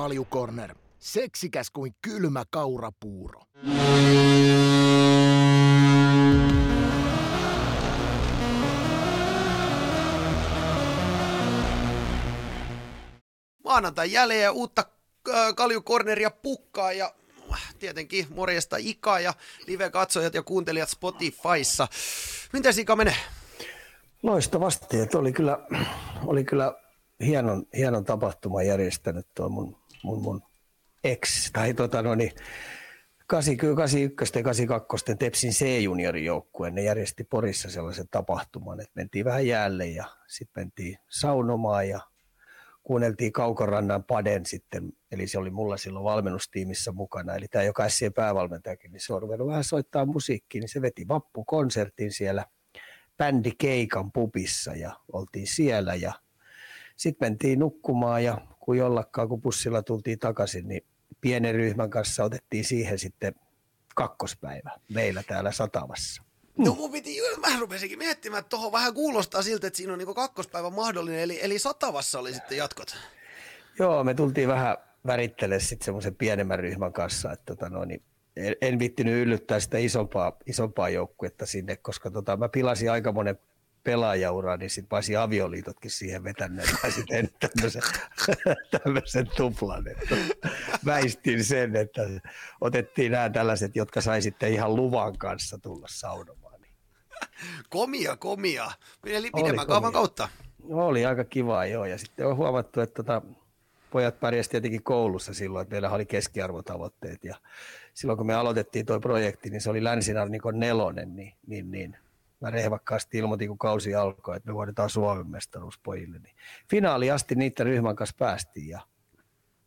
Kaljukorner. Seksikäs kuin kylmä kaurapuuro. Maanantai jälleen ja uutta Kaljukorneria pukkaa ja äh, tietenkin morjesta Ika ja live-katsojat ja kuuntelijat Spotifyssa. Miten Ika menee? Loistavasti, että oli kyllä, oli kyllä hienon, hienon tapahtuman järjestänyt tuo mun, mun, mun ex, tai tota no niin, 81 ja 82 Tepsin C-juniorin joukkue, ne järjesti Porissa sellaisen tapahtuman, että mentiin vähän jäälle ja sitten mentiin saunomaan ja kuunneltiin Kaukorannan Paden sitten, eli se oli mulla silloin valmennustiimissä mukana, eli tämä joka SC päävalmentajakin, niin se on ruvennut vähän soittaa musiikkia, niin se veti vappukonsertin siellä bändi Keikan pubissa ja oltiin siellä ja sitten mentiin nukkumaan ja kun jollakaan, kun bussilla tultiin takaisin, niin pienen ryhmän kanssa otettiin siihen sitten kakkospäivä meillä täällä Satavassa. No mun piti, mä rupesinkin miettimään, että tuohon vähän kuulostaa siltä, että siinä on niin kakkospäivä mahdollinen, eli, eli Satavassa oli sitten jatkot. Joo, me tultiin vähän värittelemään sitten semmoisen pienemmän ryhmän kanssa, että tota no, niin en, en vittinyt yllyttää sitä isompaa, isompaa joukkuetta sinne, koska tota, mä pilasin aika monen pelaajauraa, niin sitten pääsi avioliitotkin siihen vetäneet. Mä sitten tämmöisen, tämmöisen tuplan. Että väistin sen, että otettiin nämä tällaiset, jotka sai sitten ihan luvan kanssa tulla saunomaan. Komia, komia. Eli pidemmän kaavan kautta. Oli aika kiva, joo. Ja sitten on huomattu, että tota, pojat pärjäsivät tietenkin koulussa silloin, että meillä oli keskiarvotavoitteet. Ja silloin kun me aloitettiin tuo projekti, niin se oli länsinarnikon nelonen, niin, niin, niin mä rehvakkaasti ilmoitin, kun kausi alkoi, että me voidaan Suomen mestaruus pojille. Niin finaali asti niiden ryhmän kanssa päästiin ja,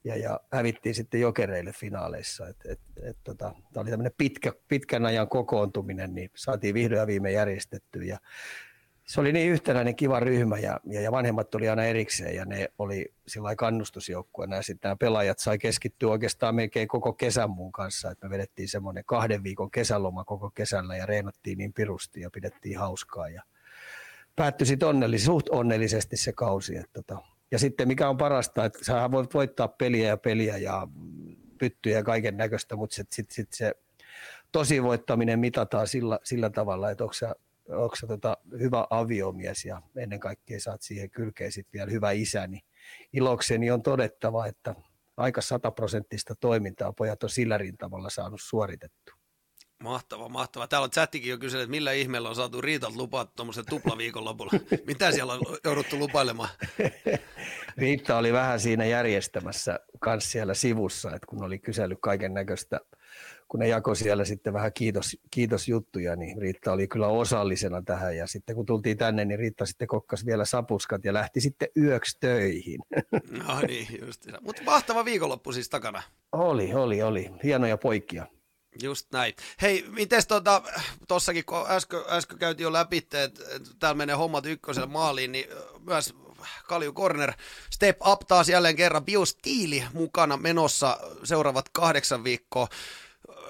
ja, ja hävittiin sitten jokereille finaaleissa. Et, et, et, tota, tämä oli tämmöinen pitkä, pitkän ajan kokoontuminen, niin saatiin vihdoin ja viime järjestettyä. Se oli niin yhtenäinen kiva ryhmä ja, ja, vanhemmat oli aina erikseen ja ne oli sillä kannustusjoukkueena ja sitten nämä pelaajat sai keskittyä oikeastaan melkein koko kesän mun kanssa, että me vedettiin semmoinen kahden viikon kesäloma koko kesällä ja reenattiin niin pirusti ja pidettiin hauskaa ja päättyi sitten onnellis, suht onnellisesti se kausi. Että tota. Ja sitten mikä on parasta, että sä voit voittaa peliä ja peliä ja pyttyjä ja kaiken näköistä, mutta sitten sit, sit se tosi voittaminen mitataan sillä, sillä tavalla, että onko sä onko sä tota, hyvä aviomies ja ennen kaikkea saat siihen kylkeen sitten vielä hyvä isä, niin ilokseni on todettava, että aika sataprosenttista toimintaa pojat on sillä rintamalla saanut suoritettu. Mahtava, mahtava. Täällä on chattikin jo kysynyt, että millä ihmeellä on saatu Riitalta lupaa tuommoisen tuplaviikon lopulla. Mitä siellä on jouduttu lupailemaan? Riitta oli vähän siinä järjestämässä kanssa siellä sivussa, että kun oli kysellyt kaiken näköistä kun ne jakoi siellä sitten vähän kiitos, kiitosjuttuja, niin Riitta oli kyllä osallisena tähän. Ja sitten kun tultiin tänne, niin Riitta sitten kokkas vielä sapuskat ja lähti sitten yöksi töihin. No niin, just. Mutta mahtava viikonloppu siis takana. Oli, oli, oli. Hienoja poikia. Just näin. Hei, miten tuota, tuossakin kun äsken, äsken käytiin jo läpi, että täällä menee hommat ykkösellä maaliin, niin myös Kalju Corner Step Up taas jälleen kerran biostiili mukana menossa seuraavat kahdeksan viikkoa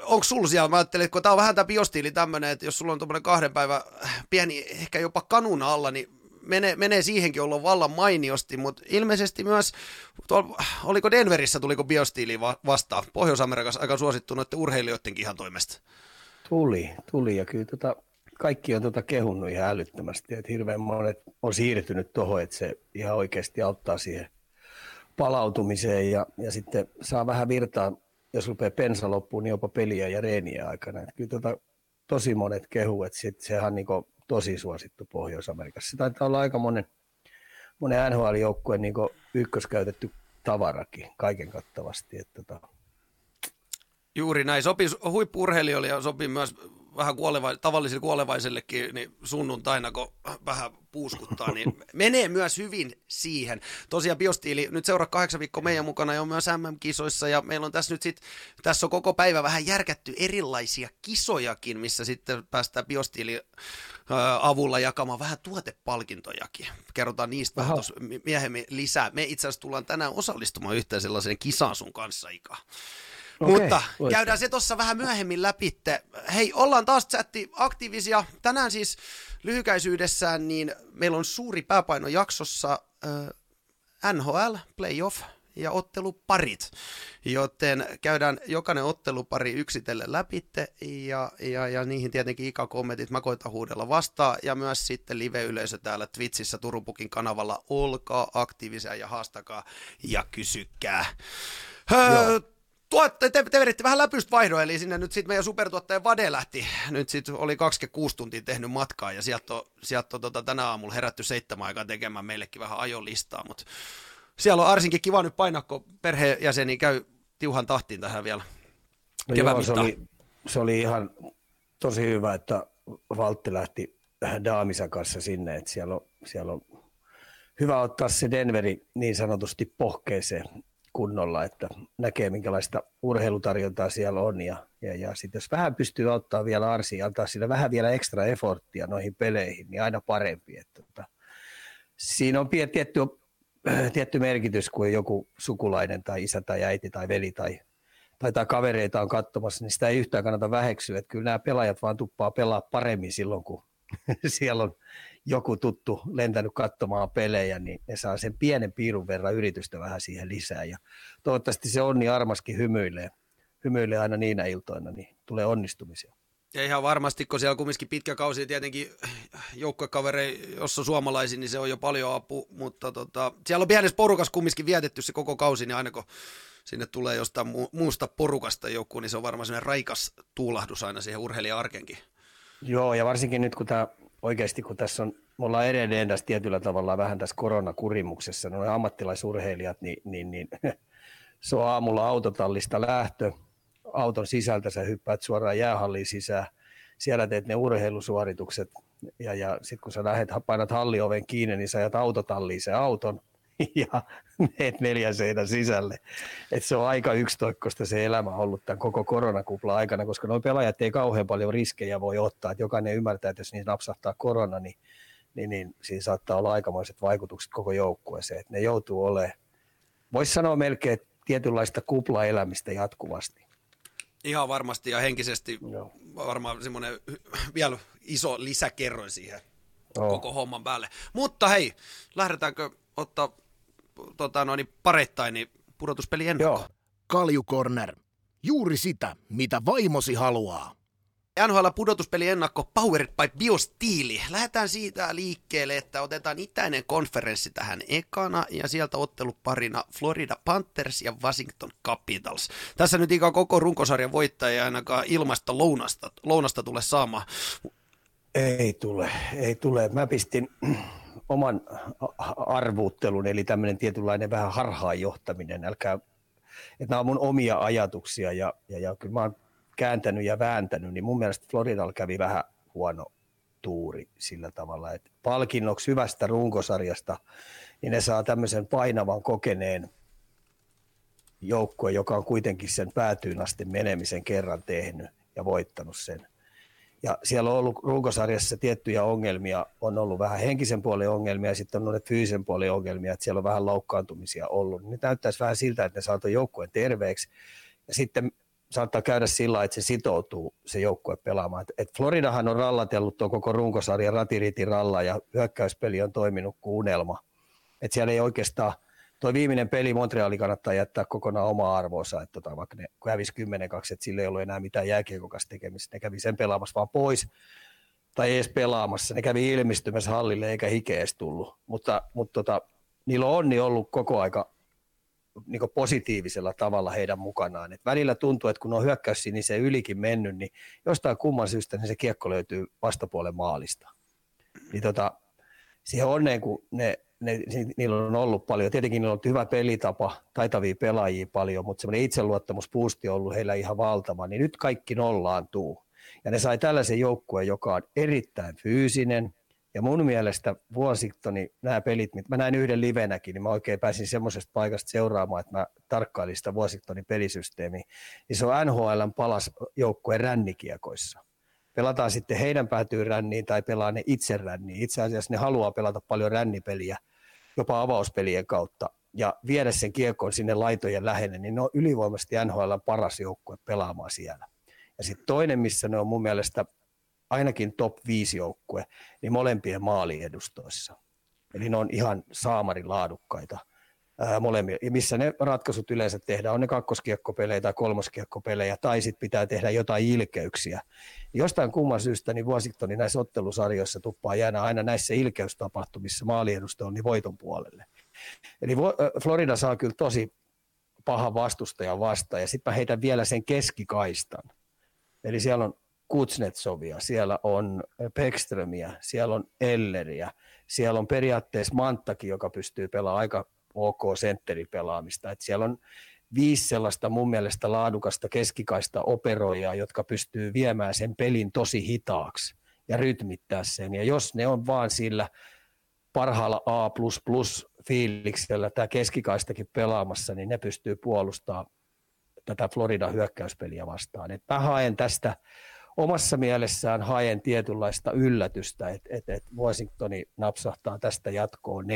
onko sulla siellä, mä ajattelin, kun tämä on vähän tämä biostiili tämmöinen, että jos sulla on tuommoinen kahden päivän pieni, ehkä jopa kanuna alla, niin menee, menee siihenkin olla vallan mainiosti, mutta ilmeisesti myös, tuolla, oliko Denverissä, tuliko biostiili vastaan, Pohjois-Amerikassa aika suosittu noiden urheilijoidenkin ihan toimesta? Tuli, tuli ja kyllä tota, kaikki on tota kehunnut ihan älyttömästi, että hirveän monet on siirtynyt tuohon, että se ihan oikeasti auttaa siihen palautumiseen ja, ja sitten saa vähän virtaa jos rupeaa pensa loppuun, niin jopa peliä ja reeniä aikana. Että kyllä tota, tosi monet kehu, että sit, sehän on niin tosi suosittu Pohjois-Amerikassa. Se taitaa olla aika monen, monen NHL-joukkueen niin ykköskäytetty tavarakin kaiken kattavasti. Että tota. Juuri näin. Sopii huippurheilijoille ja sopii myös vähän kuoleva, tavallisille kuolevaisellekin niin sunnuntaina, kun vähän puuskuttaa, niin menee myös hyvin siihen. Tosiaan biostiili, nyt seuraa kahdeksan viikkoa meidän mukana ja on myös MM-kisoissa ja meillä on tässä nyt sitten, tässä on koko päivä vähän järkätty erilaisia kisojakin, missä sitten päästään biostiili avulla jakamaan vähän tuotepalkintojakin. Kerrotaan niistä vähän myöhemmin lisää. Me itse asiassa tullaan tänään osallistumaan yhteen sellaiseen kisaan sun kanssa, Ika. Okay, Mutta käydään se tuossa vähän myöhemmin läpi. Hei, ollaan taas chatti aktiivisia. Tänään siis lyhykäisyydessään niin meillä on suuri pääpaino jaksossa äh, NHL Playoff ja otteluparit, joten käydään jokainen ottelupari yksitellen läpitte ja, ja, ja niihin tietenkin ikäkommentit mä koitan huudella vastaan ja myös sitten live-yleisö täällä Twitchissä Turupukin kanavalla, olkaa aktiivisia ja haastakaa ja kysykää. Öö, tuotte, te, te veditte vähän läpystä vaihdoa, eli sinne nyt sitten meidän supertuottaja Vade lähti, nyt sitten oli 26 tuntia tehnyt matkaa, ja sieltä on, sieltä on tota, tänä aamulla herätty seitsemän aikaa tekemään meillekin vähän ajolistaa, mutta siellä on Arsinkin kiva nyt painaa, kun perheenjäseni käy tiuhan tahtiin tähän vielä no joo, se, oli, se oli ihan tosi hyvä, että Valtti lähti Daamisen kanssa sinne, että siellä on, siellä on hyvä ottaa se Denveri niin sanotusti pohkeeseen kunnolla, että näkee minkälaista urheilutarjontaa siellä on ja, ja, ja sitten jos vähän pystyy auttaa vielä Arsi ja antaa sille vähän vielä ekstra efforttia noihin peleihin, niin aina parempi. Että, että, tota, siinä on tietty, tietty merkitys, kun joku sukulainen tai isä tai äiti tai veli tai, tai, tai kavereita on katsomassa, niin sitä ei yhtään kannata väheksyä. Että kyllä nämä pelaajat vaan tuppaa pelaa paremmin silloin, kun siellä on joku tuttu lentänyt katsomaan pelejä, niin ne saa sen pienen piirun verran yritystä vähän siihen lisää. Ja toivottavasti se onni armaskin hymyilee, hymyilee aina niinä iltoina, niin tulee onnistumisia. Ja ihan varmasti, kun siellä kumminkin pitkä kausi tietenkin joukkuekaverei, jos on suomalaisia, niin se on jo paljon apu, mutta tota, siellä on pienessä porukas kumminkin vietetty se koko kausi, niin aina kun sinne tulee jostain muusta porukasta joku, niin se on varmaan sellainen raikas tuulahdus aina siihen urheilija-arkenkin. Joo, ja varsinkin nyt kun tämä oikeasti, kun tässä on, me ollaan edelleen tässä tietyllä tavalla vähän tässä koronakurimuksessa, noin ammattilaisurheilijat, niin, niin, niin se on aamulla autotallista lähtö, auton sisältä sä hyppäät suoraan jäähalliin sisään, siellä teet ne urheilusuoritukset, ja, ja sitten kun sä lähdet, painat hallioven kiinni, niin sä ajat autotalliin sen auton, ja meet neljän seinän sisälle. Et se on aika yksitoikkoista se elämä ollut tämän koko koronakuplan aikana, koska nuo pelaajat ei kauhean paljon riskejä voi ottaa. Et jokainen ymmärtää, että jos niin napsahtaa korona, niin, niin, niin siinä saattaa olla aikamoiset vaikutukset koko joukkueeseen. Et ne joutuu olemaan, voisi sanoa melkein, tietynlaista kuplaelämistä jatkuvasti. Ihan varmasti ja henkisesti Joo. varmaan semmoinen vielä iso lisäkerroin siihen oh. koko homman päälle. Mutta hei, lähdetäänkö ottaa tota, noin, pareittain niin pudotuspeli ennakko. Joo. Kalju Corner. Juuri sitä, mitä vaimosi haluaa. NHL pudotuspeli ennakko Powered by Biostiili. Lähdetään siitä liikkeelle, että otetaan itäinen konferenssi tähän ekana ja sieltä otteluparina Florida Panthers ja Washington Capitals. Tässä nyt ikään koko runkosarjan voittaja ainakaan ilmasta lounasta, lounasta tule saamaan. Ei tule, ei tule. Mä pistin oman arvuuttelun, eli tämmöinen tietynlainen vähän harhaanjohtaminen. Älkää, että nämä on mun omia ajatuksia ja, ja, ja kyllä mä oon kääntänyt ja vääntänyt, niin mun mielestä Floridalla kävi vähän huono tuuri sillä tavalla, että palkinnoksi hyvästä runkosarjasta, niin ne saa tämmöisen painavan kokeneen joukkueen, joka on kuitenkin sen päätyyn asti menemisen kerran tehnyt ja voittanut sen. Ja siellä on ollut runkosarjassa tiettyjä ongelmia, on ollut vähän henkisen puolen ongelmia ja sitten on ollut fyysisen puolen ongelmia, että siellä on vähän loukkaantumisia ollut. Nyt näyttäisi vähän siltä, että ne saa joukkueen terveeksi ja sitten saattaa käydä sillä että se sitoutuu se joukkue pelaamaan. Et Floridahan on rallatellut tuon koko runkosarjan ratiritin ralla ja hyökkäyspeli on toiminut kuin unelma. Et siellä ei oikeastaan – tuo viimeinen peli Montreali kannattaa jättää kokonaan oma arvoonsa, että tota, vaikka ne hävisi 10-2, että sillä ei ollut enää mitään jääkiekokasta tekemistä, ne kävi sen pelaamassa vaan pois, tai edes pelaamassa, ne kävi ilmestymässä hallille eikä hike edes tullut, mutta, mutta tota, niillä on onni ollut koko aika niin positiivisella tavalla heidän mukanaan. Et välillä tuntuu, että kun on hyökkäys niin se ylikin mennyt, niin jostain kumman syystä niin se kiekko löytyy vastapuolen maalista. Niin tota, siihen onneen, kun ne ne, niillä on ollut paljon. Tietenkin niillä on ollut hyvä pelitapa, taitavia pelaajia paljon, mutta semmoinen itseluottamuspuusti on ollut heillä ihan valtava. Niin nyt kaikki nollaantuu. Ja ne sai tällaisen joukkueen, joka on erittäin fyysinen. Ja mun mielestä Washingtonin nämä pelit, mä näin yhden livenäkin, niin mä oikein pääsin semmoisesta paikasta seuraamaan, että mä tarkkailin sitä Washingtonin pelisysteemiä. Niin se on NHLn palas joukkueen rännikiekoissa pelataan sitten heidän päätyy ränniin tai pelaa ne itse ränniin. Itse asiassa ne haluaa pelata paljon rännipeliä jopa avauspelien kautta ja viedä sen kiekon sinne laitojen lähelle, niin ne on ylivoimaisesti NHL paras joukkue pelaamaan siellä. Ja sitten toinen, missä ne on mun mielestä ainakin top 5 joukkue, niin molempien maaliedustoissa. Eli ne on ihan saamari laadukkaita. Molemmilla. Ja missä ne ratkaisut yleensä tehdään, on ne kakkoskiekkopelejä tai kolmoskiekkopelejä, tai sitten pitää tehdä jotain ilkeyksiä. Jostain kumman syystä niin Washingtonin näissä ottelusarjoissa tuppaa jäädä aina näissä ilkeystapahtumissa maaliedustoon niin voiton puolelle. Eli Florida saa kyllä tosi paha vastustaja vastaan, ja sitten heitän vielä sen keskikaistan. Eli siellä on Kutsnetsovia, siellä on Pekströmiä, siellä on Elleriä, siellä on periaatteessa Manttakin, joka pystyy pelaamaan aika ok sentteripelaamista. Et siellä on viisi sellaista mun mielestä laadukasta keskikaista operoijaa, jotka pystyy viemään sen pelin tosi hitaaksi ja rytmittää sen. Ja jos ne on vaan sillä parhaalla A++ fiiliksellä tämä keskikaistakin pelaamassa, niin ne pystyy puolustamaan tätä Florida hyökkäyspeliä vastaan. Et mä haen tästä omassa mielessään haen tietynlaista yllätystä, että et, et Washingtoni napsahtaa tästä jatkoon 4-2.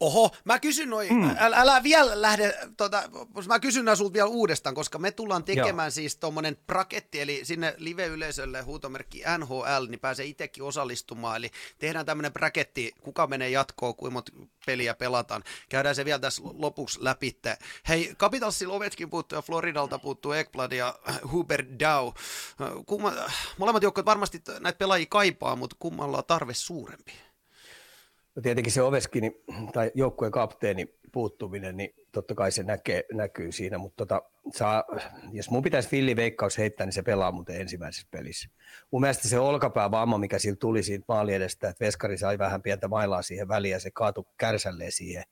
Oho, mä kysyn noin, mm. älä, älä vielä lähde, tota, mä kysyn nämä sulta vielä uudestaan, koska me tullaan tekemään Joo. siis tuommoinen braketti, eli sinne live-yleisölle huutomerkki NHL, niin pääsee itsekin osallistumaan, eli tehdään tämmöinen braketti, kuka menee jatkoon, kuinka monta peliä pelataan. Käydään se vielä tässä lopuksi läpi. Hei, Capitalsin Ovechkin puuttuu ja Floridalta puuttuu Ekblad ja Huber Dow. Kumma, molemmat joukkueet varmasti näitä pelaajia kaipaa, mutta kummalla on tarve suurempi? No tietenkin se Oveskini tai joukkueen kapteeni puuttuminen, niin totta kai se näkee, näkyy siinä, mutta tota, saa, jos mun pitäisi Filli Veikkaus heittää, niin se pelaa muuten ensimmäisessä pelissä. Mun mielestä se olkapäävamma, mikä sillä tuli siitä maali edestä, että Veskari sai vähän pientä mailaa siihen väliin ja se kaatui kärsälleen siihen.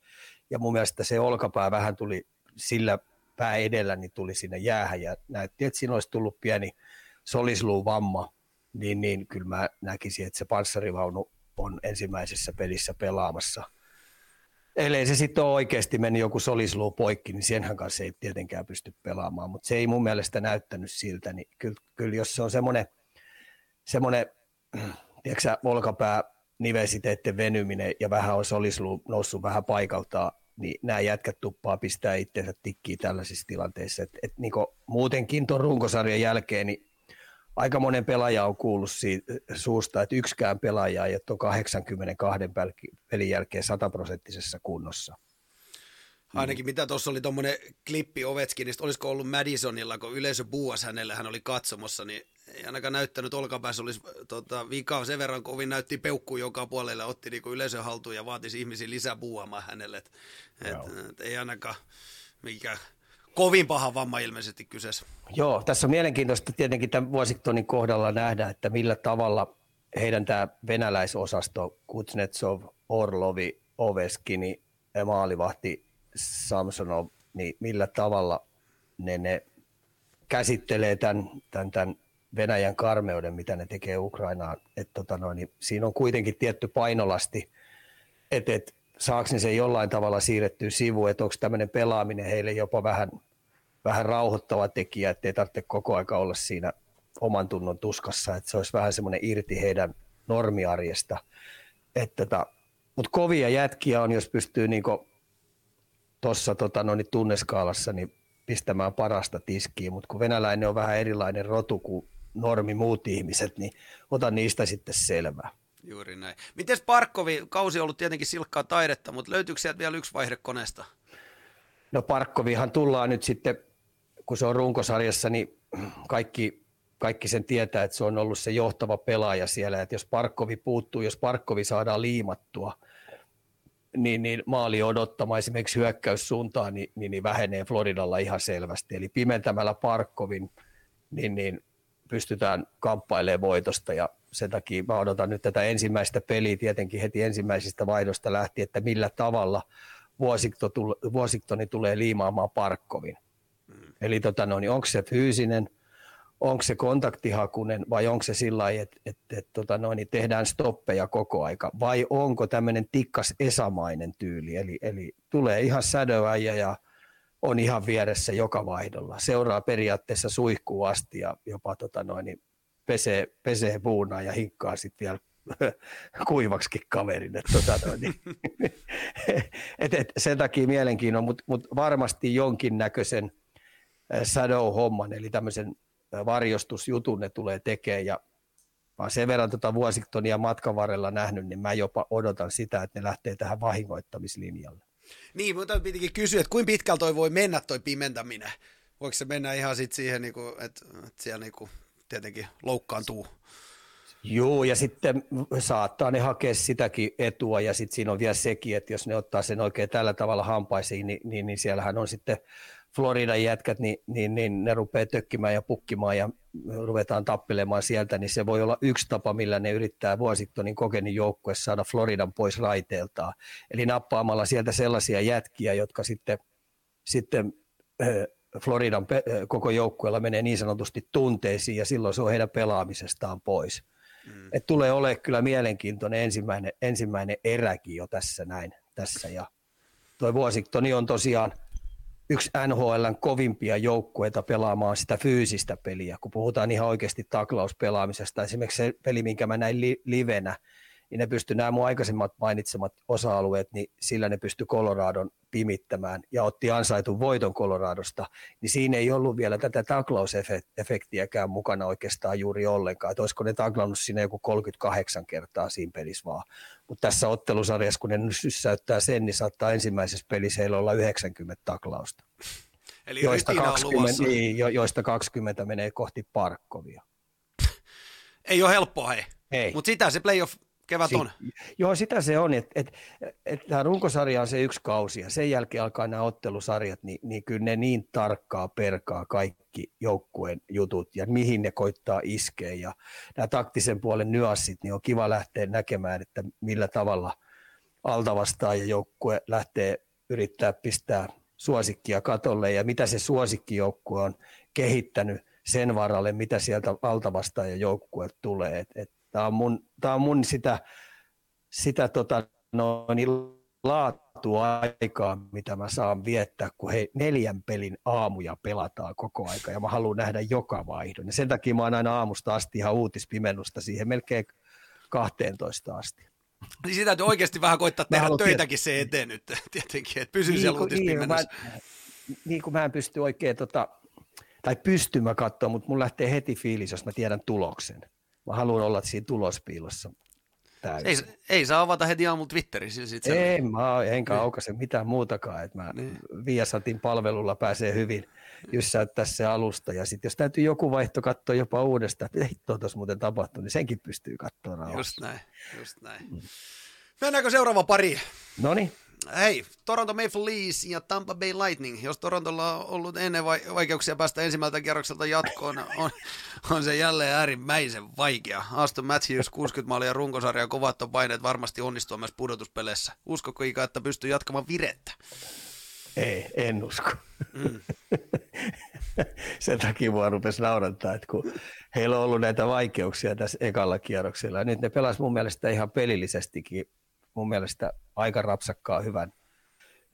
Ja mun mielestä se olkapää vähän tuli sillä pää edellä, niin tuli sinne jäähän ja näytti, että siinä olisi tullut pieni solisluun vamma, niin, niin kyllä mä näkisin, että se panssarivaunu on ensimmäisessä pelissä pelaamassa. Ellei se sitten oikeasti mennyt joku solisluu poikki, niin senhän kanssa ei tietenkään pysty pelaamaan, mutta se ei mun mielestä näyttänyt siltä, niin kyllä, kyllä jos se on semmoinen, semmoinen tiedätkö olkapää nivesiteiden venyminen ja vähän on solisluu noussut vähän paikaltaan, niin nämä jätkät tuppaa pistää itsensä tikkiin tällaisissa tilanteissa. Et, et niin muutenkin tuon runkosarjan jälkeen, niin aika monen pelaaja on kuullut siitä suusta, että yksikään pelaaja ei ole 82 pelin jälkeen sataprosenttisessa kunnossa. Ainakin mitä tuossa oli tuommoinen klippi Ovechkinista, olisiko ollut Madisonilla, kun yleisö buuas hänelle, hän oli katsomossa, niin ei ainakaan näyttänyt olkapäässä olisi tota, vikaa sen verran kovin näytti peukku joka puolelle, otti niinku yleisön haltuun ja vaatisi ihmisiä lisää buuamaan hänelle. Et, et, et, ei ainakaan mikä kovin paha vamma ilmeisesti kyseessä. Joo, tässä on mielenkiintoista tietenkin tämän Washingtonin kohdalla nähdä, että millä tavalla heidän tämä venäläisosasto, Kuznetsov, Orlovi, Oveskini maalivahti Samsonov, niin millä tavalla ne, ne käsittelee tämän, tämän, tämän Venäjän karmeuden, mitä ne tekee Ukrainaan. Et tota noin, niin siinä on kuitenkin tietty painolasti, että et, saako ne sen jollain tavalla siirrettyä sivuun, että onko tämmöinen pelaaminen heille jopa vähän, vähän rauhoittava tekijä, ettei tarvitse koko aika olla siinä oman tunnon tuskassa, että se olisi vähän semmoinen irti heidän normiarjesta. tota, Mutta kovia jätkiä on, jos pystyy niinku tuossa tota, no, niin tunneskaalassa niin pistämään parasta tiskiä, mutta kun venäläinen on vähän erilainen rotu kuin normi muut ihmiset, niin otan niistä sitten selvää. Juuri näin. Miten Parkkovi, kausi on ollut tietenkin silkkaa taidetta, mutta löytyykö sieltä vielä yksi vaihde koneesta? No Parkkovihan tullaan nyt sitten, kun se on runkosarjassa, niin kaikki, kaikki sen tietää, että se on ollut se johtava pelaaja siellä, että jos Parkkovi puuttuu, jos Parkkovi saadaan liimattua, niin, niin maali odottama esimerkiksi hyökkäyssuuntaan, niin, niin, niin vähenee Floridalla ihan selvästi. Eli pimentämällä Parkkovin, niin, niin pystytään kamppailemaan voitosta ja sen takia mä odotan nyt tätä ensimmäistä peliä tietenkin heti ensimmäisistä vaihdosta lähti, että millä tavalla Vuosiktoni tulee liimaamaan Parkkovin. Mm. Eli tota, no, niin onko se fyysinen, onko se kontaktihakunen vai onko se sillä lailla, että et, et, tota, no, niin tehdään stoppeja koko aika vai onko tämmöinen tikkas esamainen tyyli, eli, eli tulee ihan sädöäjä ja on ihan vieressä joka vaihdolla. Seuraa periaatteessa suihkuu asti ja jopa tota noin, niin pesee, pesee puunaa ja hinkkaa sitten vielä kuivaksikin kaverin. Et, tota niin, et, et, sen takia mielenkiinnon, mutta mut varmasti jonkinnäköisen shadow-homman, eli tämmöisen varjostusjutun ne tulee tekemään ja mä sen verran tota Vuosiktonia matkan varrella nähnyt, niin mä jopa odotan sitä, että ne lähtee tähän vahingoittamislinjalle. Niin, mutta pitikin kysyä, että kuinka pitkällä toi voi mennä toi pimentäminen? Voiko se mennä ihan sit siihen, niinku, että, että siellä niinku, tietenkin loukkaantuu? Joo, ja sitten saattaa ne hakea sitäkin etua, ja sitten siinä on vielä sekin, että jos ne ottaa sen oikein tällä tavalla hampaisiin, niin, niin, niin siellähän on sitten Floridan jätkät, niin, niin, niin ne rupeaa tökkimään ja pukkimaan ja ruvetaan tappelemaan sieltä, niin se voi olla yksi tapa, millä ne yrittää Washingtonin kokenin joukkue saada Floridan pois raiteeltaan. Eli nappaamalla sieltä sellaisia jätkiä, jotka sitten, sitten Floridan koko joukkueella menee niin sanotusti tunteisiin ja silloin se on heidän pelaamisestaan pois. Mm. Et tulee olemaan kyllä mielenkiintoinen ensimmäinen, ensimmäinen eräkin jo tässä näin. Tässä. Ja toi Washingtoni on tosiaan – yksi NHLn kovimpia joukkueita pelaamaan sitä fyysistä peliä, kun puhutaan ihan oikeasti taklauspelaamisesta. Esimerkiksi se peli, minkä mä näin li- livenä, niin ne pystyi nämä mun aikaisemmat mainitsemat osa-alueet, niin sillä ne pystyi Coloradon pimittämään ja otti ansaitun voiton Coloradosta, niin siinä ei ollut vielä tätä taklausefektiäkään mukana oikeastaan juuri ollenkaan, että olisiko ne taklannut siinä joku 38 kertaa siinä pelissä vaan. Mutta tässä ottelusarjassa, kun ne syssäyttää sen, niin saattaa ensimmäisessä pelissä heillä olla 90 taklausta. Eli joista 20, niin, jo, joista 20 menee kohti Parkkovia. Ei ole helppoa, hei. Ei. Mutta sitä se playoff kevät Si- on. Joo, sitä se on, että et, et, tämä runkosarja on se yksi kausi ja sen jälkeen alkaa nämä ottelusarjat, niin, niin kyllä ne niin tarkkaa perkaa kaikki joukkueen jutut ja mihin ne koittaa iskeä ja nämä taktisen puolen nyanssit, niin on kiva lähteä näkemään, että millä tavalla altavastaan ja joukkue lähtee yrittää pistää suosikkia katolle ja mitä se suosikkijoukkue on kehittänyt sen varalle, mitä sieltä altavastaan ja joukkue tulee. Et, et Tämä on mun, tää on mun sitä, sitä tota, noin, laatua aikaa, mitä mä saan viettää, kun he neljän pelin aamuja pelataan koko aika ja mä haluan nähdä joka vaihdon. Ja sen takia mä oon aina aamusta asti ihan uutispimennusta siihen melkein 12 asti. Niin sitä täytyy oikeasti vähän koittaa tehdä töitäkin se eteen nyt tietenkin, että pysyy siellä kun- niin, mä, uutispimennossa. niin kuin mä en pysty oikein, tota, tai pystyn mä katsoa, mutta mun lähtee heti fiilis, jos mä tiedän tuloksen. Mä haluan olla siinä tulospiilossa täysin. Ei, ei saa avata heti aamulla Twitterissä. Ei, mä enkä Niin. aukaise mitään muutakaan, että mä Niin. Viasatin palvelulla pääsee hyvin jyssäyttää se alusta. Ja sitten jos täytyy joku vaihto katsoa jopa uudestaan, että tuossa muuten tapahtui, niin senkin pystyy katsoa rauhassa. Just näin, just näin. Mennäänkö seuraava pari? No niin, Hei, Toronto Maple Leafs ja Tampa Bay Lightning. Jos Torontolla on ollut ennen vai- vaikeuksia päästä ensimmäiseltä kierrokselta jatkoon, on, on se jälleen äärimmäisen vaikea. Aston Matthews 60 maalia runkosarja kovat on paineet varmasti onnistua myös pudotuspeleissä. Uskoko Ika, että pystyy jatkamaan virettä? ei, en usko. Mm. Sen takia mua rupesi naurattaa, että kun heillä on ollut näitä vaikeuksia tässä ekalla kierroksella. Ja nyt ne pelas mun mielestä ihan pelillisestikin mun mielestä aika rapsakkaa hyvän,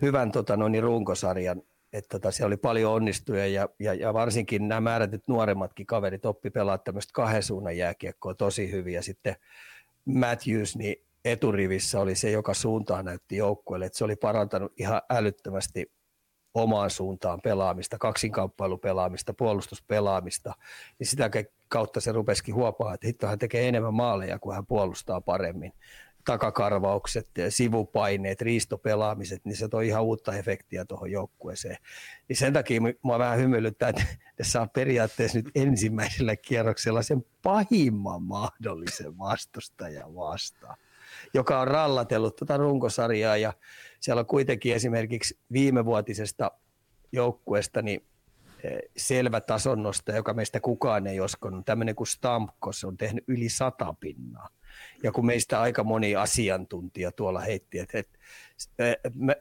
hyvän tota, noin, runkosarjan. Että tota, siellä oli paljon onnistuja ja, ja, ja, varsinkin nämä määrätyt nuoremmatkin kaverit oppi pelaa tämmöistä kahden suunnan jääkiekkoa tosi hyvin. Ja sitten Matthews niin eturivissä oli se, joka suuntaan näytti joukkueelle. Se oli parantanut ihan älyttömästi omaan suuntaan pelaamista, kaksinkamppailupelaamista, puolustuspelaamista, niin sitä kautta se rupesikin huopaa, että hitto hän tekee enemmän maaleja, kun hän puolustaa paremmin. Takakarvaukset, sivupaineet, riistopelaamiset, niin se toi ihan uutta efektiä tuohon joukkueeseen. Niin sen takia mua vähän hymyilyttää, että ne saa periaatteessa nyt ensimmäisellä kierroksella sen pahimman mahdollisen vastustajan vastaan joka on rallatellut tuota runkosarjaa ja siellä on kuitenkin esimerkiksi viimevuotisesta joukkueesta niin selvä tasonnosta, joka meistä kukaan ei uskonut. Tämmöinen kuin Stamkos on tehnyt yli sata pinnaa. Ja kun meistä aika moni asiantuntija tuolla heitti, että, että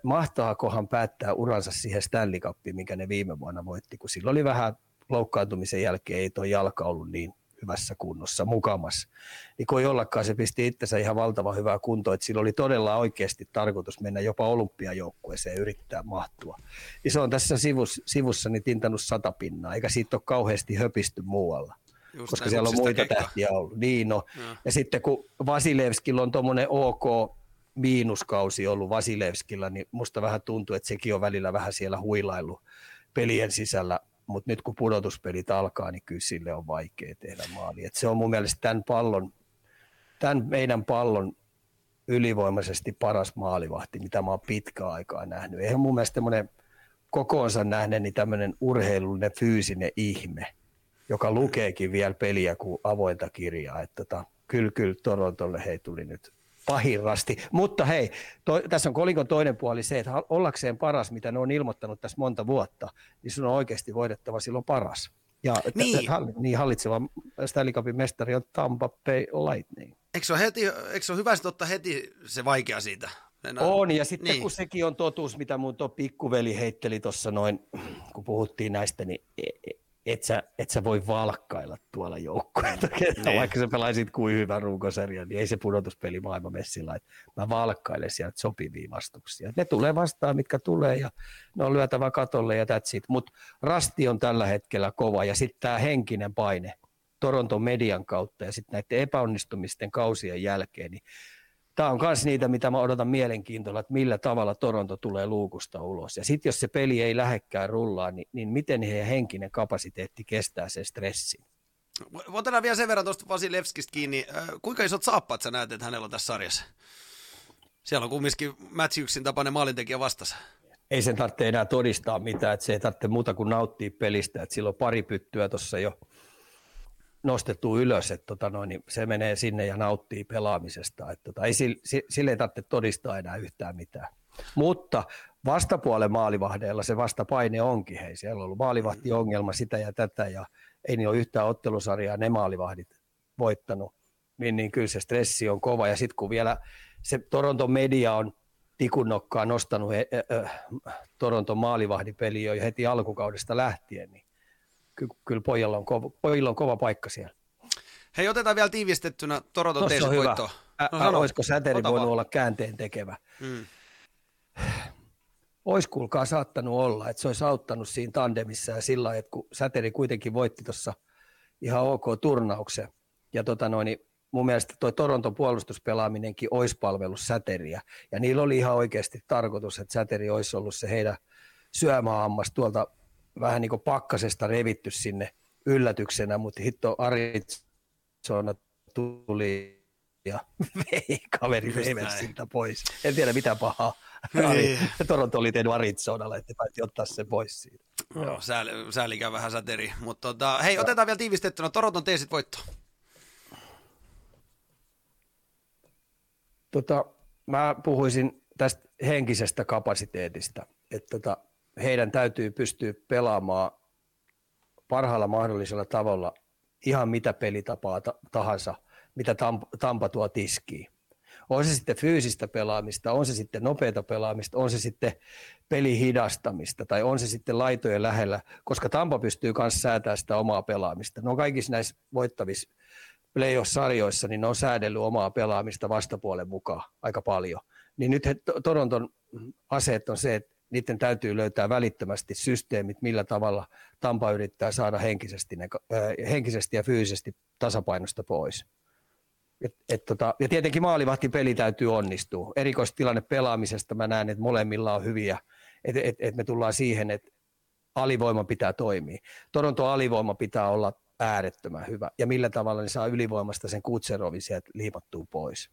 mahtaakohan päättää uransa siihen Stanley Cupiin, mikä ne viime vuonna voitti, kun sillä oli vähän loukkaantumisen jälkeen, ei tuo jalka ollut niin hyvässä kunnossa mukamassa. Niin ei ollakaan, se pisti itsensä ihan valtavan hyvää kuntoa, että sillä oli todella oikeasti tarkoitus mennä jopa olympiajoukkueeseen ja yrittää mahtua. Niin se on tässä sivussa, sivussa niin tintannut sata pinnaa, eikä siitä ole kauheasti höpisty muualla. Just koska näin, siellä on huksista muita keikkaa. tähtiä ollut. Niin no. Joo. Ja sitten kun Vasilevskilla on tuommoinen OK miinuskausi ollut Vasilevskilla, niin musta vähän tuntuu, että sekin on välillä vähän siellä huilailu pelien sisällä, mutta nyt kun pudotuspelit alkaa, niin kyllä sille on vaikea tehdä maali. Et se on mun mielestä tämän pallon, tämän meidän pallon ylivoimaisesti paras maalivahti, mitä mä oon pitkään aikaa nähnyt. Eihän mun mielestä tämmöinen kokoonsa nähden niin tämmöinen urheilullinen fyysinen ihme, joka lukeekin vielä peliä kuin avointa kirjaa. Että tota, kyllä, kyllä Torontolle hei tuli nyt pahin rasti. Mutta hei, to, tässä on kolikon toinen puoli se, että ollakseen paras, mitä ne on ilmoittanut tässä monta vuotta, niin sun on oikeasti voidettava silloin paras. Ja niin. T- t- niin hallitseva Stanley Cupin mestari on Tampa Bay Lightning. Eikö se ole, heti, eikö se ole hyvä ottaa heti se vaikea siitä? On, ja sitten niin. kun sekin on totuus, mitä mun tuo pikkuveli heitteli tuossa noin, kun puhuttiin näistä, niin e- e- et sä, et sä voi valkkailla tuolla joukkueita, niin. vaikka sä pelaisit kuin hyvän runkosarjan, niin ei se pudotuspeli maailmamessillä, että mä valkkailen sieltä sopivia vastuksia. Ne tulee vastaan, mitkä tulee, ja ne on lyötävä katolle ja that's it. Mutta rasti on tällä hetkellä kova, ja sitten tämä henkinen paine Toronton median kautta, ja sitten näiden epäonnistumisten kausien jälkeen, niin tämä on myös niitä, mitä mä odotan mielenkiintoilla, että millä tavalla Toronto tulee luukusta ulos. Ja sitten jos se peli ei lähekkään rullaa, niin, niin miten heidän henkinen kapasiteetti kestää sen stressin? Otetaan vielä sen verran tuosta Vasilevskista kiinni. Kuinka isot saappaat sä näet, että hänellä on tässä sarjassa? Siellä on kumminkin Matthewsin tapainen maalintekijä vastassa. Ei sen tarvitse enää todistaa mitään, että se ei tarvitse muuta kuin nauttia pelistä. Että silloin pari pyttyä tuossa jo nostettu ylös, että tota noin, niin se menee sinne ja nauttii pelaamisesta. Että tota, ei, sille ei tarvitse todistaa enää yhtään mitään. Mutta vastapuolen maalivahdeilla se vastapaine onkin. Hei, siellä on ollut maalivahtiongelma sitä ja tätä ja ei niin ole yhtään ottelusarjaa ne maalivahdit voittanut. Niin, niin kyllä se stressi on kova ja sitten kun vielä se Toronton media on tikunnokkaa nostanut he, äh, Toronton maalivahdipeli jo heti alkukaudesta lähtien, niin kyllä, kyllä pojalla, on kova, pojalla on kova paikka siellä. Hei, otetaan vielä tiivistettynä Toronton no, voitto. No, sano, olisiko säteri voinut vaan. olla käänteen tekevä? Hmm. Ois kuulkaa saattanut olla, että se olisi auttanut siinä tandemissa ja sillä että kun säteri kuitenkin voitti tuossa ihan ok turnauksen. Ja tota noin, niin mun mielestä tuo Toronton puolustuspelaaminenkin olisi palvellut säteriä. Ja niillä oli ihan oikeasti tarkoitus, että säteri olisi ollut se heidän syömähammas tuolta vähän niin kuin pakkasesta revitty sinne yllätyksenä, mutta hitto Arizona tuli ja vei kaveri siltä pois. En tiedä mitä pahaa. Niin. Toronto oli tehnyt Arizonalle, että päätti ottaa se pois siitä. Joo, sääli, säälikään vähän säteri. Mutta tota, hei, ja. otetaan vielä tiivistettynä Toronton teesit voitto. Tota, mä puhuisin tästä henkisestä kapasiteetista. Että tota, heidän täytyy pystyä pelaamaan parhaalla mahdollisella tavalla ihan mitä pelitapaa tahansa, mitä Tampa tuo tiskiin. On se sitten fyysistä pelaamista, on se sitten nopeata pelaamista, on se sitten pelihidastamista tai on se sitten laitojen lähellä, koska Tampa pystyy myös säätämään sitä omaa pelaamista. No kaikissa näissä voittavissa playoff-sarjoissa, niin ne on säädellyt omaa pelaamista vastapuolen mukaan aika paljon. Niin nyt he, Toronton aseet on se, että niiden täytyy löytää välittömästi systeemit, millä tavalla Tampa yrittää saada henkisesti, ne, henkisesti ja fyysisesti tasapainosta pois. Et, et tota, ja tietenkin maalivahtipeli täytyy onnistua. Erikoistilanne pelaamisesta mä näen, että molemmilla on hyviä, että et, et me tullaan siihen, että alivoima pitää toimia. Toronto alivoima pitää olla äärettömän hyvä. Ja millä tavalla ne saa ylivoimasta sen Kutserovin sieltä liimattua pois.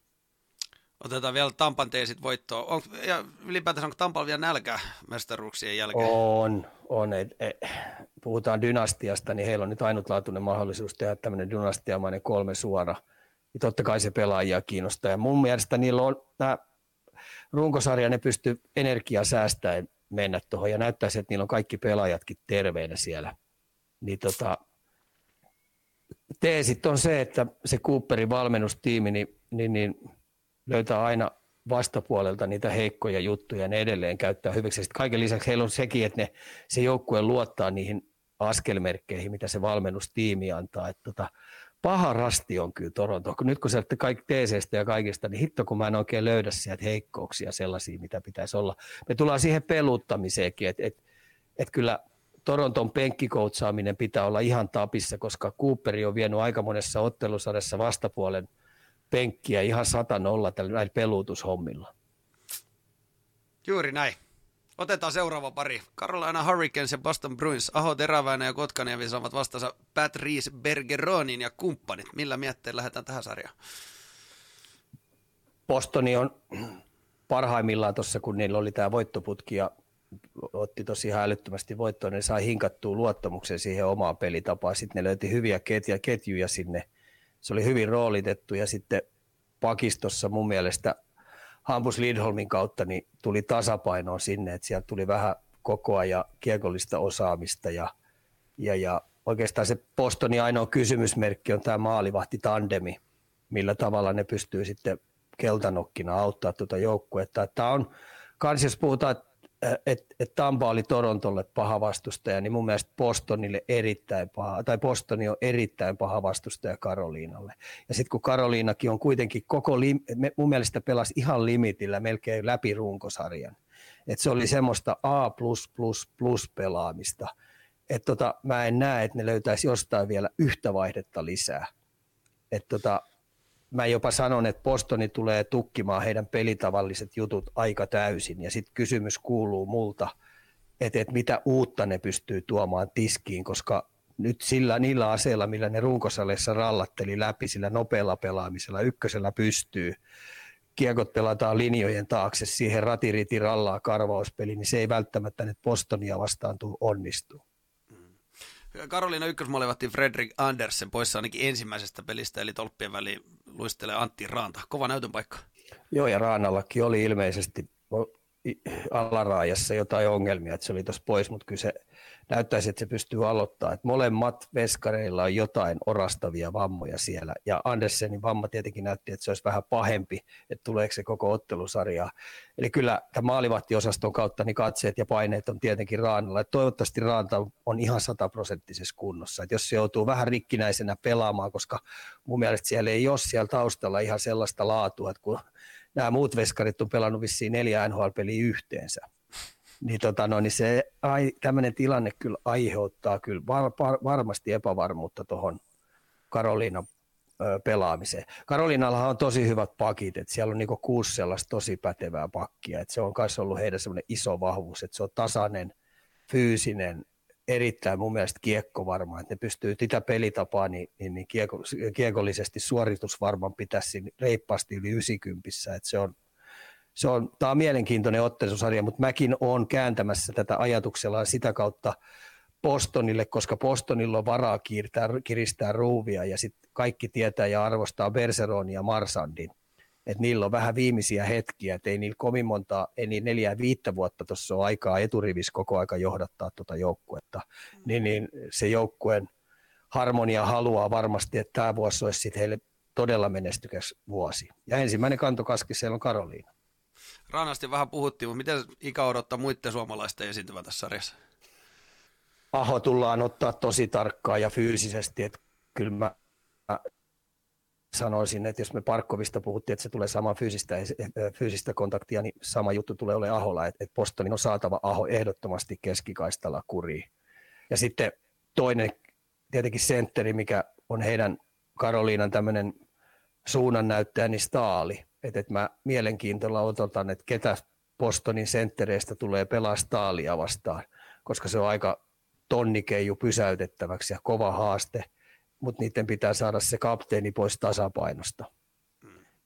Otetaan vielä Tampan teesit voittoon. On, ja ylipäätänsä onko Tampalla vielä nälkä mestaruuksien jälkeen? On, on. Et, et, puhutaan dynastiasta, niin heillä on nyt ainutlaatuinen mahdollisuus tehdä tämmöinen dynastiamainen kolme suora. Ja totta kai se pelaajia kiinnostaa. Ja mun mielestä niillä on nämä runkosarja, ne pystyy energiaa säästäen mennä tuohon ja näyttää se, että niillä on kaikki pelaajatkin terveinä siellä. Niin tota, teesit on se, että se Cooperin valmennustiimi, niin, niin, niin löytää aina vastapuolelta niitä heikkoja juttuja ja ne edelleen käyttää hyväksi. Sitten kaiken lisäksi heillä on sekin, että ne, se joukkue luottaa niihin askelmerkkeihin, mitä se valmennustiimi antaa. Että tota, paha rasti on kyllä Toronto. Nyt kun sä kaikki TCstä ja kaikista, niin hitto kun mä en oikein löydä sieltä heikkouksia sellaisia, mitä pitäisi olla. Me tullaan siihen peluttamiseenkin, että et, et kyllä Toronton penkkikoutsaaminen pitää olla ihan tapissa, koska Cooperi on vienyt aika monessa ottelusarjassa vastapuolen – penkkiä ihan sata nolla näillä peluutushommilla. Juuri näin. Otetaan seuraava pari. Carolina Hurricanes ja Boston Bruins. Aho Teräväinen ja Kotkaniemi saavat vastansa Pat Reese Bergeronin ja kumppanit. Millä mietteillä lähdetään tähän sarjaan? Postoni on parhaimmillaan tuossa, kun niillä oli tämä voittoputki ja otti tosi älyttömästi voittoa, ne sai hinkattua luottamuksen siihen omaan pelitapaan. Sitten ne löyti hyviä ketjuja, ketjuja sinne. Se oli hyvin roolitettu ja sitten pakistossa mun mielestä Hampus Lidholmin kautta niin tuli tasapainoa sinne, että sieltä tuli vähän kokoa ja kiekollista osaamista ja, ja, ja oikeastaan se Bostonin ainoa kysymysmerkki on tämä maalivahti tandemi, millä tavalla ne pystyy sitten keltanokkina auttaa tuota joukkuetta. Tämä on, kans jos puhutaan, että et Tampa oli Torontolle paha vastustaja, niin mun mielestä Bostonille erittäin paha, tai Bostoni on erittäin paha vastustaja Karoliinalle. Ja sitten kun Karoliinakin on kuitenkin koko, lim, mun mielestä pelasi ihan limitillä melkein läpi runkosarjan. Et se oli semmoista A++ pelaamista. Et tota, mä en näe, että ne löytäisi jostain vielä yhtä vaihdetta lisää. Et tota, mä jopa sanon, että Postoni tulee tukkimaan heidän pelitavalliset jutut aika täysin. Ja sitten kysymys kuuluu multa, että, että mitä uutta ne pystyy tuomaan tiskiin, koska nyt sillä, niillä aseilla, millä ne runkosaleissa rallatteli läpi, sillä nopealla pelaamisella ykkösellä pystyy, kiekot pelataan linjojen taakse, siihen ratiriti rallaa karvauspeli, niin se ei välttämättä nyt Bostonia vastaan tule onnistuu. Karoliina ykkösmaalivahti Fredrik Andersen poissa ainakin ensimmäisestä pelistä, eli tolppien väliin luistelee Antti Raanta. Kova näytön paikka. Joo, ja Raanallakin oli ilmeisesti alaraajassa jotain ongelmia, että se oli tuossa pois, mutta kyllä se näyttäisi, että se pystyy aloittamaan. Että molemmat veskareilla on jotain orastavia vammoja siellä. Ja Andersenin vamma tietenkin näytti, että se olisi vähän pahempi, että tuleeko se koko ottelusarjaa. Eli kyllä tämä maalivahtiosaston kautta niin katseet ja paineet on tietenkin Raanalla. Että toivottavasti Raanta on ihan sataprosenttisessa kunnossa. Että jos se joutuu vähän rikkinäisenä pelaamaan, koska mun mielestä siellä ei ole siellä taustalla ihan sellaista laatua, että kun nämä muut veskarit on pelannut vissiin neljä NHL-peliä yhteensä, niin, tota, no, niin se, ai, tämmöinen tilanne kyllä aiheuttaa kyllä var, var, varmasti epävarmuutta tuohon Karoliinan pelaamiseen. Karoliinallahan on tosi hyvät pakit, että siellä on niinku kuusi sellaista tosi pätevää pakkia, että se on myös ollut heidän semmoinen iso vahvuus, että se on tasainen, fyysinen, erittäin mun mielestä kiekkovarma, että ne pystyy sitä pelitapaa niin, niin, niin kieko, kiekollisesti suoritusvarman pitäisi reippaasti yli 90, että se on se on, tämä on mielenkiintoinen ottelusarja, mutta mäkin olen kääntämässä tätä ajatuksella sitä kautta Postonille, koska Postonilla on varaa kiirtää, kiristää ruuvia ja sitten kaikki tietää ja arvostaa Berseronin ja Marsandin. Että niillä on vähän viimeisiä hetkiä, että ei niillä kovin monta, ei niin neljää viittä vuotta tuossa ole aikaa eturivis koko aika johdattaa tuota joukkuetta. Mm. Niin, niin se joukkueen harmonia haluaa varmasti, että tämä vuosi olisi sitten heille todella menestykäs vuosi. Ja ensimmäinen kantokaski siellä on Karoliina. Ranasti vähän puhuttiin, mutta miten ikä odottaa muiden suomalaisten esiintyvän tässä sarjassa? Aho tullaan ottaa tosi tarkkaan ja fyysisesti, että kyllä mä sanoisin, että jos me Parkkovista puhuttiin, että se tulee sama fyysistä, fyysistä kontaktia, niin sama juttu tulee olemaan Aholla, että, että Postonin on saatava Aho ehdottomasti keskikaistalla kuriin. Ja sitten toinen tietenkin sentteri, mikä on heidän Karoliinan tämmöinen suunnannäyttäjä, niin Staali. Että et mä mielenkiintoilla odotan, että ketä Bostonin senttereistä tulee pelaa Staalia vastaan, koska se on aika tonnikeiju pysäytettäväksi ja kova haaste, mutta niiden pitää saada se kapteeni pois tasapainosta.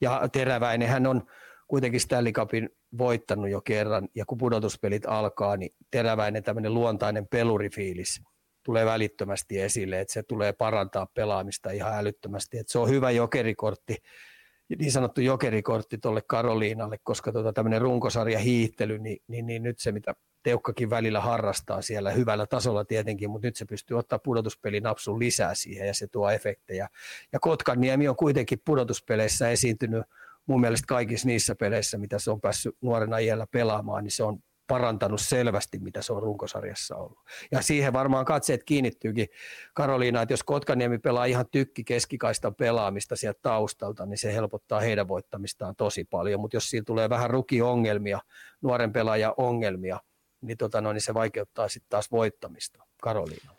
Ja Teräväinen hän on kuitenkin Stanley Cupin voittanut jo kerran, ja kun pudotuspelit alkaa, niin Teräväinen tämmöinen luontainen pelurifiilis tulee välittömästi esille, että se tulee parantaa pelaamista ihan älyttömästi, että se on hyvä jokerikortti niin sanottu jokerikortti tuolle Karoliinalle, koska tota, tämmöinen runkosarja hiihtely, niin, niin, niin, nyt se, mitä Teukkakin välillä harrastaa siellä hyvällä tasolla tietenkin, mutta nyt se pystyy ottaa pudotuspelinapsun lisää siihen ja se tuo efektejä. Ja Kotkaniemi on kuitenkin pudotuspeleissä esiintynyt mun mielestä kaikissa niissä peleissä, mitä se on päässyt nuorena iällä pelaamaan, niin se on parantanut selvästi, mitä se on runkosarjassa ollut. Ja siihen varmaan katseet kiinnittyykin Karoliina, että jos Kotkaniemi pelaa ihan tykki keskikaistan pelaamista sieltä taustalta, niin se helpottaa heidän voittamistaan tosi paljon, mutta jos siinä tulee vähän rukiongelmia, nuoren pelaajan ongelmia, niin, tota no, niin se vaikeuttaa sitten taas voittamista Karoliina.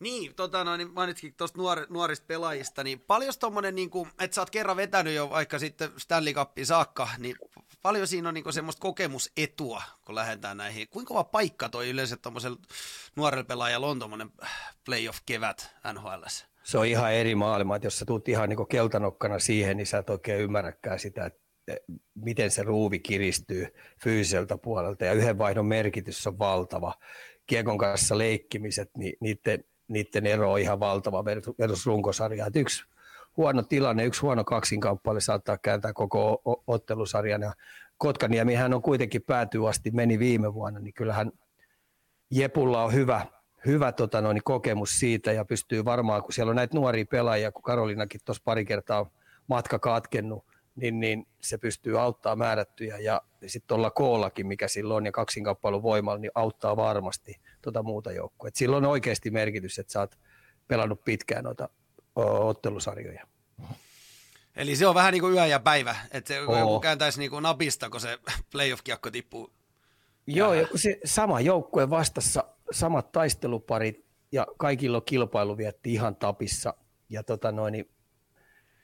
Niin, tota, no, niin mainitkin tuosta nuor, nuorista pelaajista, niin paljon tuommoinen, niin kuin, että sä oot kerran vetänyt jo vaikka sitten Stanley Cupin saakka, niin paljon siinä on niin semmoista kokemusetua, kun lähdetään näihin. Kuinka kova paikka toi yleensä tuommoisella nuorella pelaajalla on tuommoinen playoff-kevät NHL? Se on ihan eri maailma, että jos sä tuut ihan niin keltanokkana siihen, niin sä et oikein ymmärräkään sitä, että miten se ruuvi kiristyy fyysiseltä puolelta ja yhden vaihdon merkitys on valtava. Kiekon kanssa leikkimiset, niin niiden, niiden ero on ihan valtava versus runkosarjaa. Yksi huono tilanne, yksi huono kaksinkamppailu saattaa kääntää koko ottelusarjan. Ja Kotkaniemihän on kuitenkin päätyy asti, meni viime vuonna, niin kyllähän Jepulla on hyvä, hyvä tota noin, kokemus siitä ja pystyy varmaan, kun siellä on näitä nuoria pelaajia, kun Karolinakin tuossa pari kertaa matka katkennut, niin, niin se pystyy auttaa määrättyjä ja sitten tuolla koollakin, mikä silloin on ja kaksinkamppailun voimalla, niin auttaa varmasti tuota muuta joukkoa. Silloin on oikeasti merkitys, että sä oot pelannut pitkään noita ottelusarjoja. Eli se on vähän niin kuin yö ja päivä, että se joku kääntäisi niin kuin napista, kun se playoff-kiekko tippuu. Joo, ja se sama joukkue vastassa, samat taisteluparit ja kaikilla on kilpailu vietti ihan tapissa. Ja tota noin, niin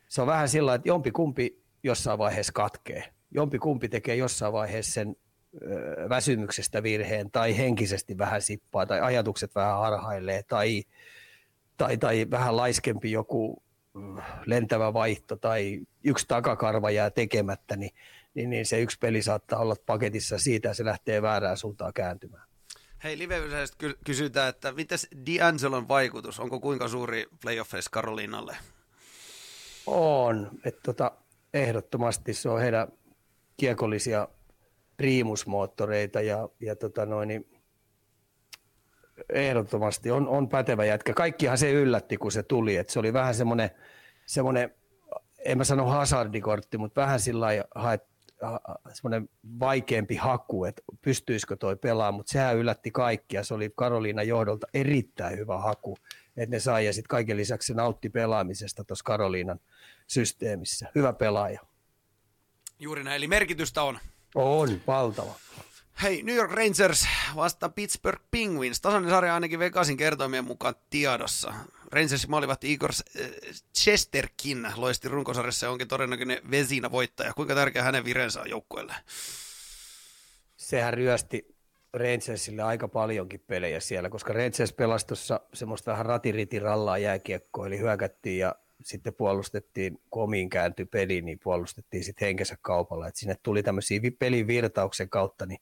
se on vähän sillä että jompi kumpi jossain vaiheessa katkee. Jompi kumpi tekee jossain vaiheessa sen ö, väsymyksestä virheen tai henkisesti vähän sippaa tai ajatukset vähän harhailee tai, tai, tai vähän laiskempi joku lentävä vaihto tai yksi takakarva jää tekemättä, niin, niin, niin se yksi peli saattaa olla paketissa siitä ja se lähtee väärään suuntaan kääntymään. Hei, live kysytään, että mitäs D'Angelon vaikutus, onko kuinka suuri playoffeissa Karoliinalle? On, että tota, ehdottomasti se on heidän kiekollisia priimusmoottoreita ja, ja tota noin, niin ehdottomasti on, on pätevä jätkä. Kaikkihan se yllätti, kun se tuli. että se oli vähän semmoinen, semmoinen, en mä sano hazardikortti, mutta vähän sillä haet, semmoinen vaikeampi haku, että pystyisikö toi pelaamaan, mutta sehän yllätti kaikkia. Se oli Karoliina johdolta erittäin hyvä haku, että ne sai ja sitten kaiken lisäksi se nautti pelaamisesta tuossa Karoliinan systeemissä. Hyvä pelaaja. Juuri näin, eli merkitystä on. On, valtava. Hei, New York Rangers vasta Pittsburgh Penguins. Tasainen sarja ainakin Vegasin kertoimien mukaan tiedossa. Rangers maalivat Igor eh, Chesterkin loisti runkosarjassa ja onkin todennäköinen Vesina voittaja. Kuinka tärkeä hänen vireensä on joukkueelle? Sehän ryösti Rangersille aika paljonkin pelejä siellä, koska Rangers pelasi tuossa semmoista vähän ratiritirallaa jääkiekkoa, eli hyökättiin ja sitten puolustettiin, kun omiin kääntyi peli, niin puolustettiin sitten henkensä kaupalla. Et sinne tuli tämmöisiä pelin virtauksen kautta, niin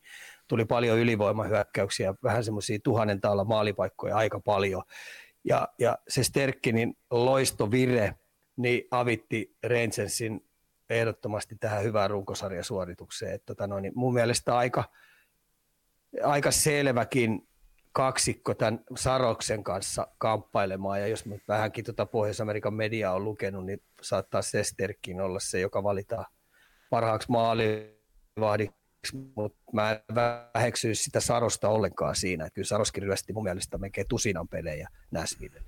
tuli paljon ylivoimahyökkäyksiä, vähän semmoisia tuhannen taalla maalipaikkoja aika paljon. Ja, ja se Sterkkinin loistovire niin avitti Rangersin ehdottomasti tähän hyvään runkosarjasuoritukseen. Et tota no, niin mun mielestä aika, aika selväkin kaksikko tämän Saroksen kanssa kamppailemaan, ja jos mä vähänkin tuota Pohjois-Amerikan mediaa on lukenut, niin saattaa Sesterkin olla se, joka valitaan parhaaksi maalivahdiksi, mutta mä en väheksy sitä Sarosta ollenkaan siinä, että kyllä Saroskin ryösti mun mielestä melkein tusinan pelejä Näsville.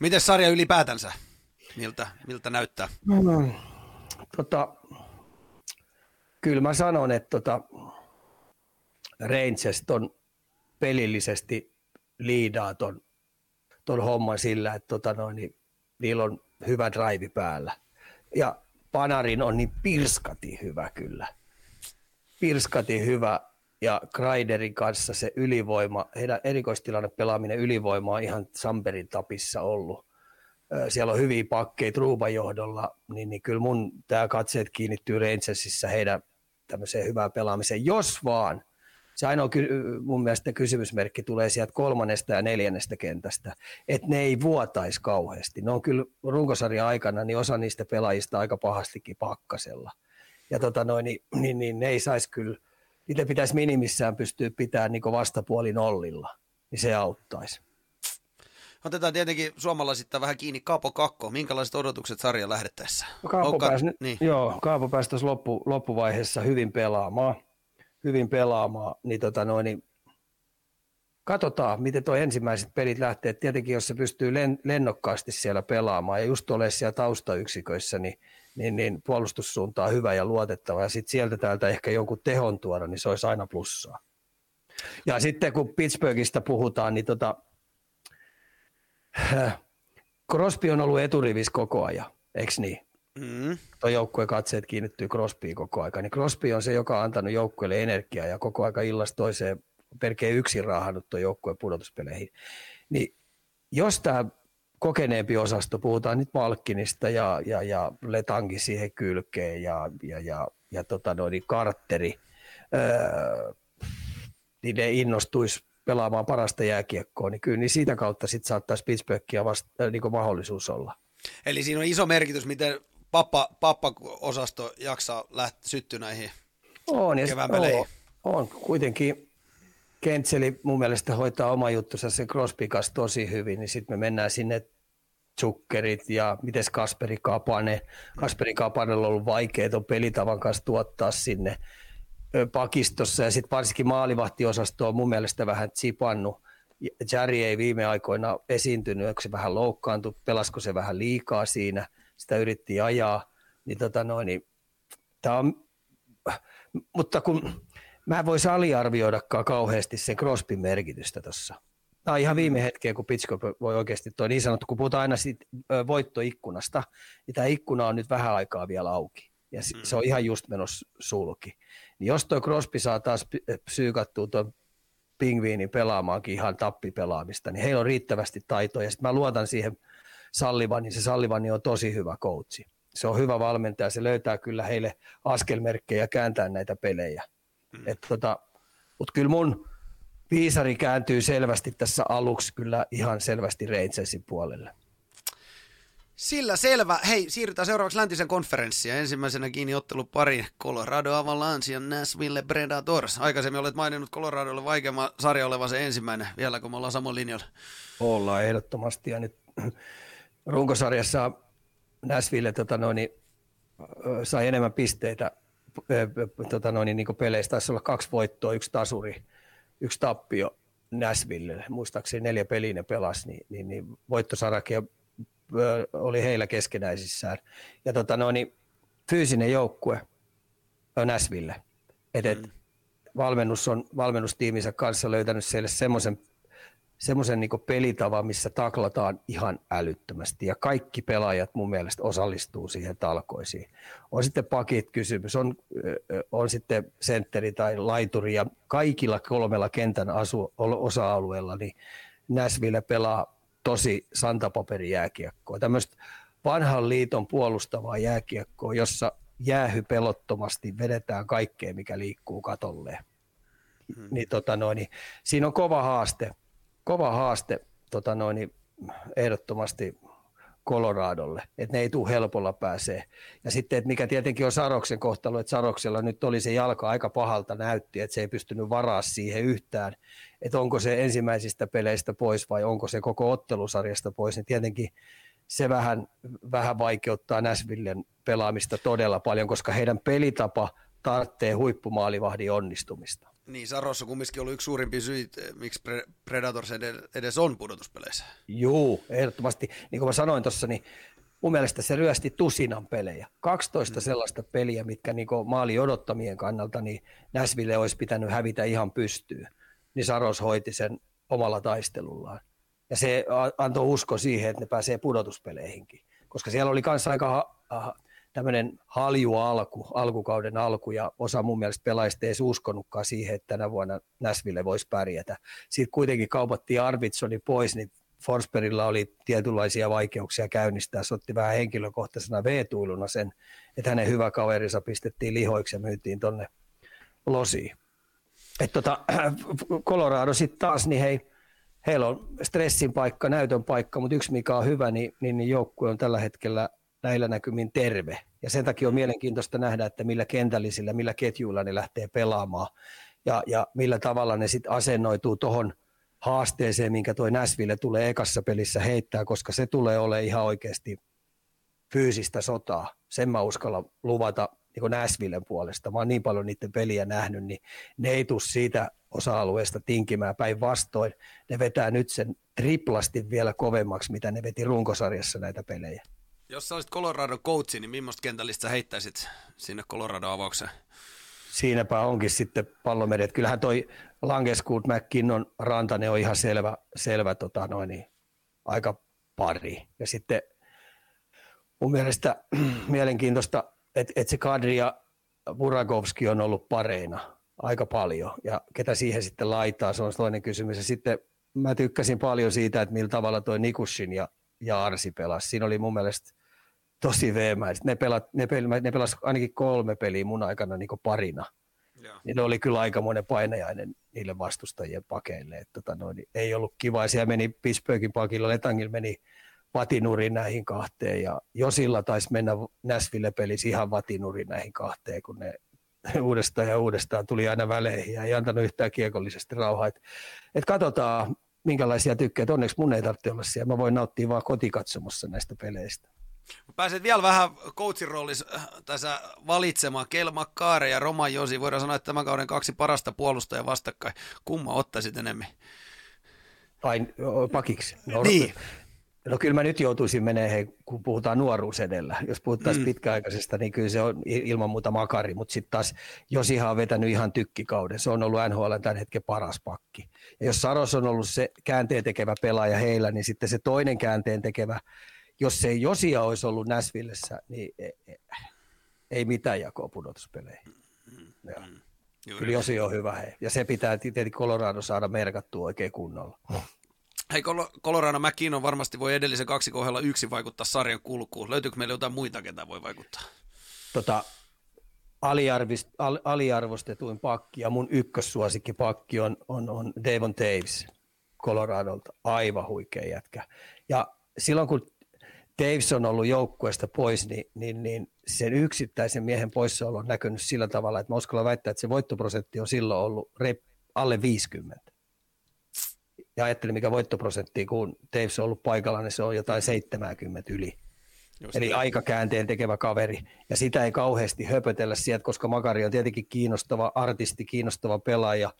Miten sarja ylipäätänsä? Miltä, miltä näyttää? No, tota, kyllä mä sanon, että tota, Rangers on pelillisesti liidaa ton, ton homman sillä, että tota noin, niin niillä on hyvä drive päällä. Ja Panarin on niin pirskati hyvä kyllä. Pirskati hyvä ja Kreiderin kanssa se ylivoima, heidän erikoistilanne pelaaminen ylivoima on ihan Samperin tapissa ollut. Siellä on hyviä pakkeja Truuban johdolla, niin, niin kyllä mun tämä katseet kiinnittyy Rangersissa heidän tämmöiseen hyvään pelaamiseen, jos vaan – se ainoa mun mielestä kysymysmerkki tulee sieltä kolmannesta ja neljännestä kentästä, että ne ei vuotaisi kauheasti. Ne on kyllä runkosarjan aikana, niin osa niistä pelaajista aika pahastikin pakkasella. Ja tota noin, niin, niin, niin ne ei saisi kyllä, niitä pitäisi minimissään pystyä pitämään niin vastapuoli nollilla, niin se auttaisi. Otetaan tietenkin suomalaisittain vähän kiinni Kaapo Kakko. Minkälaiset odotukset sarjan lähdettäessä? No Kaapo, pääsi, niin. joo, Kaapo pääsi tuossa loppu, loppuvaiheessa hyvin pelaamaan hyvin pelaamaan, niin, tota noin, niin katsotaan, miten tuo ensimmäiset pelit lähtee. Tietenkin, jos se pystyy len, lennokkaasti siellä pelaamaan ja just ole siellä taustayksiköissä, niin, niin, niin puolustussuunta on hyvä ja luotettava. Ja sitten sieltä täältä ehkä jonkun tehon tuoda, niin se olisi aina plussaa. Ja sitten kun Pittsburghista puhutaan, niin tota, Crosby on ollut eturivis koko ajan, eikö niin? Mm. Tuo joukkueen katseet kiinnittyy Crosbyin koko aika. Niin Crosby on se, joka on antanut joukkueelle energiaa ja koko aika illasta toiseen perkeen yksin raahannut tuo joukkueen pudotuspeleihin. Niin jos tämä kokeneempi osasto, puhutaan nyt Malkkinista ja, ja, ja Letangi siihen kylkeen ja, ja, ja, ja tota noin, Kartteri, öö, niin ne innostuisi pelaamaan parasta jääkiekkoa, niin kyllä niin siitä kautta sitten saattaisi Pittsburghia vasta, äh, niin mahdollisuus olla. Eli siinä on iso merkitys, miten pappa, pappa-osasto jaksaa lähteä syttyä näihin on, ja kevään on, on, kuitenkin Kentseli mun mielestä hoitaa oma juttusa se Crosby tosi hyvin, niin sitten me mennään sinne Zuckerit ja miten Kasperi Kapane. Kasperi Kapanella on ollut vaikea tuon pelitavan kanssa tuottaa sinne pakistossa ja sitten varsinkin maalivahtiosasto on mun mielestä vähän tsipannut. Jari ei viime aikoina esiintynyt, kun se vähän loukkaantui, pelasko se vähän liikaa siinä, sitä yritti ajaa, niin tota noin, niin tää on, mutta kun mä en voisi aliarvioidakaan kauheasti sen Crosbyn merkitystä tuossa. Tämä on ihan viime hetkeä, kun Pittsburgh voi oikeasti tuo niin sanottu, kun puhutaan aina siitä voittoikkunasta, niin tämä ikkuna on nyt vähän aikaa vielä auki. Ja se on ihan just menossa sulki. Niin jos tuo Crosby saa taas psyykattua tuon pingviinin pelaamaankin ihan tappipelaamista, niin heillä on riittävästi taitoja. Sitten mä luotan siihen Sallivanin. Se Sallivani on tosi hyvä coachi. Se on hyvä valmentaja. Se löytää kyllä heille askelmerkkejä kääntää näitä pelejä. Mm. tota, Mutta kyllä mun viisari kääntyy selvästi tässä aluksi kyllä ihan selvästi Rangersin puolelle. Sillä selvä. Hei, siirrytään seuraavaksi läntisen konferenssiin. Ensimmäisenä kiinni ottelu pari Colorado Avalanche ja Nashville Predators. Aikaisemmin olet maininnut Coloradolle vaikeamman sarja olevan se ensimmäinen, vielä kun me ollaan samalla linjalla. Ollaan ehdottomasti ja nyt runkosarjassa Nashville tota noin, sai enemmän pisteitä tota noin, niin peleistä. Taisi olla kaksi voittoa, yksi tasuri, yksi tappio Nashville. Muistaakseni neljä peliä ne pelasi, niin, niin, niin voittosarake oli heillä keskenäisissään. Ja tota noin, niin fyysinen joukkue Näsville. Et, et, mm. valmennus on valmennustiiminsä kanssa löytänyt siellä semmoisen semmoisen niin pelitavan, missä taklataan ihan älyttömästi ja kaikki pelaajat mun mielestä osallistuu siihen talkoisiin. On sitten pakit kysymys, on, on sitten sentteri tai laituri ja kaikilla kolmella kentän asu, osa-alueella niin Näsville pelaa tosi santapaperijääkiekkoa, tämmöistä vanhan liiton puolustavaa jääkiekkoa, jossa jäähy pelottomasti vedetään kaikkea, mikä liikkuu katolleen. Hmm. Niin, tota noin, niin, siinä on kova haaste, kova haaste tota noin, ehdottomasti Coloradolle, että ne ei tule helpolla pääsee. Ja sitten, että mikä tietenkin on Saroksen kohtalo, että Saroksella nyt oli se jalka aika pahalta näytti, että se ei pystynyt varaa siihen yhtään, että onko se ensimmäisistä peleistä pois vai onko se koko ottelusarjasta pois, niin tietenkin se vähän, vähän vaikeuttaa Näsvillen pelaamista todella paljon, koska heidän pelitapa tarvitsee huippumaalivahdin onnistumista. Niin, Sarossa kumminkin ollut yksi suurimpi syitä, miksi Predators edes on pudotuspeleissä. Joo, ehdottomasti. Niin kuin mä sanoin tuossa, niin mun mielestä se ryösti tusinan pelejä. 12 mm. sellaista peliä, mitkä niin maali odottamien kannalta, niin Näsville olisi pitänyt hävitä ihan pystyyn. Niin Saros hoiti sen omalla taistelullaan. Ja se antoi usko siihen, että ne pääsee pudotuspeleihinkin. Koska siellä oli kanssa aika ha- tämmöinen halju alku, alkukauden alku, ja osa mun mielestä pelaajista ei uskonutkaan siihen, että tänä vuonna Näsville voisi pärjätä. Sitten kuitenkin kaupattiin Arvitsoni pois, niin Forsbergilla oli tietynlaisia vaikeuksia käynnistää. Se otti vähän henkilökohtaisena V-tuiluna sen, että hänen hyvä kaverinsa pistettiin lihoiksi ja myytiin tonne losiin. Et tota, Colorado sitten taas, niin hei, heillä on stressin paikka, näytön paikka, mutta yksi mikä on hyvä, niin, niin, niin joukkue on tällä hetkellä näillä näkymin terve. Ja sen takia on mielenkiintoista nähdä, että millä kentällisillä, millä ketjuilla ne lähtee pelaamaan ja, ja millä tavalla ne sitten asennoituu tuohon haasteeseen, minkä tuo Näsville tulee ekassa pelissä heittää, koska se tulee olemaan ihan oikeasti fyysistä sotaa. Sen mä uskalla luvata niin Näsvillen puolesta. Mä oon niin paljon niiden peliä nähnyt, niin ne ei tule siitä osa-alueesta tinkimään päinvastoin. Ne vetää nyt sen triplasti vielä kovemmaksi, mitä ne veti runkosarjassa näitä pelejä. Jos sä olisit Colorado coachi, niin millaista kentällistä heittäisit sinne Colorado-avaukseen? Siinäpä onkin sitten pallomeret. Kyllähän toi Langeskuut, McKinnon, Rantanen on ihan selvä, selvä tota noin, niin, aika pari. Ja sitten mun mielestä mielenkiintoista, että et se Kadri ja Burakovski on ollut pareina aika paljon. Ja ketä siihen sitten laitaa, se on toinen kysymys. Ja sitten mä tykkäsin paljon siitä, että millä tavalla toi Nikushin ja ja Arsi pelasi. Siinä oli mun mielestä tosi veemäistä. Ne, pelat, ne, pel, ne pelasi ainakin kolme peliä mun aikana niin parina. Ja. Niin ne oli kyllä aikamoinen painajainen niille vastustajien pakeille. Että tota noin, ei ollut kiva. Siellä meni Pittsburghin pakilla, Letangilla meni vatinuriin näihin kahteen ja Josilla taisi mennä Näsville pelissä ihan vatinuriin näihin kahteen, kun ne uudestaan ja uudestaan tuli aina väleihin ja ei antanut yhtään kiekollisesti rauhaa. Et, et katsotaan, minkälaisia tykkäät. Onneksi mun ei tarvitse olla siellä. Mä voin nauttia vaan kotikatsomossa näistä peleistä. Pääset vielä vähän coachin roolissa äh, tässä valitsemaan. Kel Makkaare ja Roma Josi. Voidaan sanoa, että tämän kauden kaksi parasta puolustajaa vastakkain. Kumma ottaisit enemmän? Ai pakiksi. No, niin. No kyllä mä nyt joutuisin menee, hei, kun puhutaan nuoruus edellä. Jos puhuttaisiin mm. pitkäaikaisesta, niin kyllä se on ilman muuta makari, mutta sitten taas Josihan on vetänyt ihan tykkikauden. Se on ollut NHL tämän hetken paras pakki. Ja jos Saros on ollut se käänteen tekevä pelaaja heillä, niin sitten se toinen käänteen tekevä, jos se Josia olisi ollut Näsvillessä, niin ei, e, ei mitään jakoa pudotuspeleihin. Mm. Ja. Mm. Kyllä Josi on hyvä. Hei. Ja se pitää tietenkin Colorado saada merkattua oikein kunnolla. Hei, Colorado McKinnon varmasti voi edellisen kaksi kohdalla yksi vaikuttaa sarjan kulkuun. Löytyykö meillä jotain muita, ketä voi vaikuttaa? Tota, al, aliarvostetuin pakki ja mun ykkössuosikki pakki on, on, on Devon Taves Coloradolta. Aivan huikea jätkä. Ja silloin kun Davis on ollut joukkueesta pois, niin, niin, niin sen yksittäisen miehen poissaolo on näkynyt sillä tavalla, että mä uskallan väittää, että se voittoprosentti on silloin ollut rep, alle 50 ja ajattelin, mikä voittoprosentti, kun Davis on ollut paikalla, niin se on jotain 70 yli. Just Eli aika käänteen tekevä kaveri. Ja sitä ei kauheasti höpötellä sieltä, koska Makari on tietenkin kiinnostava artisti, kiinnostava pelaaja,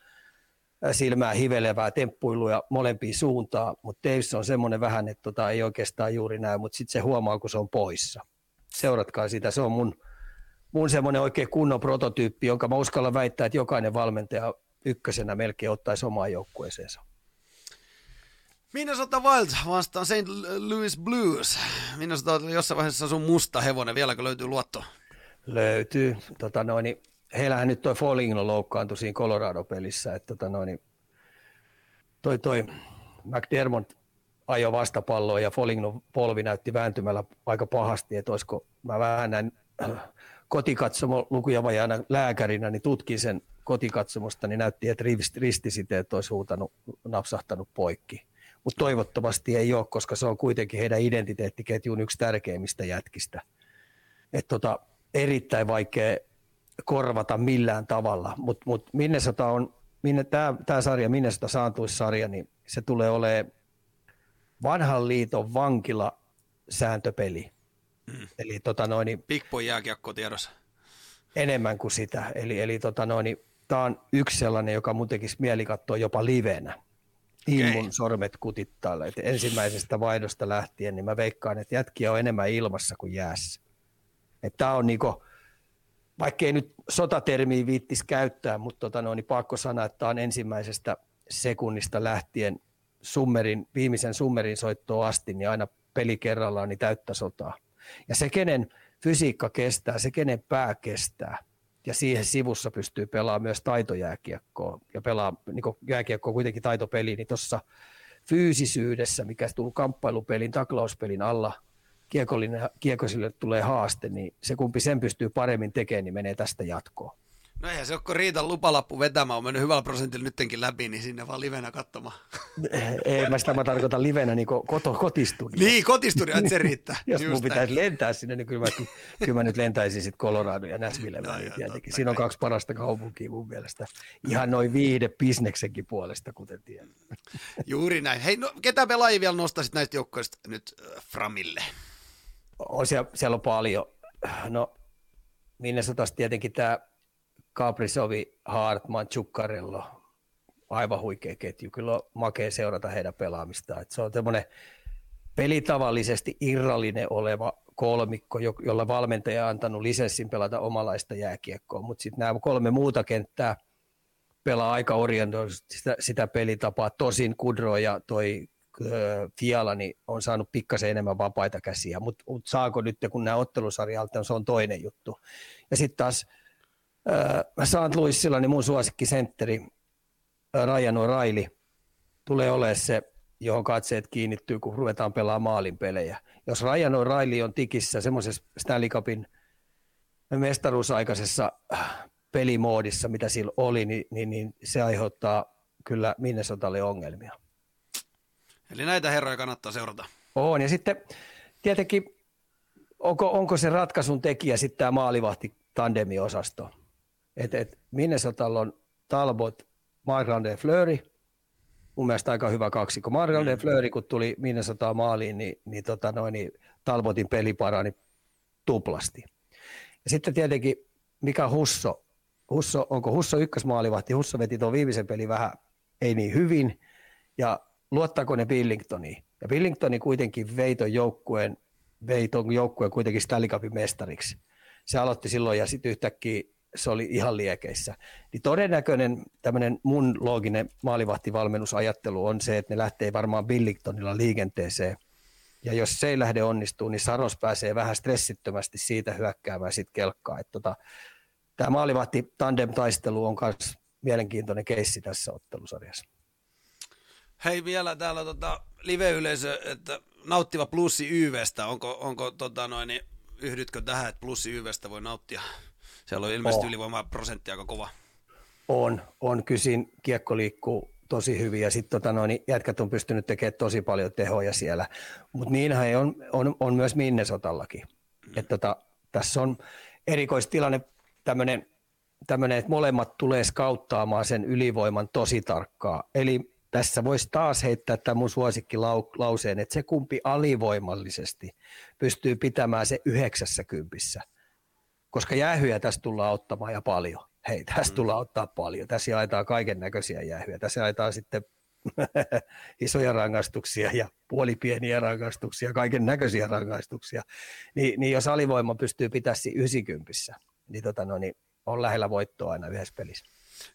silmää hivelevää temppuiluja molempiin suuntaan, mutta Davis on semmoinen vähän, että tota, ei oikeastaan juuri näy, mutta sitten se huomaa, kun se on poissa. Seuratkaa sitä, se on mun, mun semmoinen oikein kunnon prototyyppi, jonka mä uskallan väittää, että jokainen valmentaja ykkösenä melkein ottaisi omaan joukkueeseensa. Minnesota Wild vastaan St. Louis Blues. Minnesota on jossain vaiheessa sun musta hevonen. Vieläkö löytyy luotto? Löytyy. Tota noin, heillähän nyt toi Foligno loukkaantui siinä Colorado-pelissä. Että tota noin, toi, toi McDermott ajoi vastapalloa ja Foligno polvi näytti vääntymällä aika pahasti, että olisiko mä vähän näin kotikatsomo lukujavajana lääkärinä, niin tutkin sen kotikatsomosta, niin näytti, että ristisiteet olisi huutanut, napsahtanut poikki mutta toivottavasti ei ole, koska se on kuitenkin heidän identiteettiketjun yksi tärkeimmistä jätkistä. Et tota, erittäin vaikea korvata millään tavalla, mutta mut Minnesota on, minne, tämä sarja, Minnesota saantuissarja, niin se tulee olemaan vanhan liiton vankila sääntöpeli. Mm. Eli tota noin, Big Boy jääkiekko tiedossa. Enemmän kuin sitä. Eli, eli tota noin, tämä on yksi sellainen, joka mun tekisi mieli katsoa jopa livenä niin okay. sormet kutittaa. että ensimmäisestä vaihdosta lähtien, niin mä veikkaan, että jätkiä on enemmän ilmassa kuin jäässä. Että on niinku, vaikka ei nyt sotatermiä viittis käyttää, mutta tota no, niin pakko sanoa, että tämä on ensimmäisestä sekunnista lähtien summerin, viimeisen summerin soittoon asti, niin aina peli kerrallaan niin täyttä sotaa. Ja se, kenen fysiikka kestää, se, kenen pää kestää, ja siihen sivussa pystyy pelaamaan myös taitojääkiekkoa ja pelaa niin jääkiekkoa kuitenkin taitopeli, niin tuossa fyysisyydessä, mikä tulee kamppailupelin, taklauspelin alla, kiekollinen, tulee haaste, niin se kumpi sen pystyy paremmin tekemään, niin menee tästä jatkoon. No eihän se ole, kun Riitan lupalappu vetämään, on mennyt hyvällä prosentilla nyttenkin läpi, niin sinne vaan livenä katsomaan. Ei, mä sitä mä tarkoitan livenä niin koto, kotistudio. Niin, kotistudio, että se riittää. Jos Just mun pitäisi lentää sinne, niin kyllä mä, kyllä mä nyt lentäisin sitten Colorado ja Nashville no, väliin tietenkin. Siinä on kaksi parasta kaupunkia mun mielestä. Ihan noin viihde bisneksenkin puolesta, kuten tiedän. Juuri näin. Hei, no, ketä pelaajia vielä nostaisit näistä joukkoista nyt äh, Framille? On siellä, siellä on paljon. No, Minnesotasta tietenkin tämä Caprisovi, Hartman, Chukkarello, aivan huikea ketju. Kyllä on makea seurata heidän pelaamistaan. Et se on tämmöinen pelitavallisesti irrallinen oleva kolmikko, jolla valmentaja on antanut lisenssin pelata omalaista jääkiekkoa, mutta sitten nämä kolme muuta kenttää pelaa aika orientoisesti sitä, sitä pelitapaa. Tosin Kudro ja toi Fiala niin on saanut pikkasen enemmän vapaita käsiä, mutta mut saako nyt, kun nämä ottelusarjalta, se on toinen juttu. Ja sitten taas Äh, St. Louisilla niin mun suosikki sentteri Ryan O'Reilly tulee olemaan se johon katseet kiinnittyy, kun ruvetaan pelaamaan maalin pelejä. Jos Ryan O'Reilly on tikissä semmoisessa Stanley Cupin mestaruusaikaisessa pelimoodissa, mitä sillä oli, niin, niin, niin se aiheuttaa kyllä Minnesotalle ongelmia. Eli näitä herroja kannattaa seurata. On, ja sitten tietenkin, onko, onko se ratkaisun tekijä sitten tämä maalivahti tandemiosasto? Et, et Minnesotalla on Talbot, Margrande Fleury, mun mielestä aika hyvä kaksikko. Margrande mm. Fleury, kun tuli Minnesota maaliin, niin, niin, tota noin, niin Talbotin peli parani tuplasti. Ja sitten tietenkin, mikä Husso, Husso onko Husso ykkösmaalivahti, Husso veti tuon viimeisen pelin vähän ei niin hyvin, ja luottaako ne Billingtoniin? Ja Billingtoni kuitenkin vei ton joukkueen, vei ton joukkueen kuitenkin Stanley Cupin mestariksi. Se aloitti silloin ja sitten yhtäkkiä se oli ihan liekeissä. Niin todennäköinen tämmöinen mun looginen maalivahtivalmennusajattelu on se, että ne lähtee varmaan Billingtonilla liikenteeseen. Ja jos se ei lähde onnistuu, niin Saros pääsee vähän stressittömästi siitä hyökkäämään sit kelkkaa. tota, Tämä maalivahti tandem-taistelu on myös mielenkiintoinen keissi tässä ottelusarjassa. Hei vielä täällä tota, live-yleisö, että nauttiva plussi YVstä, onko, onko tota noin, niin yhdytkö tähän, että plussi YVstä voi nauttia? Siellä on ilmeisesti oh. ylivoima prosentti aika kova. On, on. Kysin kiekko liikkuu tosi hyvin ja sitten tota noin, jätkät on pystynyt tekemään tosi paljon tehoja siellä. Mutta niinhän on, on, on myös Minnesotallakin. Mm. Et tota, tässä on erikoistilanne tämmöinen, tämmönen, että molemmat tulee skauttaamaan sen ylivoiman tosi tarkkaa. Eli tässä voisi taas heittää tämän mun suosikkilauseen, että se kumpi alivoimallisesti pystyy pitämään se yhdeksässä kympissä. Koska jäähyjä tässä tullaan ottamaan ja paljon. Hei, tässä mm. tullaan ottaa paljon. Tässä jaetaan kaiken näköisiä jäähyjä. Tässä jaetaan sitten isoja rangaistuksia ja puolipieniä rangaistuksia, kaiken näköisiä rangaistuksia. Ni, niin jos alivoima pystyy pitämään 90, niin, tota no, niin on lähellä voittoa aina yhdessä pelissä.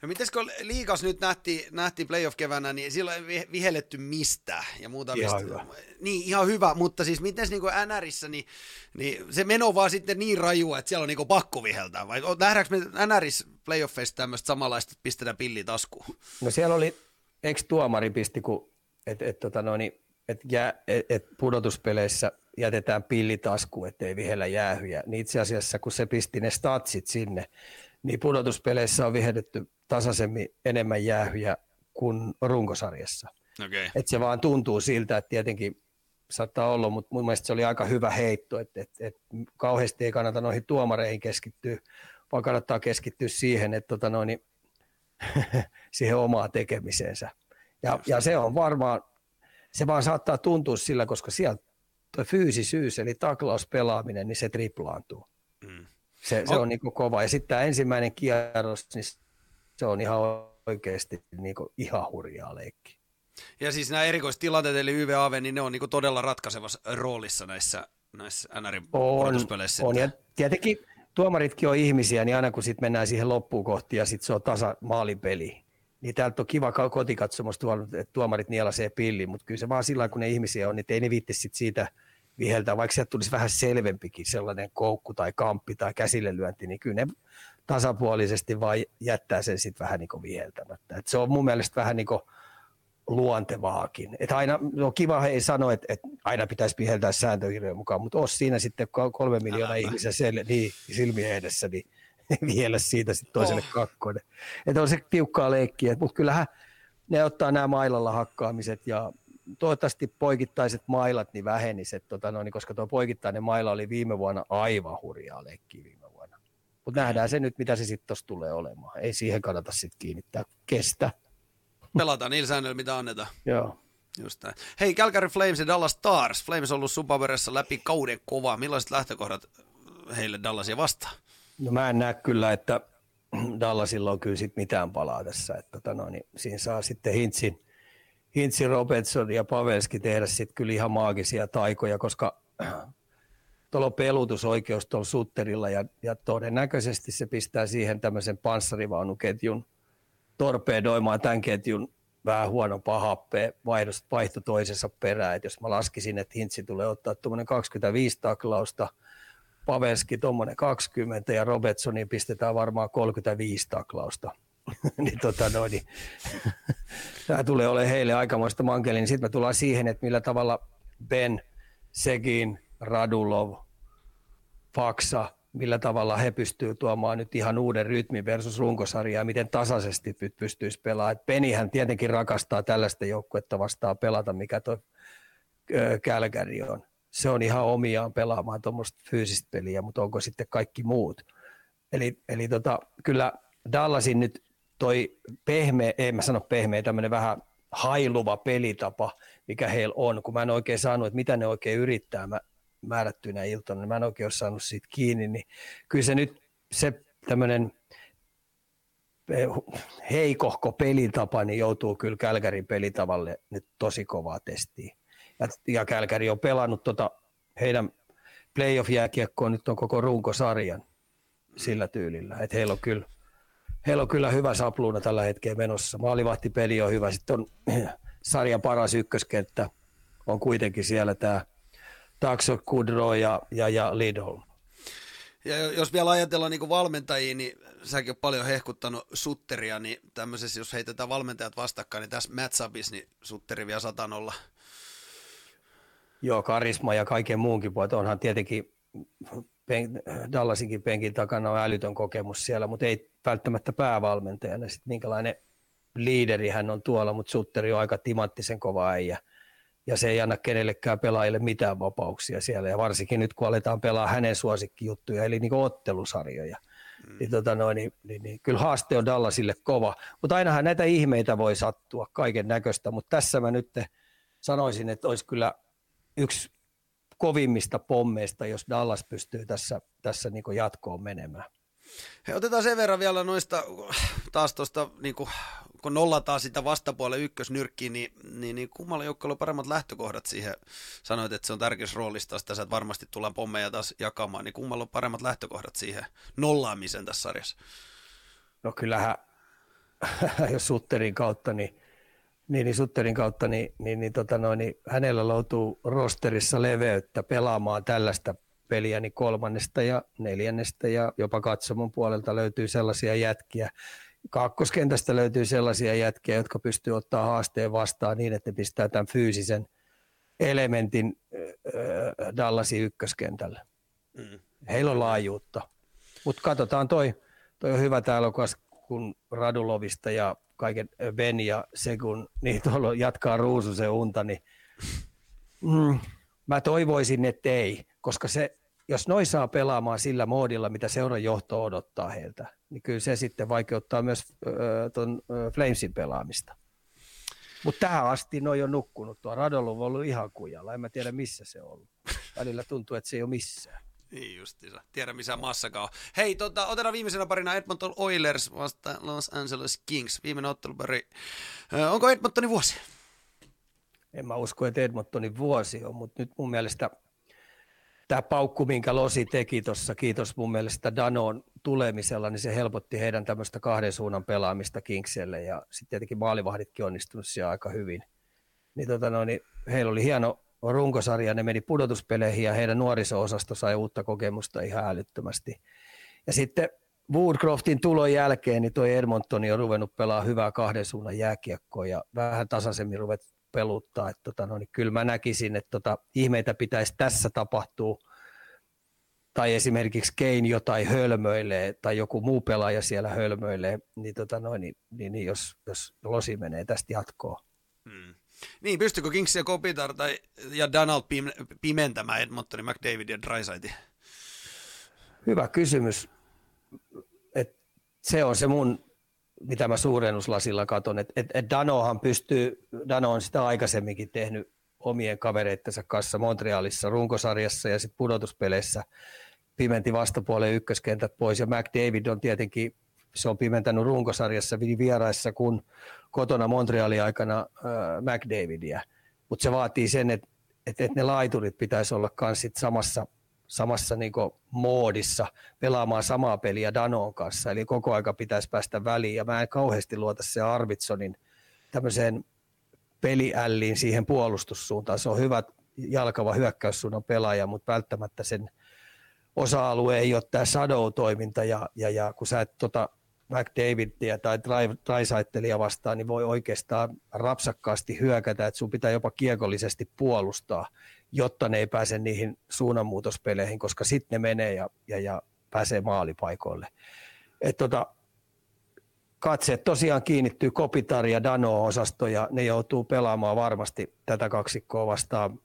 No mites kun liikas nyt nähtiin, nähtiin playoff-kevänä, niin silloin ei vihelletty mistä ja muuta. Ihan mistä. hyvä. Niin, ihan hyvä, mutta siis miten niin NRissä, niin, niin se meno vaan sitten niin rajua, että siellä on niin pakko viheltää. Vai nähdäänkö me NRissä playoffeissa tämmöistä samanlaista, että pistetään pilli taskuun? No siellä oli, eikö tuomari pisti, kun, että et, tota no, niin, et et, et pudotuspeleissä jätetään pilli taskuun, ettei vihellä jäähyjä. Niin itse asiassa, kun se pisti ne statsit sinne, niin pudotuspeleissä on vihdetty tasaisemmin enemmän jäähyjä kuin runkosarjassa. Okay. Et se vaan tuntuu siltä, että tietenkin saattaa olla, mutta mun mielestä se oli aika hyvä heitto, että et, et kauheasti ei kannata noihin tuomareihin keskittyä, vaan kannattaa keskittyä siihen, että tota noin, siihen omaa tekemiseensä. Ja, ja se on varmaan, se vaan saattaa tuntua sillä, koska sieltä tuo fyysisyys, eli taklauspelaaminen, niin se triplaantuu. Mm. Se, se on niin kova. Ja sitten tämä ensimmäinen kierros, niin se on ihan oikeasti niin ihan hurjaa leikki. Ja siis nämä erikoistilanteet, eli YVAV, niin ne on niin todella ratkaisevassa roolissa näissä, näissä NRin on, on, ja tietenkin tuomaritkin on ihmisiä, niin aina kun sitten mennään siihen loppuun kohti ja sitten se on tasa maalipeli, niin täältä on kiva kotikatsomus että tuomarit nielasee pilli, mutta kyllä se vaan sillä kun ne ihmisiä on, niin ei ne viitti sit siitä viheltää, vaikka sieltä tulisi vähän selvempikin sellainen koukku tai kamppi tai käsille lyönti, niin kyllä ne tasapuolisesti vaan jättää sen sitten vähän niin viheltämättä. Et se on mun mielestä vähän niin kuin luontevaakin. Et aina, no kiva ei sano, että, että aina pitäisi viheltää sääntökirjojen mukaan, mutta jos siinä sitten kolme miljoonaa ihmisen sel, niin, silmien edessä, niin vielä siitä sitten toiselle oh. kakkonen. Että on se tiukkaa leikkiä, mutta kyllähän ne ottaa nämä mailalla hakkaamiset ja toivottavasti poikittaiset mailat niin väheniset, tota, no, niin koska tuo poikittainen maila oli viime vuonna aivan hurjaa leikkiä viime vuonna. Mutta nähdään se nyt, mitä se sitten tuossa tulee olemaan. Ei siihen kannata sitten kiinnittää. Kestä. Pelataan niillä säännöillä, mitä annetaan. Joo. Just näin. Hei, Calgary Flames ja Dallas Stars. Flames on ollut Supaveressa läpi kauden kovaa. Millaiset lähtökohdat heille Dallasia vastaan? No mä en näe kyllä, että Dallasilla on kyllä sit mitään palaa tässä. Että tota no, niin siinä saa sitten Hintsin, Hintsin Robertson ja Pavelski tehdä sitten kyllä ihan maagisia taikoja, koska tuolla on pelutusoikeus tuolla Sutterilla ja, ja todennäköisesti se pistää siihen tämmöisen panssarivaunuketjun torpedoimaan tämän ketjun vähän huono pahappe vaihto toisensa perään. Et jos mä laskisin, että Hintsi tulee ottaa tuommoinen 25 taklausta – Pavelski tuommoinen 20 ja Robertsoniin pistetään varmaan 35 taklausta. niin, tota noin, niin tämä tulee olemaan heille aikamoista mankeli. Niin sitten me tullaan siihen, että millä tavalla Ben, Segin, Radulov, Faksa, millä tavalla he pystyvät tuomaan nyt ihan uuden rytmin versus runkosarjaa, miten tasaisesti pystyisi pelaamaan. Penihän tietenkin rakastaa tällaista joukkuetta vastaan pelata, mikä tuo Kälkäri on. Se on ihan omiaan pelaamaan tuommoista fyysistä peliä, mutta onko sitten kaikki muut? Eli, eli tota, kyllä Dallasin nyt toi pehmeä, en mä sano pehmeä, tämmöinen vähän hailuva pelitapa, mikä heillä on, kun mä en oikein saanut, että mitä ne oikein yrittää mä, määrättyinä iltana, niin mä en oikein ole saanut siitä kiinni, niin kyllä se nyt se tämmöinen eh, heikohko pelitapa, niin joutuu kyllä Kälkärin pelitavalle nyt tosi kovaa testiin. Ja, ja Kälkäri on pelannut tota heidän playoff-jääkiekkoon nyt on koko runkosarjan sillä tyylillä, että heillä on kyllä, heillä on kyllä hyvä sapluuna tällä hetkellä menossa. Maalivahtipeli on hyvä, sitten on sarjan paras ykköskenttä, on kuitenkin siellä tämä Taxo, Kudro ja, ja, ja Lidholm. Ja jos vielä ajatellaan niin valmentajia, niin säkin oot paljon hehkuttanut Sutteria, niin tämmöisessä, jos heitetään valmentajat vastakkain, niin tässä matchupissa, niin Sutteri vielä satan olla. Joo, karisma ja kaiken muunkin puolta. Onhan tietenkin pen, Dallasinkin penkin takana on älytön kokemus siellä, mutta ei välttämättä päävalmentajana. Sitten minkälainen liideri hän on tuolla, mutta Sutteri on aika timanttisen kova äijä ja se ei anna kenellekään pelaajille mitään vapauksia siellä. Ja varsinkin nyt, kun aletaan pelaa hänen suosikkijuttuja, eli niin ottelusarjoja. Mm. Niin, tota noin, niin, niin, niin, kyllä haaste on Dallasille kova. Mutta ainahan näitä ihmeitä voi sattua, kaiken näköistä. Mutta tässä mä nyt sanoisin, että olisi kyllä yksi kovimmista pommeista, jos Dallas pystyy tässä, tässä niin jatkoon menemään. He otetaan sen verran vielä noista, taas tuosta, niin kuin, kun nollataan sitä vastapuolen ykkösnyrkkiä, niin, niin, niin kummalla joukkueella on paremmat lähtökohdat siihen. Sanoit, että se on tärkeässä roolissa taas tässä, että varmasti tullaan pommeja taas jakamaan, niin kummalla on paremmat lähtökohdat siihen nollaamiseen tässä sarjassa? No kyllähän, jos Sutterin kautta, niin niin, niin Sutterin kautta, niin, niin, niin, tota noin, niin hänellä loutuu rosterissa leveyttä pelaamaan tällaista peliä niin kolmannesta ja neljännestä ja jopa katsomon puolelta löytyy sellaisia jätkiä. Kakkoskentästä löytyy sellaisia jätkiä, jotka pystyy ottaa haasteen vastaan niin, että ne pistää tämän fyysisen elementin äh, Dallasin ykköskentälle. Mm. Heillä on laajuutta. Mutta katsotaan toi, toi on hyvä täällä, kun Radulovista ja kaiken Ben ja Segun, niin tuolla jatkaa Ruususen unta, niin mm, mä toivoisin, että ei, koska se, jos noin saa pelaamaan sillä moodilla, mitä seuran johto odottaa heiltä, niin kyllä se sitten vaikeuttaa myös äh, tuon äh, Flamesin pelaamista. Mutta tähän asti noin on nukkunut. Tuo Radolu on ollut ihan kujalla. En mä tiedä, missä se on ollut. Välillä tuntuu, että se ei ole missään. Niin justiinsa. Tiedä missä massakaan on. Hei, tota, otetaan viimeisenä parina Edmonton Oilers vasta Los Angeles Kings. Viimeinen ottelupari. onko Edmontonin vuosi? En mä usko, että Edmontonin vuosi on, mutta nyt mun mielestä tämä paukku, minkä Losi teki tuossa, kiitos mun mielestä Danon tulemisella, niin se helpotti heidän tämmöistä kahden suunnan pelaamista Kingselle ja sitten tietenkin maalivahditkin onnistunut siellä aika hyvin. Niin, tota no, niin heillä oli hieno runkosarja, ne meni pudotuspeleihin ja heidän nuoriso-osasto sai uutta kokemusta ihan älyttömästi. Ja sitten Woodcroftin tulon jälkeen niin toi Edmontoni on ruvennut pelaa hyvää kahden suunnan jääkiekkoa ja vähän tasaisemmin ruvet peluttaa. Että tota, no, niin kyllä mä näkisin, että tota, ihmeitä pitäisi tässä tapahtua tai esimerkiksi Kein jotain hölmöilee tai joku muu pelaaja siellä hölmöilee, niin, tota, no, niin, niin, niin jos, jos losi menee tästä jatkoon. Hmm. Niin, Kings ja Kopitar tai, ja Donald pimentämään Edmontonin, McDavid ja Drysaitin? Hyvä kysymys. Et se on se mun, mitä mä suurennuslasilla katson, että et, et Danohan pystyy, Dano on sitä aikaisemminkin tehnyt omien kavereittensa kanssa Montrealissa runkosarjassa ja sitten pudotuspeleissä pimenti vastapuolen ykköskentät pois ja McDavid on tietenkin se on pimentänyt runkosarjassa vieraissa kun kotona Montrealin aikana äh, McDavidia. Mutta se vaatii sen, että et, et ne laiturit pitäisi olla myös samassa, samassa niinku moodissa pelaamaan samaa peliä Danon kanssa. Eli koko aika pitäisi päästä väliin. Ja mä en kauheasti luota se Arvitsonin tämmöiseen peliälliin siihen puolustussuuntaan. Se on hyvä jalkava hyökkäyssuunnan pelaaja, mutta välttämättä sen osa-alue ei ole tämä shadow-toiminta. Ja, ja, ja kun sä et tota McDavidia tai Drysaitelia vastaan, niin voi oikeastaan rapsakkaasti hyökätä, että sun pitää jopa kiekollisesti puolustaa, jotta ne ei pääse niihin suunnanmuutospeleihin, koska sitten ne menee ja, ja, ja pääsee maalipaikoille. Et tota, katseet tosiaan kiinnittyy Kopitar ja Dano-osasto ja ne joutuu pelaamaan varmasti tätä kaksikkoa vastaan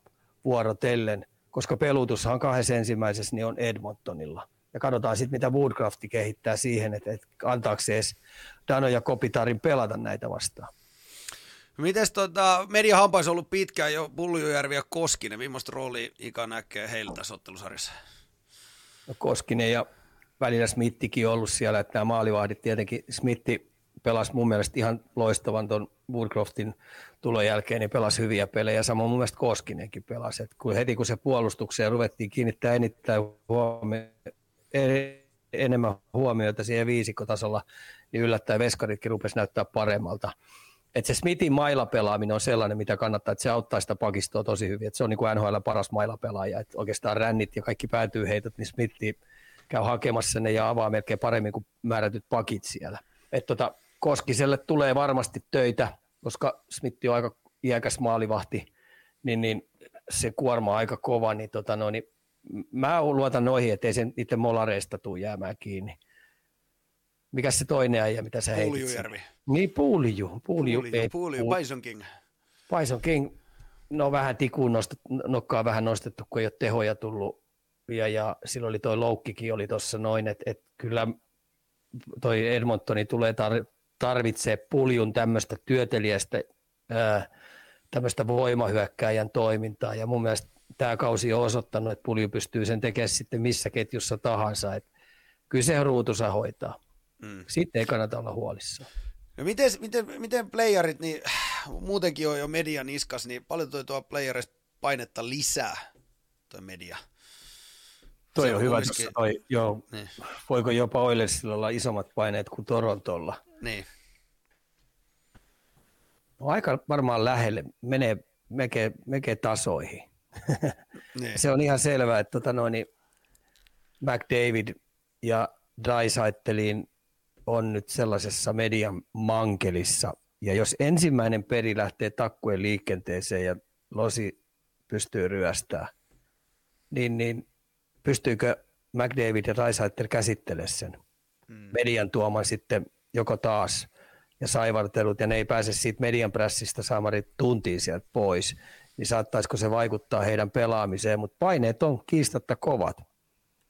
vuorotellen, koska pelutushan kahdessa ensimmäisessä niin on Edmontonilla. Ja katsotaan sitten, mitä Woodcrafti kehittää siihen, että, että antaako se edes Dano ja Kopitarin pelata näitä vastaan. Mites tota, media hampaisi ollut pitkään jo Pullujärvi ja Koskinen. Millaista roolia Ika näkee heillä tässä ottelusarjassa? No Koskinen ja välillä Smittikin ollut siellä, että nämä maalivahdit tietenkin, Smitti pelasi mun mielestä ihan loistavan tuon Woodcroftin tulon jälkeen, niin pelasi hyviä pelejä, samoin mun mielestä Koskinenkin pelasi, että kun heti kun se puolustukseen ruvettiin kiinnittää eniten huomioon, enemmän huomiota siihen viisikkotasolla, niin yllättäen veskaritkin rupesi näyttää paremmalta. Että se Smithin mailapelaaminen on sellainen, mitä kannattaa, että se auttaa sitä pakistoa tosi hyvin. Että se on niin kuin NHL paras mailapelaaja, että oikeastaan rännit ja kaikki päätyy heitot, niin Smithi käy hakemassa ne ja avaa melkein paremmin kuin määrätyt pakit siellä. Että tota, Koskiselle tulee varmasti töitä, koska Smith on aika iäkäs maalivahti, niin, niin se kuorma on aika kova, niin, tota no, niin mä luotan noihin, ettei sen itse molareista tule jäämään kiinni. Mikä se toinen äijä, mitä sä heitit? Puulijujärvi. Niin, Puuliju. Puuliju, Puuliju, Puuliju Bison King. Bison King, no vähän tikuun nostettu, nokkaa vähän nostettu, kun ei ole tehoja tullut. Ja, ja silloin oli toi loukkikin oli tuossa noin, että et kyllä toi Edmontoni tulee tar- tarvitsee puljun tämmöistä työtelijästä, tämmöistä voimahyökkääjän toimintaa. Ja mun mielestä tämä kausi on osoittanut, että pulju pystyy sen tekemään sitten missä ketjussa tahansa. Et kyllä se ruutusa hoitaa. Mm. Sitten ei kannata olla huolissaan. No miten, miten, miten playerit, niin muutenkin on jo median iskas, niin paljon toi tuo playerista painetta lisää, tuo media? Toi on, on hyvä, toi, joo, niin. voiko jopa Oilersilla olla isommat paineet kuin Torontolla? Niin. No, aika varmaan lähelle, menee meke, meke tasoihin. Niin. se on ihan selvää, että tota noin, McDavid ja Drysaitelin on nyt sellaisessa median mankelissa. Ja jos ensimmäinen peri lähtee takkujen liikenteeseen ja losi pystyy ryöstää, niin, niin pystyykö McDavid ja Drysaitel käsittelemään sen mm. median tuoman sitten joko taas ja saivartelut ja ne ei pääse siitä median prässistä saamari tuntiin sieltä pois, niin saattaisiko se vaikuttaa heidän pelaamiseen, mutta paineet on kiistatta kovat.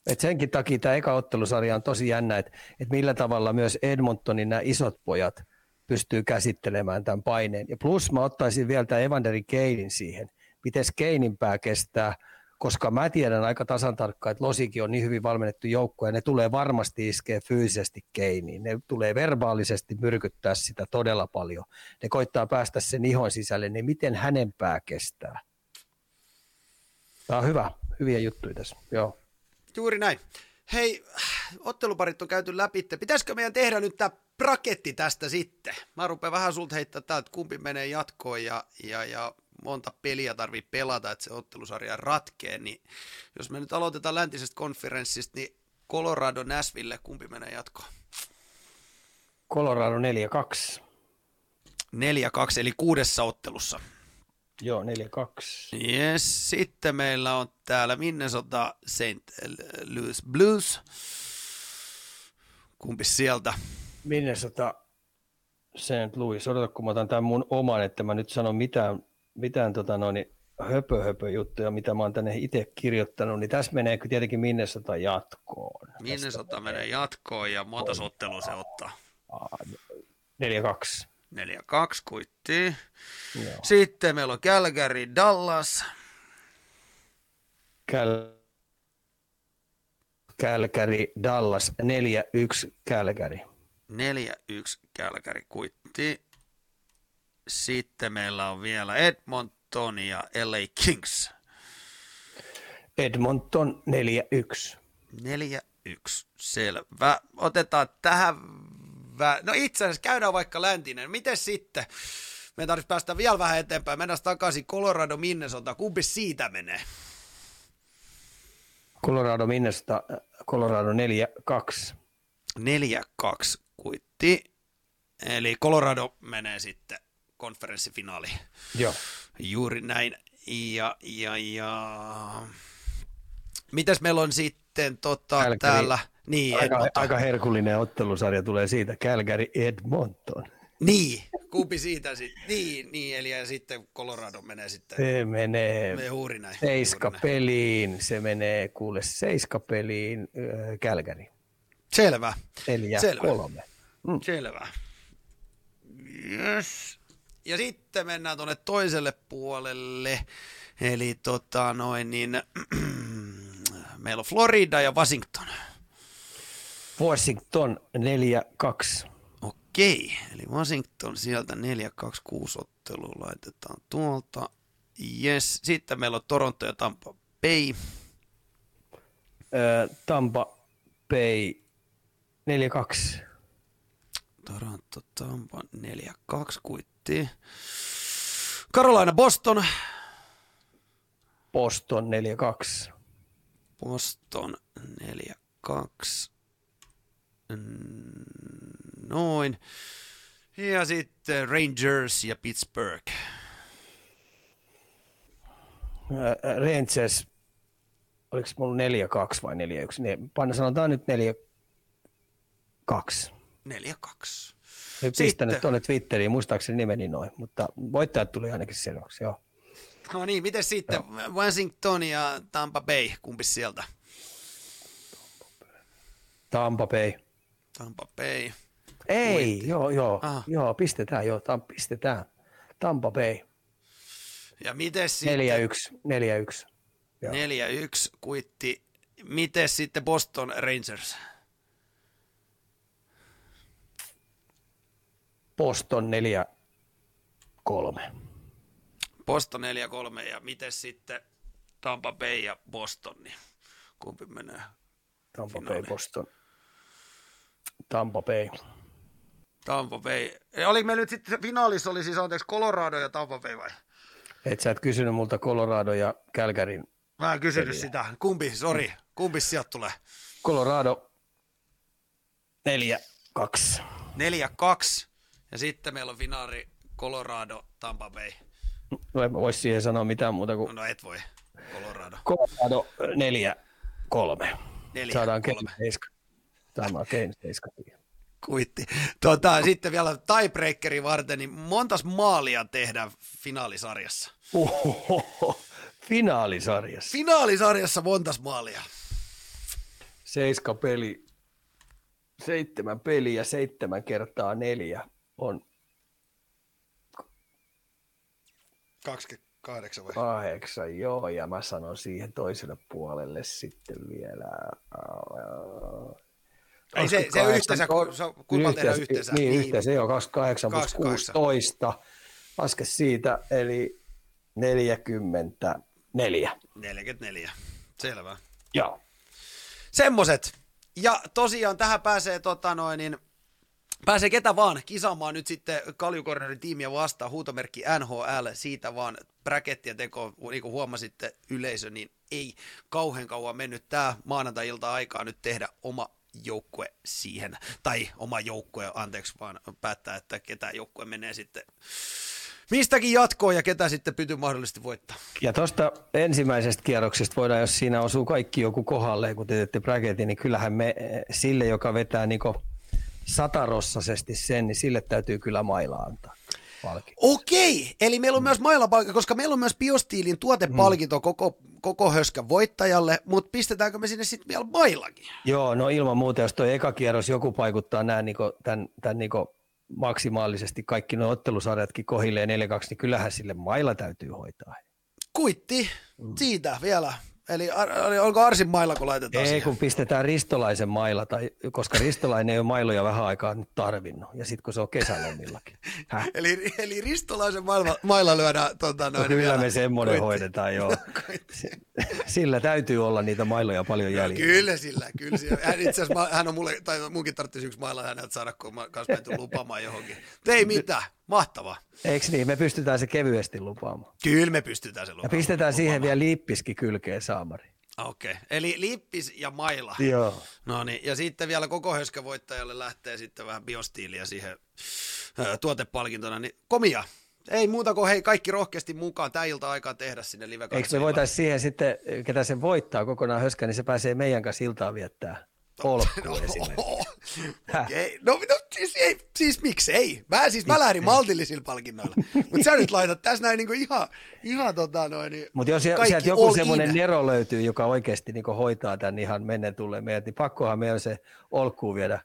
Et senkin takia tämä eka ottelusarja on tosi jännä, että et millä tavalla myös Edmontonin nämä isot pojat pystyy käsittelemään tämän paineen. Ja plus mä ottaisin vielä tämän Evanderi Keinin siihen. Miten Keinin pää kestää – koska mä tiedän aika tasan tarkkaan, että Losikin on niin hyvin valmennettu joukko ja ne tulee varmasti iskeä fyysisesti keiniin. Ne tulee verbaalisesti myrkyttää sitä todella paljon. Ne koittaa päästä sen ihon sisälle, niin miten hänen pää kestää? Tämä on hyvä, hyviä juttuja tässä, joo. Juuri näin. Hei, otteluparit on käyty läpi. Pitäisikö meidän tehdä nyt tämä braketti tästä sitten? Mä rupean vähän sulta heittää täältä, kumpi menee jatkoon ja, ja, ja monta peliä tarvii pelata, että se ottelusarja ratkee, niin jos me nyt aloitetaan läntisestä konferenssista, niin Colorado Nashville, kumpi menee jatkoon? Colorado 4-2. 4-2, eli kuudessa ottelussa. Joo, 4-2. Yes, sitten meillä on täällä Minnesota St. Louis Blues. Kumpi sieltä? Minnesota St. Louis. Odota, kun mä otan tämän mun oman, että mä nyt sanon mitään mitään tota noin, höpö, höpö juttuja, mitä mä oon tänne itse kirjoittanut, niin tässä menee tietenkin Minnesota jatkoon. Minnesota menee, menee jatkoon ja monta ottelua se ottaa? 4-2. 4-2 kuitti. Sitten meillä on Calgary, Dallas. Cal- Calgary, Dallas, 4-1 Calgary. 4-1 Calgary kuitti. Sitten meillä on vielä Edmonton ja LA Kings. Edmonton 4-1. 4-1, selvä. Otetaan tähän, vä- no itse asiassa käydään vaikka läntinen. Miten sitten? Me tarvitsisi päästä vielä vähän eteenpäin. Mennään takaisin Colorado Minnesota. Kumpi siitä menee? Colorado Minnesota, Colorado 4-2. 4-2 kuitti. Eli Colorado menee sitten konferenssifinaaliin. Joo. Juuri näin. Ja, ja, ja... Mitäs meillä on sitten tota, Calgary. täällä? Niin, Aika, Edmonton. aika herkullinen ottelusarja tulee siitä. Calgary Edmonton. niin, kumpi siitä sitten? Niin, niin, eli ja sitten Colorado menee sitten. Se menee Me juuri näin. seiska juuri näin. peliin. Se menee kuule seiska peliin äh, Calgary. Selvä, Neljä, Selvä. kolme. selvä. Yes. Ja sitten mennään tuonne toiselle puolelle. Eli tota noin niin, meillä on Florida ja Washington. Washington 4-2. Okei, eli Washington sieltä 4-2-6 ottelu laitetaan tuolta. Yes. Sitten meillä on Toronto ja Tampa Bay. Tampa Bay 4-2. Toronto, Tampa 4-2 kuitti. Carolina, Boston. Boston 4-2. Boston 4-2. Mm, Noin. Ja sitten Rangers ja Pittsburgh. Ö, Rangers, oliko mulla 4-2 vai 4-1? Ne, panna sanotaan nyt 4-2. 4-2. Nyt pistänyt tuonne Twitteriin, muistaakseni nimeni noin, mutta voittajat tuli ainakin selväksi, joo. No niin, miten sitten Washington ja Tampa Bay, kumpi sieltä? Tampa Bay. Tampa Bay. Ei, Voitti. joo, joo, Ah. joo, pistetään, joo, tam, pistetään. Tampa Bay, Ja miten sitten? 4-1, 4-1. Joo. 4-1 kuitti. Miten sitten Boston Rangers? Boston 4-3. Boston 4-3 ja miten sitten Tampa Bay ja Boston, niin kumpi menee? Tampa Bay, Finaali. Boston. Tampa Bay. Tampa Bay. Ja Oli meillä nyt sitten finaalissa oli siis anteeksi Colorado ja Tampa Bay vai? Et sä et kysynyt multa Colorado ja Calgaryn. Mä en kysynyt sitä. Kumpi, sori, kumpi sieltä tulee? Colorado 4-2. 4-2 ja sitten meillä on finaali Colorado, Tampa Bay. No en mä vois siihen sanoa mitään muuta kuin No et voi, Colorado. Colorado 4-3. Neljä, Saadaan kolme. Kane 7. Tämä Kane 7. Kuitti. Tota, sitten vielä tiebreakeri varten, niin montas maalia tehdään finaalisarjassa? Ohoho. Finaalisarjassa. Finaalisarjassa montas maalia? Seiska peli. Seitsemän peliä, seitsemän kertaa neljä on 28 vai? kahdeksan, joo, ja mä sanon siihen toiselle puolelle sitten vielä. Ei se- se on 28, yhteensä, kun- se on- tehdään yhteensä? Niin, Niin. yhteensä, joo, 28 plus 28. 16. Laske siitä, eli 44. 44. Selvä. Joo. Semmoset. Ja tosiaan tähän pääsee tota noin, niin Pääsee ketä vaan kisaamaan nyt sitten Kaljukornerin tiimiä vastaan, huutomerkki NHL, siitä vaan bräkettien teko, niin kuin huomasitte yleisö, niin ei kauhean kauan mennyt. Tämä maanantai-ilta aikaa nyt tehdä oma joukkue siihen, tai oma joukkue, anteeksi vaan päättää, että ketä joukkue menee sitten mistäkin jatkoon ja ketä sitten pyty mahdollisesti voittaa. Ja tuosta ensimmäisestä kierroksesta voidaan, jos siinä osuu kaikki joku kohdalle, kun te teette bracketin, niin kyllähän me eh, sille, joka vetää niin satarossaisesti sen, niin sille täytyy kyllä maila antaa palkinto. Okei, eli meillä on myös mailapalkinto, koska meillä on myös Biostiilin tuotepalkinto koko, koko höskän voittajalle, mutta pistetäänkö me sinne sitten vielä mailakin? Joo, no ilman muuta, jos tuo eka kierros joku paikuttaa nämä niin tämän, tämän niin maksimaalisesti kaikki nuo ottelusarjatkin kohilleen 4-2, niin kyllähän sille mailla täytyy hoitaa. Kuitti, siitä vielä. Eli ar- onko Arsin mailla, kun laitetaan Ei, siihen? kun pistetään Ristolaisen mailla, tai, koska Ristolainen ei ole mailoja vähän aikaa nyt tarvinnut, ja sitten kun se on kesälomillakin. Häh? Eli, eli Ristolaisen mailla, mailla lyödään tota, No, noin kyllä vielä. me semmoinen Kuitti. hoidetaan, joo. Sillä täytyy olla niitä mailoja paljon jäljellä. Kyllä sillä, kyllä sillä. Hän itse asiassa, hän on mulle, tai munkin tarvitsisi yksi mailla häneltä saada, kun mä kanssa menty lupaamaan johonkin. Ei mitään, mahtavaa. Eikö niin? Me pystytään se kevyesti lupaamaan. Kyllä me pystytään se Ja lupaamaan. pistetään siihen vielä liippiski kylkeen saamari. Okei, okay. eli lippis ja maila. Joo. No niin, ja sitten vielä koko höskävoittajalle lähtee sitten vähän biostiiliä siihen ö, tuotepalkintona. Niin komia, ei muuta kuin hei, kaikki rohkeasti mukaan. Tämä ilta aikaa tehdä sinne live Eikö me voitaisiin siihen sitten, ketä sen voittaa kokonaan höskä, niin se pääsee meidän kanssa iltaa viettää polkkuun esimerkiksi. Okay. No, no siis, ei, siis miksi ei? Mä siis mä lähdin maltillisilla palkinnoilla. Mutta sä nyt laitat tässä näin niinku ihan, ihan tota noin. Niin Mutta jos sieltä joku semmoinen nero löytyy, joka oikeasti niinku hoitaa tämän ihan mennen tulleen meidät, niin pakkohan meidän se olkkuun viedä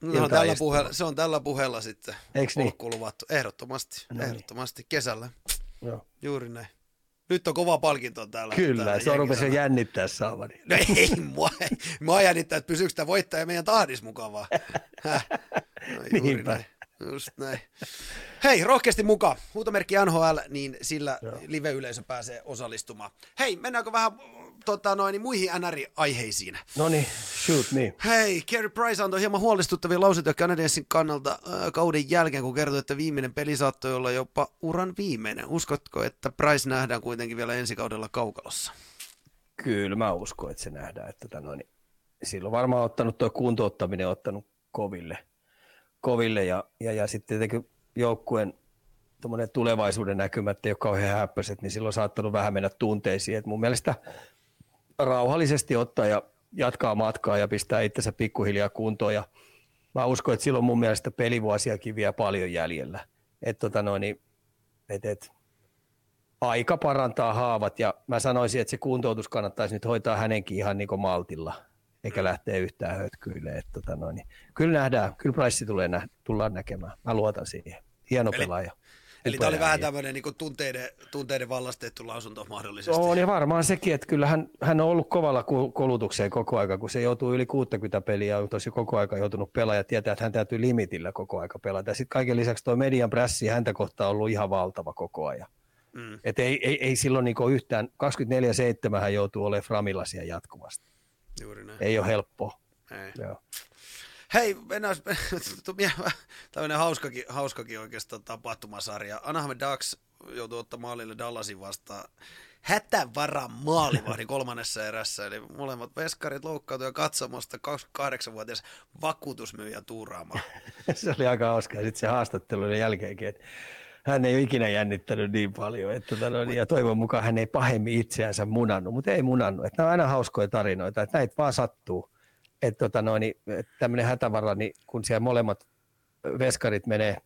No, tällä puheella, se on tällä puheella sitten Eiks niin? luvattu. Ehdottomasti, no niin. ehdottomasti kesällä. Joo. Juuri näin. Nyt on kova palkinto täällä. Kyllä, täällä se rupesi jo jännittää saamani. No ei, mua, mua jännittää, että pysyykö tämä voittaja meidän tahdis mukavaa. No, Niinpä. näin. Just näin. Hei, rohkeasti mukaan. Huutomerkki NHL, niin sillä Joo. live-yleisö pääsee osallistumaan. Hei, mennäänkö vähän tota, noin, muihin NR-aiheisiin? No niin, shoot me. Hei, Carey Price antoi hieman huolestuttavia lausuntoja Canadiensin kannalta äh, kauden jälkeen, kun kertoi, että viimeinen peli saattoi olla jopa uran viimeinen. Uskotko, että Price nähdään kuitenkin vielä ensi kaudella kaukalossa? Kyllä mä uskon, että se nähdään. Että tota noin, silloin varmaan ottanut tuo kuntouttaminen ottanut koville, koville ja, ja, ja sitten tietenkin joukkueen tulevaisuuden näkymät ei ole kauhean häppöiset, niin silloin on saattanut vähän mennä tunteisiin. Et mun mielestä rauhallisesti ottaa ja jatkaa matkaa ja pistää itsensä pikkuhiljaa kuntoon. Ja mä uskon, että silloin mun mielestä pelivuosiakin vielä paljon jäljellä. Et tota noin, niin, et, et, aika parantaa haavat ja mä sanoisin, että se kuntoutus kannattaisi nyt hoitaa hänenkin ihan niin maltilla, eikä lähteä yhtään hötkyille. Et tota noin, niin, kyllä nähdään, kyllä Price tulee nä- tullaan näkemään. Mä luotan siihen. Hieno Eli- pelaaja. Eli tämä oli vähän tämmöinen niin tunteiden, tunteiden vallastettu lausunto mahdollisesti. On ja varmaan sekin, että kyllä hän, hän on ollut kovalla ku- kulutukseen koko aika, kun se joutuu yli 60 peliä on tosi koko aika joutunut pelaamaan ja tietää, että hän täytyy limitillä koko aika pelata. Ja sitten kaiken lisäksi tuo median prässi häntä kohtaan on ollut ihan valtava koko ajan. Mm. Et ei, ei, ei silloin niinku yhtään, 24-7 hän joutuu olemaan Framilla siellä jatkuvasti. Juuri näin. Ei ole helppoa. Ei. Joo. Hei, mennään, tämmöinen hauskakin, hauskakin oikeastaan tapahtumasarja. Anaheim Ducks joutuu ottamaan maalille Dallasin vastaan hätävara maalivahdin kolmannessa erässä, eli molemmat veskarit loukkautui ja katsomosta 28-vuotias vakuutusmyyjä tuuraamaan. se oli aika hauska. Sitten se haastattelun jälkeenkin, että hän ei ole ikinä jännittänyt niin paljon. Että, tota, noin, ja toivon mukaan hän ei pahemmin itseänsä munannut, mutta ei munannut. Että nämä on aina hauskoja tarinoita, että näitä vaan sattuu. Että tota, noin, että tämmöinen hätävara, niin kun siellä molemmat veskarit menee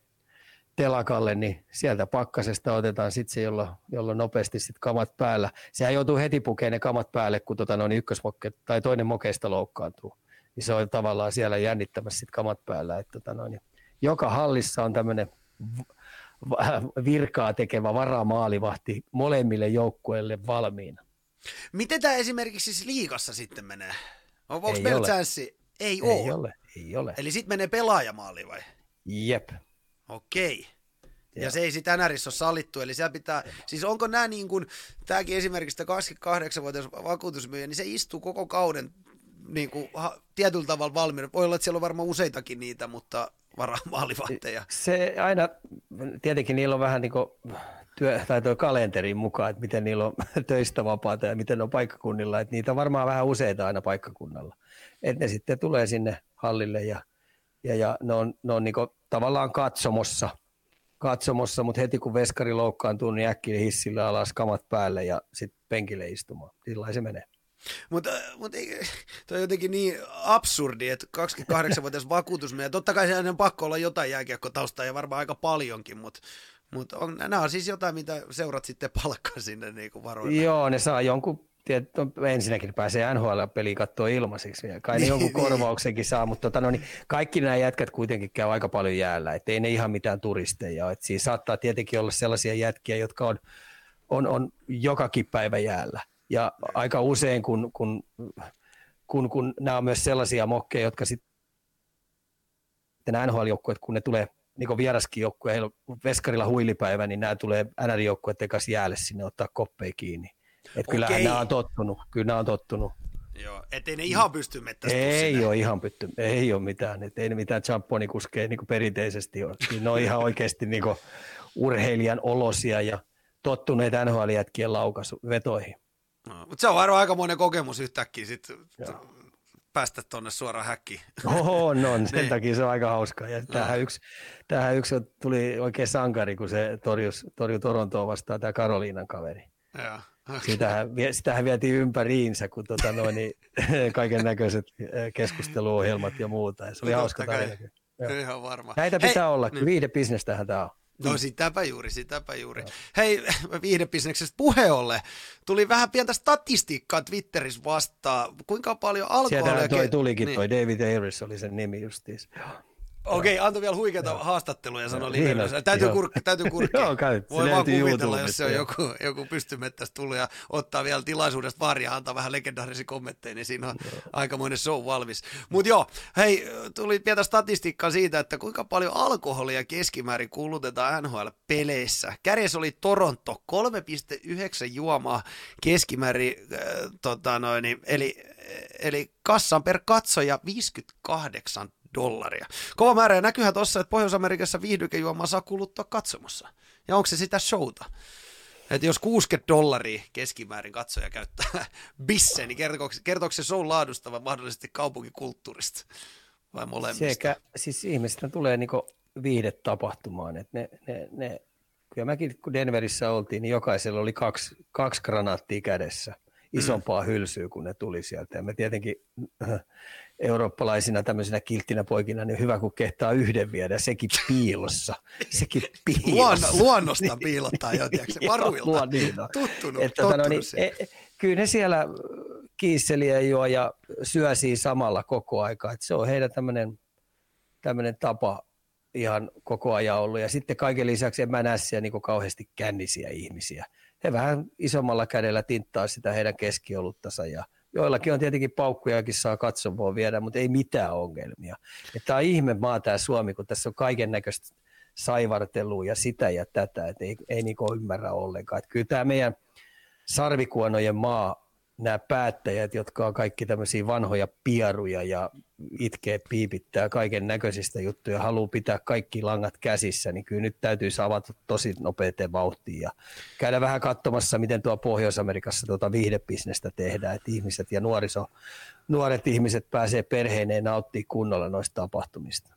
telakalle, niin sieltä pakkasesta otetaan sitten se, jolla, jolla nopeasti sit kamat päällä. Sehän joutuu heti pukemaan ne kamat päälle, kun tota, noin ykkösmokke, tai toinen mokeista loukkaantuu. Niin se on tavallaan siellä jännittämässä sit kamat päällä. Että, tota, noin, joka hallissa on tämmöinen virkaa tekevä varamaalivahti molemmille joukkueille valmiina. Miten tämä esimerkiksi siis liigassa sitten menee? On, onko Ei meillä ole. chanssi? Ei, Ei ole. ole, ei ole. Eli sitten menee pelaajamaali vai? Jep. Okei. Ja Joo. se ei sitä NRissä ole sallittu, eli siellä pitää, siis onko nämä niin kuin, tämäkin esimerkiksi tämä 28-vuotias vakuutusmyyjä, niin se istuu koko kauden niin kuin, ha, tietyllä tavalla valmiina. Voi olla, että siellä on varmaan useitakin niitä, mutta varaa maalivahteja. Se aina, tietenkin niillä on vähän niin kuin työ, tai tuo kalenterin mukaan, että miten niillä on töistä vapaata ja miten on paikkakunnilla, että niitä on varmaan vähän useita aina paikkakunnalla. Että ne sitten tulee sinne hallille ja, ja, ja ne on, ne on niin tavallaan katsomossa, katsomossa, mutta heti kun veskari loukkaantuu, niin äkkiä hissillä alas kamat päälle ja sitten penkille istumaan. Sillä se menee. Mutta mut ei- toi on jotenkin niin absurdi, että 28-vuotias vakuutusmiehiä, totta kai siellä on pakko olla jotain jääkiekkotaustaa ja varmaan aika paljonkin, mutta mut on, nämä on siis jotain, mitä seurat sitten palkkaa sinne niin kuin varoille. Joo, ne saa jonkun, tiet, no, ensinnäkin pääsee NHL-peliä katsoa ilmaiseksi. ja Kai ne jonkun korvauksenkin saa, mutta tota, no, niin kaikki nämä jätkät kuitenkin käy aika paljon jäällä, että ei ne ihan mitään turisteja. Et Siinä saattaa tietenkin olla sellaisia jätkiä, jotka on, on, on jokakin päivä jäällä. Ja aika usein, kun, kun, kun, kun nämä on myös sellaisia mokkeja, jotka sitten NHL-joukkueet, kun ne tulee niin vieraskin joukkue, heillä on veskarilla huilipäivä, niin nämä tulee NR-joukkueet ekas jäälle sinne ottaa koppeja kiinni. Et kyllähän Okei. nämä on tottunut, kyllä nämä on tottunut. Joo, ettei ne ihan pysty mettästä Ei ole ihan pytty, ei ole mitään, et ei ne mitään champonikuskeja niin perinteisesti ole. Kyllä ne on ihan oikeasti niin urheilijan olosia ja tottuneet NHL-jätkien laukaisu vetoihin. No, mutta se on varmaan aika monen kokemus yhtäkkiä sit päästä tuonne suoraan häkkiin. On, on. Sen niin. takia se on aika hauskaa. Ja tämähän, yksi, tämähän yksi tuli oikein sankari, kun se torjus, torjui Torontoa vastaan, tämä Karoliinan kaveri. Ja. Okay. Sitähän, sitähän vietiin ympäriinsä, kun tota noin, niin, kaiken näköiset keskusteluohjelmat ja muuta. Ja se oli no, hauska tarina. Ihan varma. Näitä pitää Hei, olla. Niin. Viihdebisnestähän tämä on. No mm. sitäpä juuri, sitäpä juuri. No. Hei, viihdebisneksestä puheolle. Tuli vähän pientä statistiikkaa Twitterissä vastaan. Kuinka paljon alkoholia... Sieltä toi tulikin, niin. toi David Ayres oli sen nimi justiis. Okei, antoi vielä huikeita no. haastatteluja ja sanoi livenä. Täytyy, kurkki, täytyy kurkkia. Joo, käy. Voi vaan kuvitella, jos se on joku, joku pystymettästä tullut ja ottaa vielä tilaisuudesta varja antaa vähän legendaarisia kommentteja, niin siinä on joo. aikamoinen show valmis. Mutta joo, hei, tuli pientä statistiikkaa siitä, että kuinka paljon alkoholia keskimäärin kulutetaan NHL-peleissä. Kärjessä oli Toronto, 3,9 juomaa keskimäärin, äh, tota noin, eli, eli kassan per katsoja 58 dollaria. Kova määrä ja näkyyhän tuossa, että Pohjois-Amerikassa viihdykejuomaa saa kuluttaa katsomassa. Ja onko se sitä showta? Että jos 60 dollaria keskimäärin katsoja käyttää bisse, niin kertooko, kertooko se show laadusta vai mahdollisesti kaupunkikulttuurista vai molemmista? Sekä, siis ihmiset tulee niinku viihdetapahtumaan, että ne, ne, ne, kyllä mäkin kun Denverissä oltiin, niin jokaisella oli kaksi, kaksi granaattia kädessä, isompaa mm. hylsyä, kun ne tuli sieltä. Ja me tietenkin eurooppalaisina tämmöisinä kilttinä poikina, niin hyvä kun kehtaa yhden viedä, sekin piilossa. Sekin piilossa. Luon, luonnosta piilottaa jo, tiedätkö, varuilta. niin Tuttunut, että, tota, no, niin, e, kyllä ne siellä kiisseliä juo ja syösii samalla koko aika. Että se on heidän tämmöinen, tämmöinen tapa ihan koko ajan ollut. Ja sitten kaiken lisäksi en mä näe siellä niin kauheasti kännisiä ihmisiä. He vähän isommalla kädellä tinttaa sitä heidän keskioluttansa ja – Joillakin on tietenkin paukkujakin saa katsomaan viedä, mutta ei mitään ongelmia. Tämä on ihme maa tämä Suomi, kun tässä on kaiken näköistä saivartelua ja sitä ja tätä, että ei, ei niinku ymmärrä ollenkaan. Että kyllä tämä meidän sarvikuonojen maa nämä päättäjät, jotka on kaikki tämmöisiä vanhoja pieruja ja itkee, piipittää kaiken näköisistä juttuja, haluaa pitää kaikki langat käsissä, niin kyllä nyt täytyy avata tosi nopeaten vauhtiin ja käydä vähän katsomassa, miten tuo Pohjois-Amerikassa tuota viihdebisnestä tehdään, että ihmiset ja nuoriso, nuoret ihmiset pääsee perheineen nauttimaan kunnolla noista tapahtumista.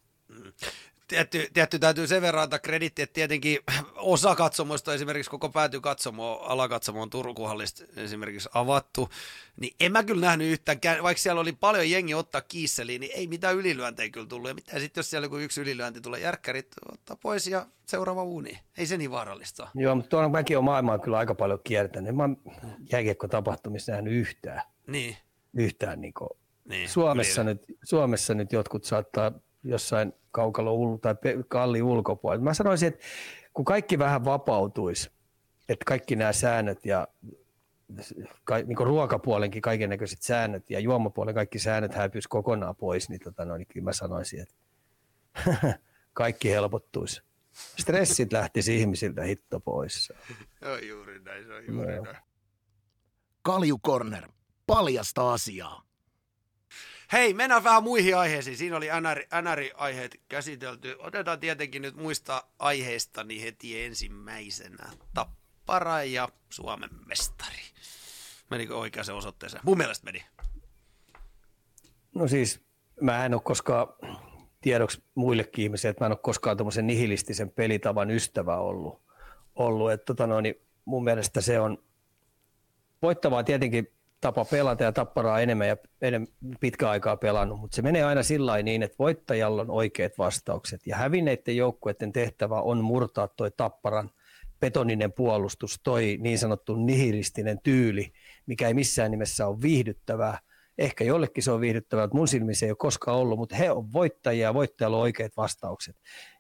Tietty, tietty täytyy sen verran antaa kreditti, että tietenkin osa katsomoista, esimerkiksi koko pääty katsomo, alakatsomo on Turkuhallista esimerkiksi avattu, niin en mä kyllä nähnyt yhtään, vaikka siellä oli paljon jengi ottaa kiisseliin, niin ei mitään ylilyöntejä kyllä tullut. Ja mitä sitten, jos siellä joku yksi ylilyönti tulee, järkkärit ottaa pois ja seuraava uuni. Ei se niin vaarallista Joo, mutta tuolla mäkin olen maailmaa kyllä aika paljon kiertänyt. Mä jääkiekko-tapahtumissa nähnyt yhtään. Niin. Yhtään niin kuin niin, Suomessa, nyt, Suomessa nyt jotkut saattaa jossain kaukalo ul- tai kalli ulkopuolella. Mä sanoisin, että kun kaikki vähän vapautuisi, että kaikki nämä säännöt ja ka, niin ruokapuolenkin kaiken näköiset säännöt ja juomapuolen kaikki säännöt häipyisi kokonaan pois, niin, tota, no, niin kyllä mä sanoisin, että kaikki helpottuisi. Stressit lähtisi ihmisiltä hitto pois. Se on juuri näin, se on juuri no. näin. Kalju Corner, paljasta asiaa. Hei, mennään vähän muihin aiheisiin. Siinä oli NR-aiheet käsitelty. Otetaan tietenkin nyt muista aiheista niin heti ensimmäisenä. Tappara ja Suomen mestari. Menikö oikeaan osoitteeseen? Mun mielestä meni. No siis, mä en ole koskaan, tiedoksi muillekin ihmisille, että mä en ole koskaan tuommoisen nihilistisen pelitavan ystävä ollut. ollut. Että tota noin, mun mielestä se on voittavaa tietenkin tapa pelata ja tapparaa enemmän ja enemmän pitkä aikaa pelannut, mutta se menee aina sillä niin, että voittajalla on oikeat vastaukset ja hävinneiden joukkueiden tehtävä on murtaa toi tapparan betoninen puolustus, toi niin sanottu nihilistinen tyyli, mikä ei missään nimessä ole viihdyttävää. Ehkä jollekin se on viihdyttävää, mutta mun silmissä ei ole koskaan ollut, mutta he on voittajia ja voittajalla on oikeat vastaukset.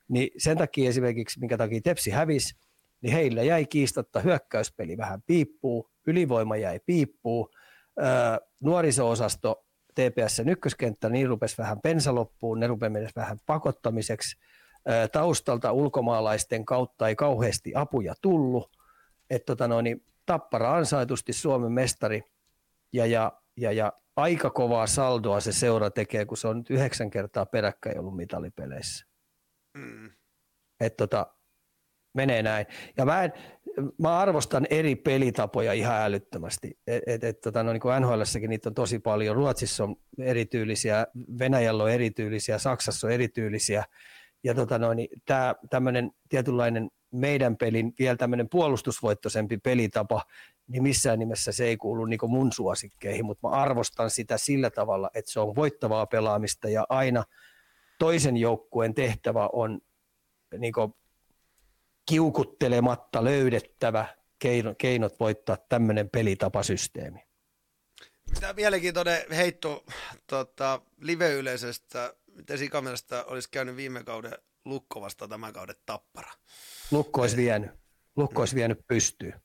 Niin sen takia esimerkiksi, minkä takia Tepsi hävisi, niin heillä jäi kiistatta hyökkäyspeli vähän piippuu, ylivoima jäi piippuu, nuoriso-osasto TPS ykköskenttä, niin rupesi vähän pensaloppuun, ne rupesi vähän pakottamiseksi. Taustalta ulkomaalaisten kautta ei kauheasti apuja tullut. että tota noin, niin tappara ansaitusti Suomen mestari ja, ja, ja, ja aika kovaa saldoa se seura tekee, kun se on nyt yhdeksän kertaa peräkkäin ollut mitalipeleissä. Mm. Et tota, menee näin. Ja mä en, mä arvostan eri pelitapoja ihan älyttömästi. Et, et, tota, no, niin kuin NHLssäkin niitä on tosi paljon. Ruotsissa on erityylisiä, Venäjällä on erityylisiä, Saksassa on erityylisiä. Ja tota, no, niin, tämä tämmöinen tietynlainen meidän pelin vielä tämmöinen puolustusvoittoisempi pelitapa, niin missään nimessä se ei kuulu niin mun suosikkeihin, mutta mä arvostan sitä sillä tavalla, että se on voittavaa pelaamista ja aina toisen joukkueen tehtävä on niin kiukuttelematta löydettävä keinot voittaa tämmöinen pelitapasysteemi. Tämä mielenkiintoinen heitto tota, live-yleisöstä, miten Sikamielestä olisi käynyt viime kauden Lukko vasta tämän kauden Tappara? Lukko olisi vienyt, Lukko olisi vienyt pystyyn.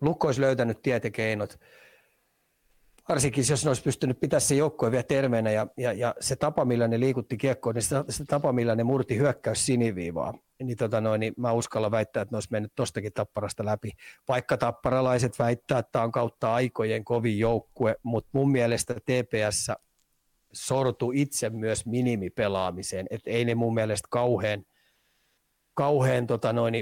Lukko olisi löytänyt tietekeinot varsinkin jos ne olisi pystynyt pitää se joukkoja vielä terveenä ja, ja, ja, se tapa, millä ne liikutti kiekkoa, niin se, se tapa, millä ne murti hyökkäys siniviivaa, niin, tota noin, niin mä uskallan väittää, että ne olisi mennyt tostakin tapparasta läpi. Vaikka tapparalaiset väittää, että tämä on kautta aikojen kovin joukkue, mutta mun mielestä TPS sortu itse myös minimipelaamiseen, että ei ne mun mielestä kauhean, kauhean tota noin,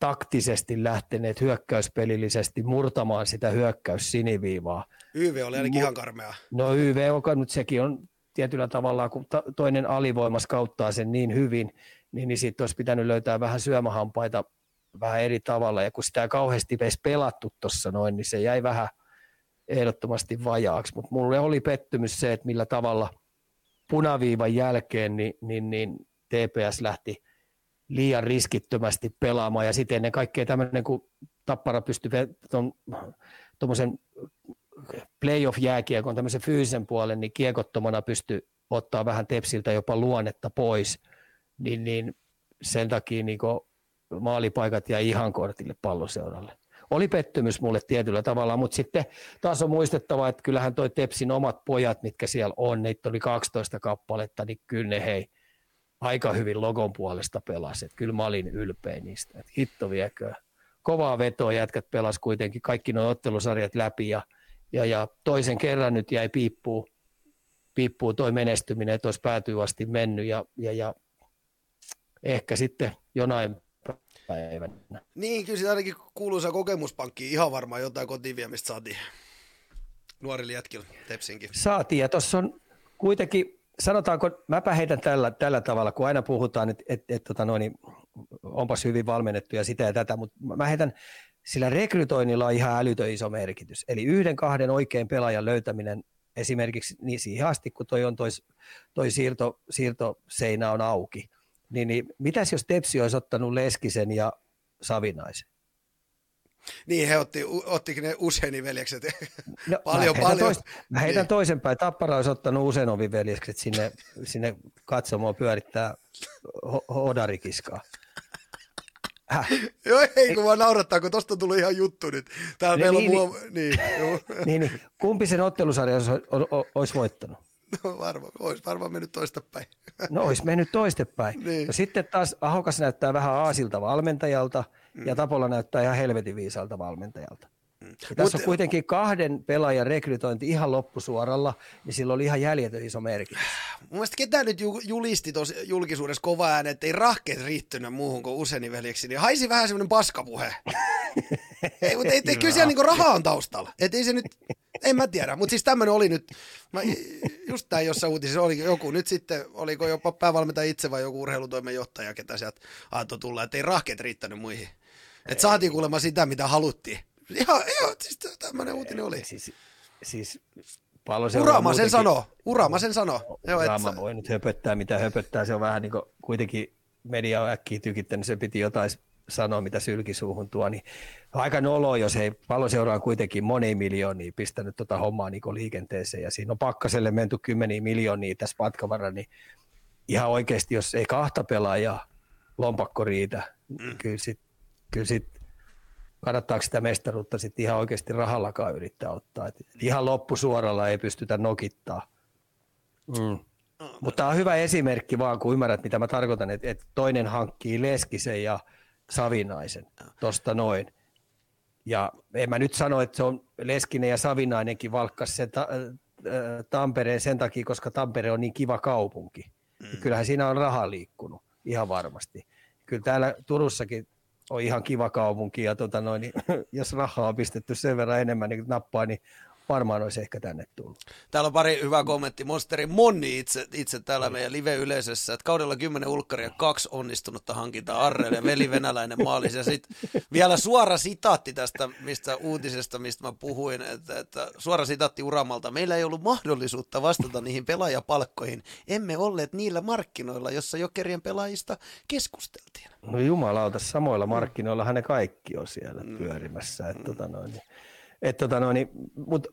taktisesti lähteneet hyökkäyspelillisesti murtamaan sitä hyökkäyssiniviivaa. YV oli ainakin Mu- ihan karmea. No YV on, mutta sekin on tietyllä tavalla, kun ta- toinen alivoimas kauttaa sen niin hyvin, niin, niin siitä olisi pitänyt löytää vähän syömähampaita vähän eri tavalla. Ja kun sitä ei kauheasti edes pelattu tuossa noin, niin se jäi vähän ehdottomasti vajaaksi. Mutta mulle oli pettymys se, että millä tavalla punaviivan jälkeen niin, niin, niin TPS lähti liian riskittömästi pelaamaan ja sitten ennen kaikkea tämmöinen, kun Tappara pystyy tuommoisen playoff-jääkiekon, tämmöisen fyysisen puolen, niin kiekottomana pystyy ottaa vähän tepsiltä jopa luonnetta pois, niin, niin sen takia niin maalipaikat jäi ihan kortille palloseuralle. Oli pettymys mulle tietyllä tavalla, mutta sitten taas on muistettava, että kyllähän toi Tepsin omat pojat, mitkä siellä on, niitä oli 12 kappaletta, niin kyllä ne hei, aika hyvin logon puolesta pelasi. Että kyllä mä olin ylpeä niistä. Että hitto viekö. Kovaa vetoa jätkät pelas kuitenkin kaikki nuo ottelusarjat läpi ja, ja, ja, toisen kerran nyt jäi piippuu, piippuu toi menestyminen, että olisi päätyy asti mennyt ja, ja, ja ehkä sitten jonain päivänä. Niin, kyllä siitä ainakin kuuluisa kokemuspankki ihan varmaan jotain kotiin viemistä saatiin nuorille jätkillä Tepsinkin. Saatiin ja tuossa on kuitenkin sanotaanko, mäpä heitän tällä, tällä tavalla, kun aina puhutaan, että et, et, tota noin, onpas hyvin valmennettu ja sitä ja tätä, mutta mä heitän, sillä rekrytoinnilla on ihan älytön iso merkitys. Eli yhden kahden oikein pelaajan löytäminen esimerkiksi niin siihen asti, kun toi, on toi, toi siirto, siirtoseinä on auki, niin, niin mitäs jos Tepsi olisi ottanut Leskisen ja Savinaisen? Niin, he otti, ottikin ne Useinin veljekset no, paljon, mä paljon. Tois, mä heitän niin. toisenpäin. Tappara olisi ottanut Usenovin veljekset sinne, sinne katsomaan pyörittää ho- hodarikiskaa. Häh? Joo, ei kun vaan naurattaa, kun tosta tuli ihan juttu nyt. Täällä niin, meillä niin, on mua... Niin, niin, niin, niin, kumpi sen ottelusarja olisi, olisi voittanut? No varmaan, olisi varmaan mennyt toistepäin. No olisi mennyt toistepäin. niin. No sitten taas Ahokas näyttää vähän aasilta valmentajalta – Mm. Ja Tapola näyttää ihan helvetin viisalta valmentajalta. Mm. tässä Mut, on kuitenkin kahden pelaajan rekrytointi ihan loppusuoralla, niin sillä oli ihan jäljetön iso merkitys. Mun mielestä ketään nyt julisti tuossa julkisuudessa kova ääni, että ei rahkeet riittynyt muuhun kuin Useni veljeksi, niin haisi vähän semmoinen paskapuhe. ei, mutta ei, ei, kyllä siellä niinku rahaa on taustalla. Et ei se nyt, en mä tiedä, mutta siis tämmöinen oli nyt, mä, just tämä jossain uutisissa oli joku, nyt sitten oliko jopa päävalmentaja itse vai joku urheilutoimenjohtaja, ketä sieltä antoi tulla, että ei rahkeet riittänyt muihin. Että saatiin kuulemma sitä, mitä haluttiin. Ihan, ihan siis tämmöinen uutinen oli. Siis, siis Urama sen sanoo. Urama sen sanoo. Urama voi nyt höpöttää, mitä höpöttää. Se on vähän niin kuin kuitenkin media on äkkiä tykittänyt, se piti jotain sanoa, mitä sylkisuuhun tuo, niin aika nolo, jos ei palloseura on kuitenkin moni miljoonia pistänyt tota hommaa niin liikenteeseen, ja siinä on pakkaselle menty kymmeniä miljoonia tässä matkavarra, niin ihan oikeasti, jos ei kahta pelaajaa lompakko riitä, mm. kyllä sitten kyllä sit kannattaako sitä mestaruutta sitten ihan oikeasti rahallakaan yrittää ottaa. Et ihan loppusuoralla ei pystytä nokittaa. Mm. Mutta tämä on hyvä esimerkki vaan, kun ymmärrät, mitä mä tarkoitan, että et toinen hankkii Leskisen ja Savinaisen tuosta noin. Ja en mä nyt sano, että se on Leskinen ja Savinainenkin valkkas sen ta- äh, Tampereen sen takia, koska Tampere on niin kiva kaupunki. Mm. Kyllähän siinä on raha liikkunut, ihan varmasti. Kyllä täällä Turussakin on ihan kiva kaupunki ja tota noin, niin, jos rahaa on pistetty sen verran enemmän niin nappaa, niin varmaan olisi ehkä tänne tullut. Täällä on pari hyvää kommentti. Monsteri Monni itse, itse täällä meidän live-yleisössä, että kaudella 10 ulkkaria, kaksi onnistunutta hankintaa Arrelle ja veli venäläinen maalis. Ja sitten vielä suora sitaatti tästä mistä uutisesta, mistä mä puhuin, että, että suora sitaatti Uramalta. Meillä ei ollut mahdollisuutta vastata niihin pelaajapalkkoihin. Emme olleet niillä markkinoilla, jossa jokerien pelaajista keskusteltiin. No jumalauta, samoilla markkinoilla ne kaikki on siellä pyörimässä. Että, tota noin, että tota no, niin, mut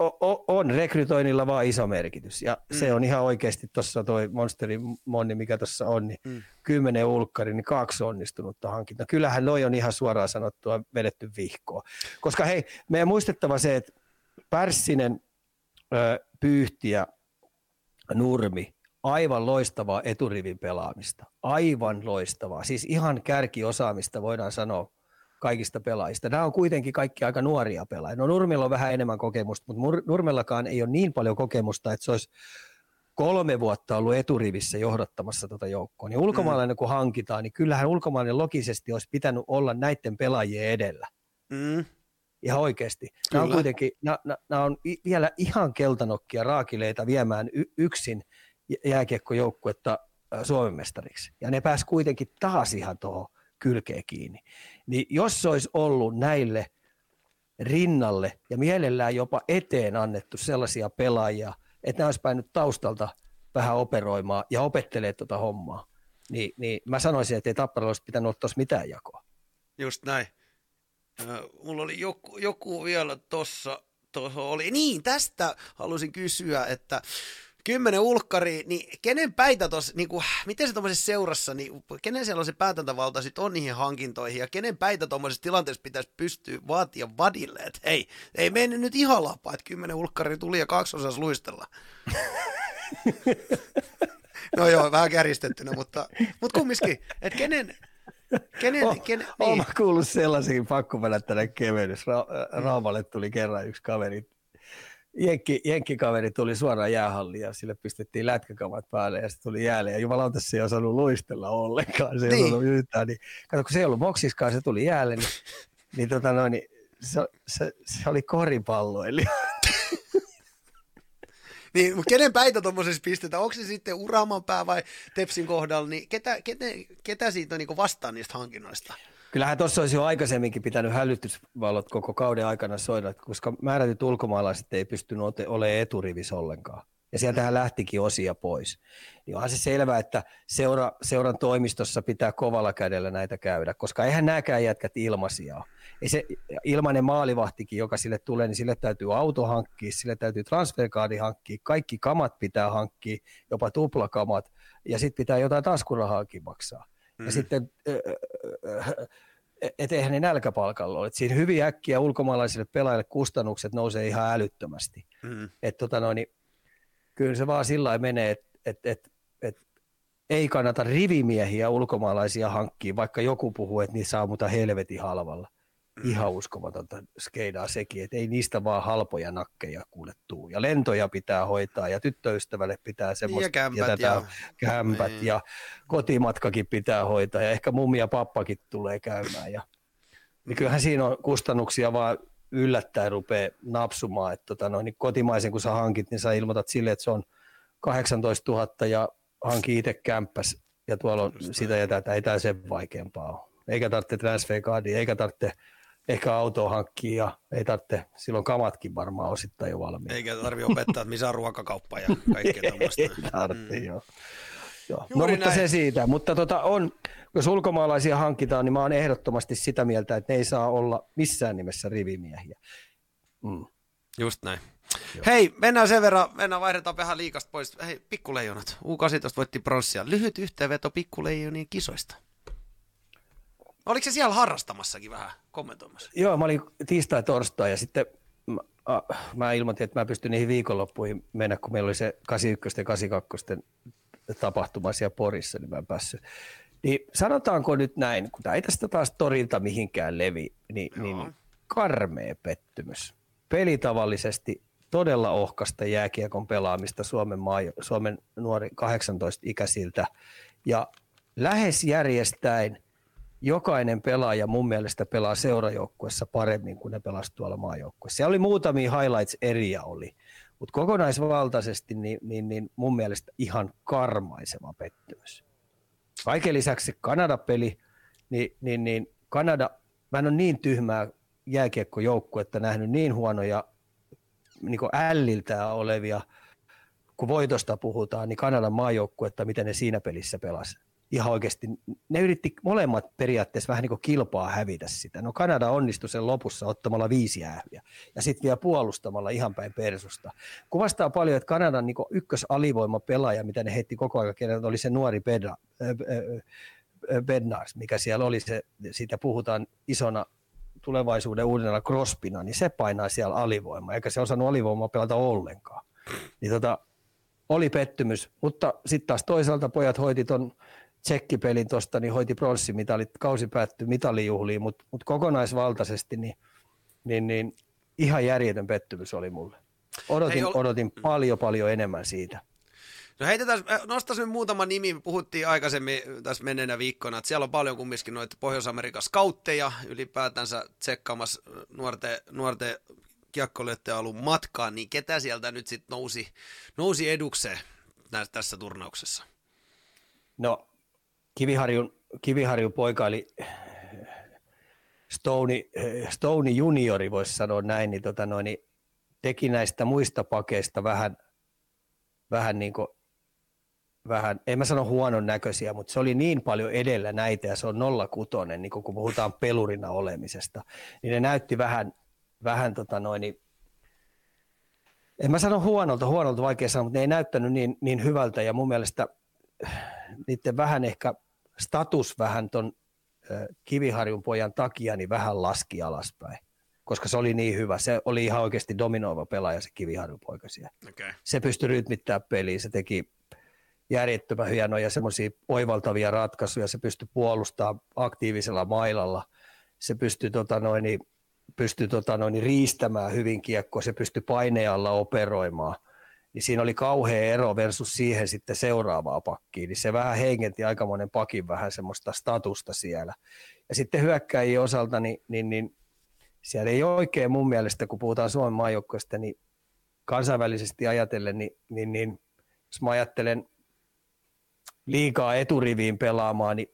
on rekrytoinnilla vaan iso merkitys. Ja mm. se on ihan oikeasti tuossa toi Monsteri Monni, mikä tuossa on, niin mm. kymmenen ulkkari, niin kaksi onnistunutta hankinta. Kyllähän noi on ihan suoraan sanottua vedetty vihkoa. Koska hei, meidän muistettava se, että Pärssinen, Pyyhti ja Nurmi, aivan loistavaa eturivin pelaamista. Aivan loistavaa. Siis ihan kärkiosaamista voidaan sanoa kaikista pelaajista. Nämä on kuitenkin kaikki aika nuoria pelaajia. No Nurmella on vähän enemmän kokemusta, mutta Nurmellakaan ei ole niin paljon kokemusta, että se olisi kolme vuotta ollut eturivissä johdattamassa tuota joukkoa. Niin ulkomaalainen mm. kun hankitaan, niin kyllähän ulkomaalainen logisesti olisi pitänyt olla näiden pelaajien edellä. Mm. Ihan oikeasti. Kyllä. Nämä on kuitenkin, nämä, nämä on vielä ihan keltanokkia raakileita viemään y- yksin jääkiekkojoukkuetta Suomen mestariksi. Ja ne pääs kuitenkin taas ihan tuohon kylkeen kiinni. Niin jos se olisi ollut näille rinnalle ja mielellään jopa eteen annettu sellaisia pelaajia, että ne olisi päänyt taustalta vähän operoimaan ja opettelee tuota hommaa, niin, niin mä sanoisin, että ei Tapparalla olisi pitänyt ottaa mitään jakoa. Just näin. mulla oli joku, joku vielä tuossa, oli, niin tästä halusin kysyä, että kymmenen ulkkari, niin kenen päitä tuossa, niin kuin, miten se tuommoisessa seurassa, niin kenen siellä on se päätäntävalta sitten on niihin hankintoihin, ja kenen päitä tuommoisessa tilanteessa pitäisi pystyä vaatia vadille, että hei, ei mennyt nyt ihan lapaa, että kymmenen ulkkari tuli ja kaksi osas luistella. no joo, vähän kärjistettynä, mutta, mutta kumminkin, että kenen, Kenen, oh, kenen, niin. Olen kuullut sellaisenkin pakko tänne kevennys. Ra- Raavalle tuli kerran yksi kaveri Jenkki, jenkkikaveri tuli suoraan jäähalliin ja sille pistettiin lätkäkamat päälle ja se tuli jäälle ja jumalauta se ei osannut luistella ollenkaan, se ei niin. osannut yhtään. Niin, kato, kun se ei ollut boksiskaan, se tuli jäälle, niin, niin, tota noin, niin se, se, se, oli eli niin, mutta kenen päitä tuommoisessa pistetään? Onko se sitten Uraman pää vai Tepsin kohdalla? Niin ketä, ketä, ketä siitä on niin vastaan niistä hankinnoista? Kyllähän tuossa olisi jo aikaisemminkin pitänyt hälytysvalot koko kauden aikana soida, koska määrätyt ulkomaalaiset ei pystynyt olemaan eturivissä ollenkaan. Ja sieltähän lähtikin osia pois. Niin onhan se selvää, että seura, seuran toimistossa pitää kovalla kädellä näitä käydä, koska eihän nämäkään jätkät ilmaisia Ei se ilmainen maalivahtikin, joka sille tulee, niin sille täytyy auto hankkia, sille täytyy transferkaadi hankkia, kaikki kamat pitää hankkia, jopa tuplakamat, ja sitten pitää jotain taskurahaakin maksaa. Mm. Ja sitten, että eihän ne nälkäpalkalla ole. Et siinä hyvin äkkiä ulkomaalaisille pelaajille kustannukset nousee ihan älyttömästi. Mm. Et tota noin, niin, kyllä se vaan sillä menee, että et, et, et, ei kannata rivimiehiä ulkomaalaisia hankkia, vaikka joku puhuu, että niitä saa muuta helvetin halvalla. Mm. Ihan uskomatonta skeidaa sekin, että ei niistä vaan halpoja nakkeja kuule tuu. Ja lentoja pitää hoitaa ja tyttöystävälle pitää semmoista. Ja kämpät. Ja, tätä, ja, kämpät niin. ja kotimatkakin pitää hoitaa ja ehkä mummi ja pappakin tulee käymään. Ja, niin kyllähän siinä on kustannuksia vaan yllättäen rupeaa napsumaan. Että tota noin, niin kotimaisen kun sä hankit, niin sä ilmoitat sille, että se on 18 000 ja hanki itse kämppäs ja tuolla on sitä ja tätä, ei tämä sen vaikeampaa ole. Eikä tarvitse transfer eikä tarvitse ehkä auto hankkia ja ei tarvitse, silloin kamatkin varmaan osittain jo valmiina. Eikä tarvitse opettaa, että missä on ruokakauppa ja kaikkea tämmöistä. ei tarvitse, mm. joo. joo. No mutta se siitä, mutta tota on, jos ulkomaalaisia hankitaan, niin mä oon ehdottomasti sitä mieltä, että ne ei saa olla missään nimessä rivimiehiä. Mm. Just näin. Joo. Hei, mennään sen verran, mennään vaihdetaan vähän liikasta pois. Hei, pikkuleijonat. U18 voitti pronssia. Lyhyt yhteenveto pikkuleijonien kisoista. Oliko se siellä harrastamassakin vähän kommentoimassa? Joo, mä olin tiistai, torstai ja sitten mä, mä ilmoitin, että mä pystyn niihin viikonloppuihin mennä, kun meillä oli se 81 ja 82 tapahtuma siellä Porissa, niin mä en päässyt. Niin sanotaanko nyt näin, kun tämä ei tästä taas torilta mihinkään levi, niin, niin karmea pettymys. Pelitavallisesti todella ohkasta jääkiekon pelaamista Suomen, maa, Suomen nuori 18-ikäisiltä ja lähes järjestäen jokainen pelaaja mun mielestä pelaa seurajoukkuessa paremmin kuin ne pelasivat tuolla maajoukkuessa. Siellä oli muutamia highlights eriä oli, mutta kokonaisvaltaisesti niin, niin, niin mun mielestä ihan karmaisema pettymys. Kaiken lisäksi se Kanada-peli, niin, niin, niin Kanada, mä en ole niin tyhmää jääkiekkojoukkuetta nähnyt niin huonoja niin älliltään olevia, kun voitosta puhutaan, niin Kanadan maajoukkuetta, miten ne siinä pelissä pelasi. Ihan oikeasti, ne yritti molemmat periaatteessa vähän niin kuin kilpaa hävitä sitä. No Kanada onnistui sen lopussa ottamalla viisi ähviä ja sitten vielä puolustamalla ihan päin persusta. Kuvastaa paljon, että Kanadan niin ykkösalivoima pelaaja, mitä ne heitti koko ajan, oli se nuori Bedra, Bednars, mikä siellä oli, se, siitä puhutaan isona tulevaisuuden uudella Crospina, niin se painaa siellä alivoimaa, eikä se osannut alivoimaa pelata ollenkaan. Niin tota, oli pettymys, mutta sitten taas toisaalta pojat hoiti ton tsekkipelin tuosta, niin hoiti pronssimitalit, kausi päättyi mitalijuhliin, mutta mut kokonaisvaltaisesti niin, niin, niin ihan järjetön pettymys oli mulle. Odotin, ol... odotin paljon paljon enemmän siitä. No heitetään, äh, nostaisin muutama nimi, puhuttiin aikaisemmin tässä menneenä viikkona, että siellä on paljon kumminkin noita Pohjois-Amerikan skautteja ylipäätänsä tsekkaamassa nuorten, nuorten kiekkoilijoiden alun matkaan, niin ketä sieltä nyt sitten nousi, nousi edukseen tässä turnauksessa? No Kiviharjun, Kiviharjun poika eli Stone, Stone juniori, voisi sanoa näin, niin, tota noin, niin teki näistä muista pakeista vähän, vähän niin kuin vähän, en mä sano huonon näköisiä, mutta se oli niin paljon edellä näitä ja se on 06, niin kun puhutaan pelurina olemisesta, niin ne näytti vähän, vähän tota noin, niin, en mä sano huonolta, huonolta vaikea sanoa, mutta ne ei näyttänyt niin, niin hyvältä ja mun mielestä niiden vähän ehkä status vähän ton Kiviharjun pojan takia niin vähän laski alaspäin, koska se oli niin hyvä. Se oli ihan oikeasti dominoiva pelaaja se Kiviharjun poika siellä. Okay. Se pystyi rytmittämään peliä, se teki järjettömän hienoja semmoisia oivaltavia ratkaisuja, se pystyi puolustamaan aktiivisella mailalla, se pystyi, tota noin, pystyi tota noin, riistämään hyvin kiekkoa, se pystyi painealla operoimaan, niin siinä oli kauhea ero versus siihen sitten seuraavaa pakkiin, niin se vähän heikenti aikamoinen pakin vähän semmoista statusta siellä. Ja sitten hyökkäjien osalta, niin, niin, niin siellä ei oikein mun mielestä, kun puhutaan Suomen maajoukkoista, niin kansainvälisesti ajatellen, niin, niin, niin jos mä ajattelen liikaa eturiviin pelaamaan, niin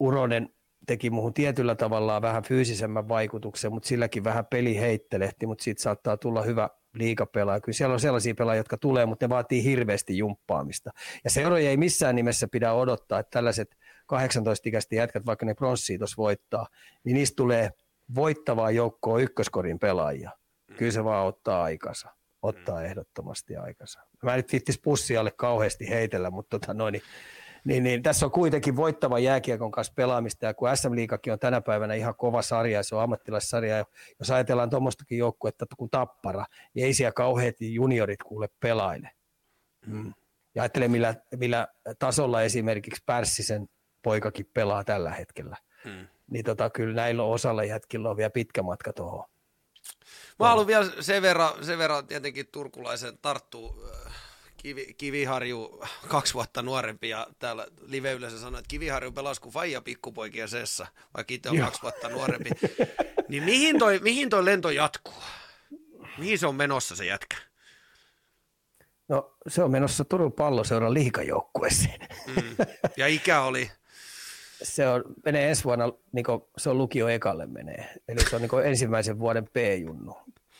Uronen teki muuhun tietyllä tavalla vähän fyysisemmän vaikutuksen, mutta silläkin vähän peli heittelehti, mutta siitä saattaa tulla hyvä liikapelaaja. Kyllä siellä on sellaisia pelaajia, jotka tulee, mutta ne vaatii hirveästi jumppaamista. Ja seuroja ei missään nimessä pidä odottaa, että tällaiset 18-ikäiset jätkät, vaikka ne pronssiin tuossa voittaa, niin niistä tulee voittavaa joukkoa ykköskorin pelaajia. Kyllä se vaan ottaa aikansa. Ottaa ehdottomasti aikansa. Mä en nyt vittis pussialle kauheasti heitellä, mutta tota noin, niin niin, niin tässä on kuitenkin voittava jääkiekon kanssa pelaamista, ja kun SM Liikakin on tänä päivänä ihan kova sarja, se on ammattilaissarja, ja jos ajatellaan tuommoistakin joukkuetta kuin Tappara, niin ei siellä kauheasti juniorit kuule pelaile. Mm. Ja ajattelen, millä, millä tasolla esimerkiksi Pärssisen poikakin pelaa tällä hetkellä. Mm. Niin tota, kyllä näillä on osalla jätkillä on vielä pitkä matka tuohon. Mä haluan vielä sen verran, sen verran tietenkin turkulaisen tarttuu Kivi, Kiviharju kaksi vuotta nuorempi ja täällä live yleensä sanoi, että Kiviharju pelasi kuin faija pikkupoikia sessa, vaikka itse on Joo. kaksi vuotta nuorempi. niin mihin toi, mihin toi lento jatkuu? Mihin se on menossa se jätkä? No se on menossa Turun palloseuran liikajoukkueeseen. Mm. Ja ikä oli? se on, menee ensi vuonna, niin kuin, se on lukio ekalle menee. Eli se on niin ensimmäisen vuoden P-junnu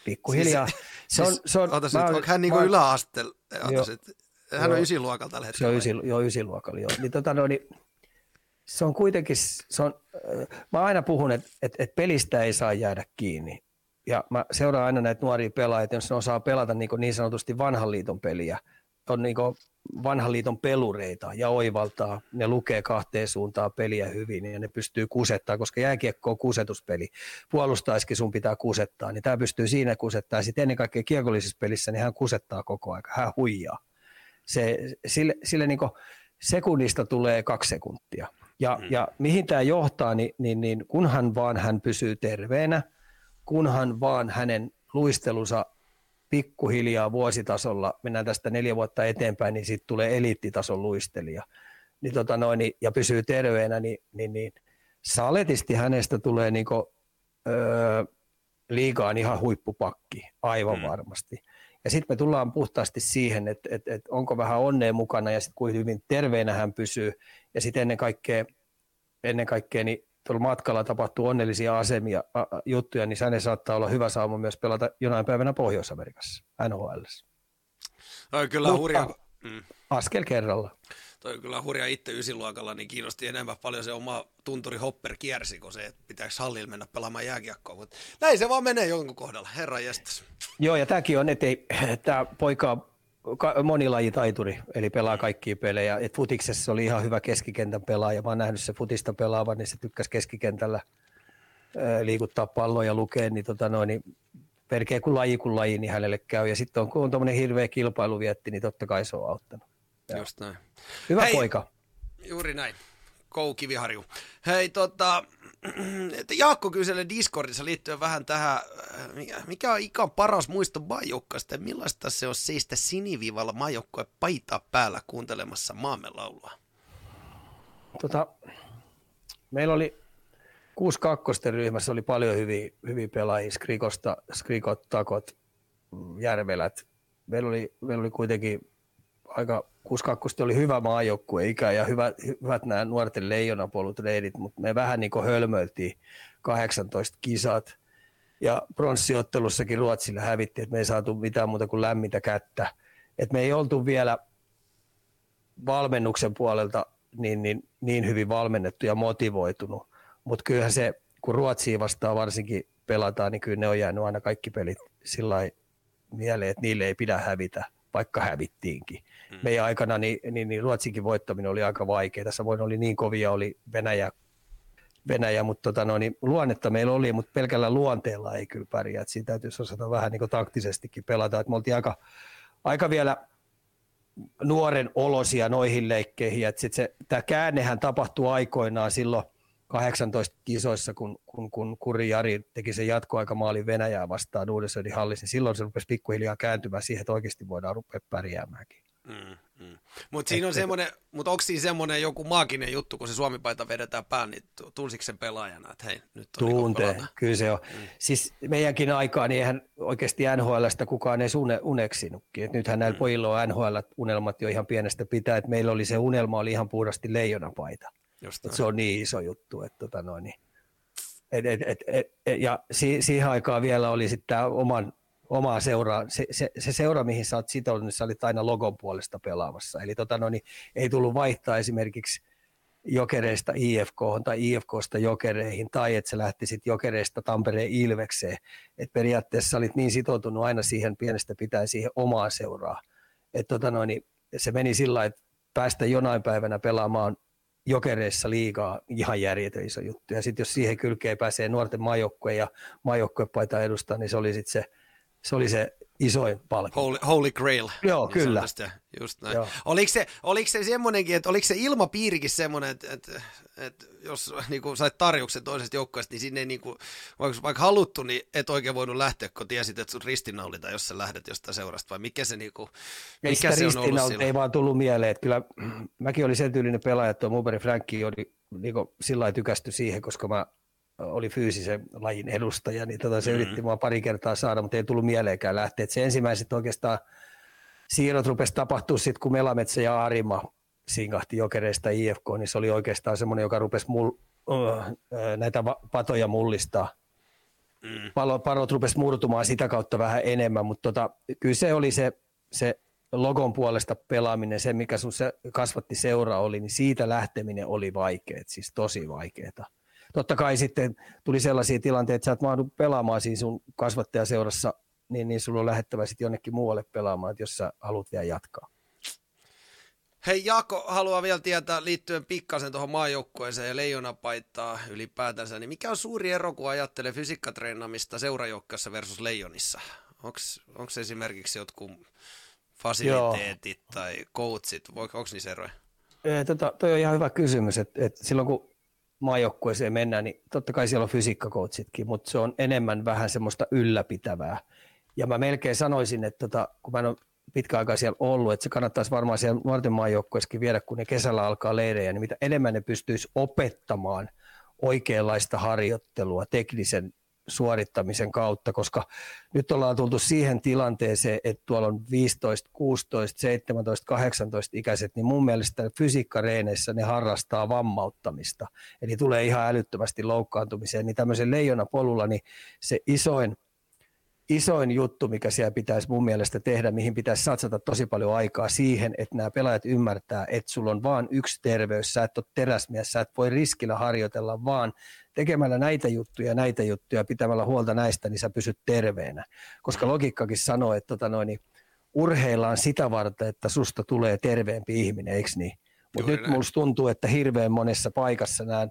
pikkuhiljaa. Siis, se on, siis, se on, otas, mä, onko hän niin yläasteella? Hän on ysiluokalla tällä hetkellä. Se on ysi, joo, ysiluokalla, joo. Niin, tota, no, niin, se on kuitenkin, se on, mä aina puhun, että et, et pelistä ei saa jäädä kiinni. Ja mä seuraan aina näitä nuoria pelaajia, jos ne osaa pelata niin, niin sanotusti vanhan liiton peliä, on niin vanhan liiton pelureita ja oivaltaa. Ne lukee kahteen suuntaan peliä hyvin ja ne pystyy kusettaa, koska jääkiekko on kusetuspeli. Puolustaisikin sun pitää kusettaa, niin tämä pystyy siinä kusettaa. Sitten ennen kaikkea kiekollisessa pelissä niin hän kusettaa koko aika, hän huijaa. Se, sille, sille niin sekunnista tulee kaksi sekuntia. Ja, mm. ja mihin tämä johtaa, niin, niin, niin kunhan vaan hän pysyy terveenä, kunhan vaan hänen luistelunsa pikkuhiljaa vuositasolla, mennään tästä neljä vuotta eteenpäin, niin sitten tulee eliittitason luistelija. Niin tota noin, niin, ja pysyy terveenä, niin, niin, niin saletisti hänestä tulee niinku, öö, liigaan ihan huippupakki, aivan mm. varmasti. Ja sitten me tullaan puhtaasti siihen, että et, et onko vähän onnea mukana ja sitten kuinka hyvin terveenä hän pysyy. Ja sitten ennen kaikkea, ennen kaikkea niin tuolla matkalla tapahtuu onnellisia asemia, a, a, juttuja, niin hänen saattaa olla hyvä sauma myös pelata jonain päivänä Pohjois-Amerikassa, NHL. Toi kyllä Mutta, hurja. Mm. Askel kerralla. Toi kyllä hurja itse ysiluokalla, niin kiinnosti enemmän paljon se oma tunturi Hopper kiersi, kun se, että pitääkö hallilla mennä pelaamaan jääkiekkoa. Mutta näin se vaan menee jonkun kohdalla, herra jästäs. Joo, ja tämäkin on, että tämä poika monilajitaituri, eli pelaa kaikkia pelejä. Et futiksessa oli ihan hyvä keskikentän pelaaja. Mä oon nähnyt se futista pelaavan, niin se tykkäsi keskikentällä liikuttaa palloa ja lukea, niin, tota noin, niin perkeä kuin laji kuin laji, niin hänelle käy. Ja sitten on, kun on tuommoinen hirveä kilpailuvietti, niin totta kai se on auttanut. Ja. Just näin. Hyvä Hei, poika. Juuri näin. Kou Kiviharju. Hei, tota, Jaakko kyseli Discordissa liittyen vähän tähän, mikä on ikan paras muisto majokkasta ja millaista se on seistä sinivivalla majokkue paitaa päällä kuuntelemassa maamme laulua? Tota, meillä oli 6 kakkosten ryhmässä oli paljon hyviä, hyviä pelaajia, Skrikosta, Skrikot, Takot, Järvelät. Meillä oli, meillä oli kuitenkin aika 62 oli hyvä maajoukkue ikä ja hyvät, hyvät nämä nuorten leijonapolut reidit, mutta me vähän niin kuin hölmöiltiin 18 kisat. Ja pronssiottelussakin Ruotsille hävitti, että me ei saatu mitään muuta kuin lämmintä kättä. Et me ei oltu vielä valmennuksen puolelta niin, niin, niin hyvin valmennettu ja motivoitunut. Mutta kyllähän se, kun Ruotsiin vastaan varsinkin pelataan, niin kyllä ne on jäänyt aina kaikki pelit sillä mieleen, että niille ei pidä hävitä, vaikka hävittiinkin. Mm. Meidän aikana niin, niin, niin Ruotsinkin voittaminen oli aika vaikeaa. Samoin oli niin kovia, oli Venäjä, Venäjä mutta tota, no, niin luonnetta meillä oli, mutta pelkällä luonteella ei kyllä pärjää. Et siinä täytyisi osata vähän niin taktisestikin pelata. Et me oltiin aika, aika vielä nuoren olosia noihin leikkeihin. Tämä käännehän tapahtui aikoinaan silloin 18 kisoissa, kun, kun, kun Kuri Jari teki sen jatkoaikamaalin Venäjää vastaan uudessa hallissa, niin silloin se rupesi pikkuhiljaa kääntymään siihen, että oikeasti voidaan rupea pärjäämäänkin. Mm, mm. Mutta siinä on semmoinen, mutta onko siinä semmoinen joku maaginen juttu, kun se Suomi-paita vedetään päälle, niin tunsiko sen pelaajana, että hei, nyt on niinku Tuntee, niin kyllä se on. Mm. Siis meidänkin aikaan, niin eihän oikeasti NHLstä kukaan edes une, uneksinutkin. Et nythän näillä mm. pojilla on NHL-unelmat jo ihan pienestä pitää, että meillä oli se unelma oli ihan puhdasti leijonapaita. se on niin iso juttu, että tota noin, niin. et, et, et, et, et, ja si, siihen aikaan vielä oli sitten tämä oman omaa seuraa, se, se, se seura, mihin sä oot sitonut, niin sä olit aina logon puolesta pelaamassa. Eli tota, no, niin, ei tullut vaihtaa esimerkiksi jokereista IFK tai IFKsta jokereihin, tai että sä lähtisit jokereista Tampereen Ilvekseen. Et periaatteessa olit niin sitoutunut aina siihen pienestä pitää siihen omaa seuraa. Et tota no, niin, se meni sillä että päästä jonain päivänä pelaamaan jokereissa liigaa ihan järjetön iso juttu. Ja sitten jos siihen kylkeen pääsee nuorten majoukkue ja majoukkue edustaa, niin se oli sitten se – se oli se isoin palkinto. Holy, holy Grail. Joo, niin kyllä. Just näin. Joo. Oliko, se, oliko se semmoinenkin, että oliko se ilmapiirikin semmoinen, että, että, että jos niin kuin sait tarjouksen toisesta joukkueesta, niin sinne ei niin kuin, vaikka, vaikka haluttu, niin et oikein voinut lähteä, kun tiesit, että sun ristinnaulita, jos sä lähdet jostain seurasta, vai mikä se, niin kuin, mikä se on ollut ei vaan tullut mieleen, että kyllä mäkin olin sen tyylinen pelaaja, että Muberi Frankki oli niin sillä tykästy siihen, koska mä oli fyysisen lajin edustaja, niin tota se mm-hmm. yritti mua pari kertaa saada, mutta ei tullut mieleenkään lähteä. Et se ensimmäiset oikeastaan siirrot rupesi tapahtua sitten, kun Melametsä ja Arima sinkahti jokereista IFK, niin se oli oikeastaan semmoinen, joka rupesi mul, uh, näitä patoja mullistaa. Mm. Palo, parot rupesi murtumaan sitä kautta vähän enemmän, mutta tota, kyllä se oli se, se logon puolesta pelaaminen, se mikä sun se kasvatti seura oli, niin siitä lähteminen oli vaikeaa, siis tosi vaikeaa totta kai sitten tuli sellaisia tilanteita, että sä et mahdu pelaamaan siinä sun kasvattajaseurassa, niin, niin sulla on lähettävä sitten jonnekin muualle pelaamaan, että jos sä haluat vielä jatkaa. Hei Jaakko haluaa vielä tietää liittyen pikkasen tuohon maajoukkueeseen ja leijonapaittaa ylipäätänsä, niin mikä on suuri ero, kun ajattelee fysiikkatreenamista seurajoukkueessa versus leijonissa? Onko esimerkiksi jotkut fasiliteetit Joo. tai coachit, onko niissä eroja? Tota, toi on ihan hyvä kysymys, että, että silloin kun maajoukkueeseen mennään, niin totta kai siellä on fysiikkakoutsitkin, mutta se on enemmän vähän semmoista ylläpitävää. Ja mä melkein sanoisin, että tota, kun mä en ole pitkä aikaa siellä ollut, että se kannattaisi varmaan siellä nuorten maajoukkueessakin viedä, kun ne kesällä alkaa leirejä, niin mitä enemmän ne pystyisi opettamaan oikeanlaista harjoittelua teknisen suorittamisen kautta, koska nyt ollaan tultu siihen tilanteeseen, että tuolla on 15, 16, 17, 18 ikäiset, niin mun mielestä fysiikkareeneissä ne harrastaa vammauttamista. Eli tulee ihan älyttömästi loukkaantumiseen, niin tämmöisen leijonapolulla niin se isoin isoin juttu, mikä siellä pitäisi mun mielestä tehdä, mihin pitäisi satsata tosi paljon aikaa siihen, että nämä pelaajat ymmärtää, että sulla on vain yksi terveys, sä et ole teräsmies, sä et voi riskillä harjoitella, vaan tekemällä näitä juttuja, näitä juttuja, pitämällä huolta näistä, niin sä pysyt terveenä. Koska logiikkakin sanoo, että tota noin, niin urheillaan sitä varten, että susta tulee terveempi ihminen, eikö niin? Mutta nyt musta tuntuu, että hirveän monessa paikassa nämä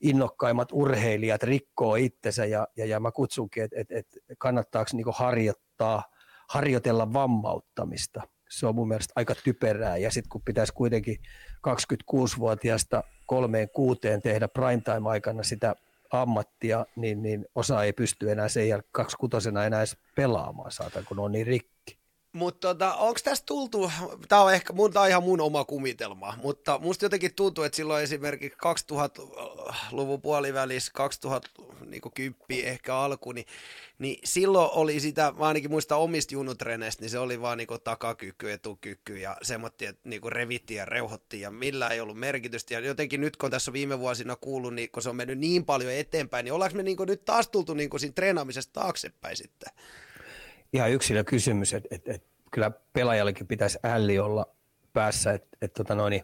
innokkaimmat urheilijat rikkoo itsensä ja, ja, ja mä kutsunkin, että et, et kannattaako niinku harjoittaa, harjoitella vammauttamista. Se on mun mielestä aika typerää ja sitten kun pitäisi kuitenkin 26-vuotiaasta kolmeen kuuteen tehdä primetime-aikana sitä ammattia, niin, niin osa ei pysty enää sen jälkeen kaksikutosena enää edes pelaamaan, saatan, kun on niin rikki. Mutta tota, onko tästä tultu, tämä on ehkä mun, tää on ihan mun oma kumitelma, mutta musta jotenkin tuntuu, että silloin esimerkiksi 2000-luvun puolivälissä, 2010 ehkä alku, niin, niin silloin oli sitä, mä ainakin muista omista junutreneistä, niin se oli vaan niinku takakyky, etukyky ja semmoinen, että niinku revittiin ja reuhottiin ja millä ei ollut merkitystä. Ja jotenkin nyt kun tässä on viime vuosina kuullut, niin kun se on mennyt niin paljon eteenpäin, niin ollaanko me niinku nyt taas tultu niinku siinä treenaamisesta taaksepäin sitten? Ihan yksilö kysymys, että et, et, kyllä pelaajallekin pitäisi älli olla päässä, että et, tota noin,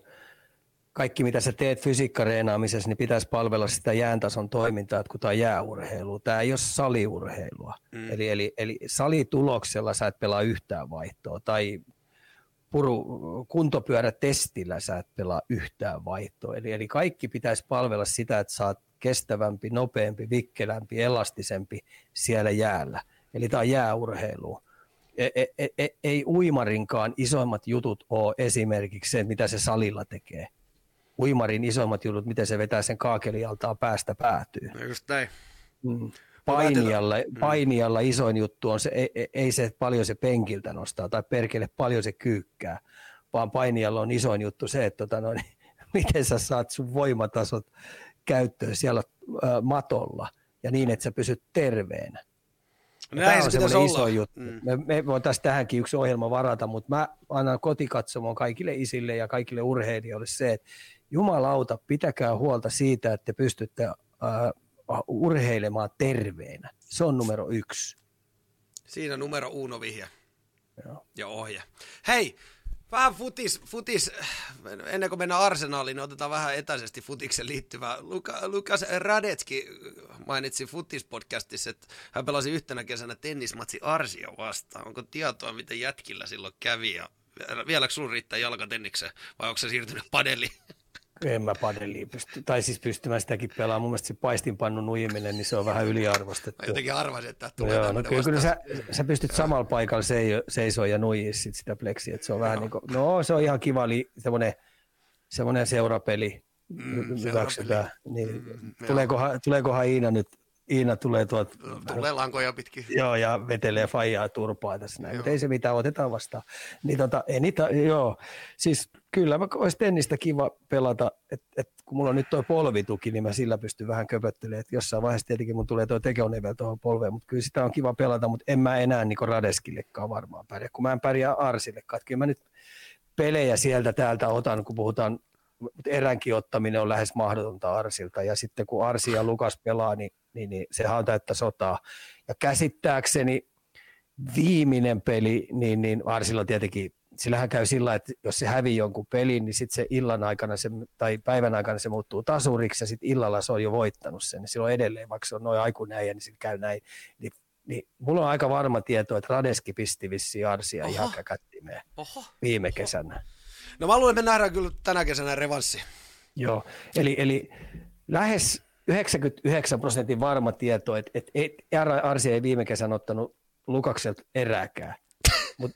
kaikki mitä sä teet fysiikkareenaamisessa, niin pitäisi palvella sitä jääntason toimintaa, että kun tämä on jääurheilua. Tämä ei ole saliurheilua. Mm. Eli, eli, eli salituloksella sä et pelaa yhtään vaihtoa tai puru, kuntopyörätestillä sä et pelaa yhtään vaihtoa. Eli, eli kaikki pitäisi palvella sitä, että saat kestävämpi, nopeampi, vikkelämpi, elastisempi siellä jäällä. Eli tämä on jääurheilu. E, e, e, e, ei uimarinkaan isoimmat jutut ole esimerkiksi se, mitä se salilla tekee. Uimarin isoimmat jutut, miten se vetää sen kaakelialtaan päästä päätyy. No just näin. Mm. Painijalla, mm. painijalla isoin juttu on se, ei, ei se paljon se penkiltä nostaa tai perkele paljon se kyykkää, vaan painijalla on isoin juttu se, että tota, no, niin, miten sä saat sun voimatasot käyttöön siellä äh, matolla ja niin, että sä pysyt terveenä. No Tämä on semmoinen iso juttu. Mm. Me, me voitaisiin tähänkin yksi ohjelma varata, mutta mä annan kotikatsomoon kaikille isille ja kaikille urheilijoille se, että jumalauta, pitäkää huolta siitä, että te pystytte uh, urheilemaan terveenä. Se on numero yksi. Siinä numero uno vihje. Joo. Ja ohje. Hei, Vähän futis, futis, ennen kuin mennään arsenaaliin, niin otetaan vähän etäisesti futiksen liittyvää. Luka, Lukas Radetski mainitsi futispodcastissa, että hän pelasi yhtenä kesänä tennismatsi Arsia vastaan. Onko tietoa, miten jätkillä silloin kävi ja vieläkö sinulla riittää jalkatennikseen vai onko se siirtynyt padeliin? En mä padeliin pysty, tai siis pystymään sitäkin pelaamaan. Mun mielestä se paistinpannun ujiminen, niin se on vähän yliarvostettu. Mä jotenkin arvasin, että tulee Joo, no kyllä, kyllä sä, sä, pystyt samalla paikalla seisoa ja nuijia sit sitä pleksiä. Se on vähän niin kuin, no se on ihan kiva, li, semmoinen, semmoinen seurapeli, mm, hyväksytään. Niin, mm, tuleekohan, tuleekohan Iina nyt Iina tulee tuot... Tulee lankoja pitkin. Joo, ja vetelee faijaa turpaa tässä näin, mutta ei se mitään, otetaan vastaan. Niin tota, ei niitä, joo, siis kyllä mä olisi tennistä kiva pelata, että et, kun mulla on nyt tuo polvituki, niin mä sillä pystyn vähän köpöttelemään, että jossain vaiheessa tietenkin mun tulee tuo tekeonevel tuohon polveen, mutta kyllä sitä on kiva pelata, mutta en mä enää niin Radeskillekaan varmaan pärjää, kun mä en pärjää Arsillekaan. Kyllä mä nyt pelejä sieltä täältä otan, kun puhutaan mutta eränkin ottaminen on lähes mahdotonta Arsilta. Ja sitten kun Arsi ja Lukas pelaa, niin, niin, niin sehän on täyttä sotaa. Ja käsittääkseni viimeinen peli, niin, niin Arsilla tietenkin, sillähän käy sillä, että jos se hävii jonkun pelin, niin sitten se illan aikana se, tai päivän aikana se muuttuu tasuriksi ja sitten illalla se on jo voittanut sen. Silloin edelleen, vaikka se on noin aikunäijä, niin sitten käy näin. Niin, niin mulla on aika varma tieto, että Radeski pisti vissiin Arsia Oho. ihan käkättimeen viime Oho. kesänä. No mä luulen, että me nähdään kyllä tänä kesänä revanssi. Joo, eli, eli lähes 99 prosentin varma tieto, että, että, että Arsi ei viime kesänä ottanut Lukakselta erääkään. Mut,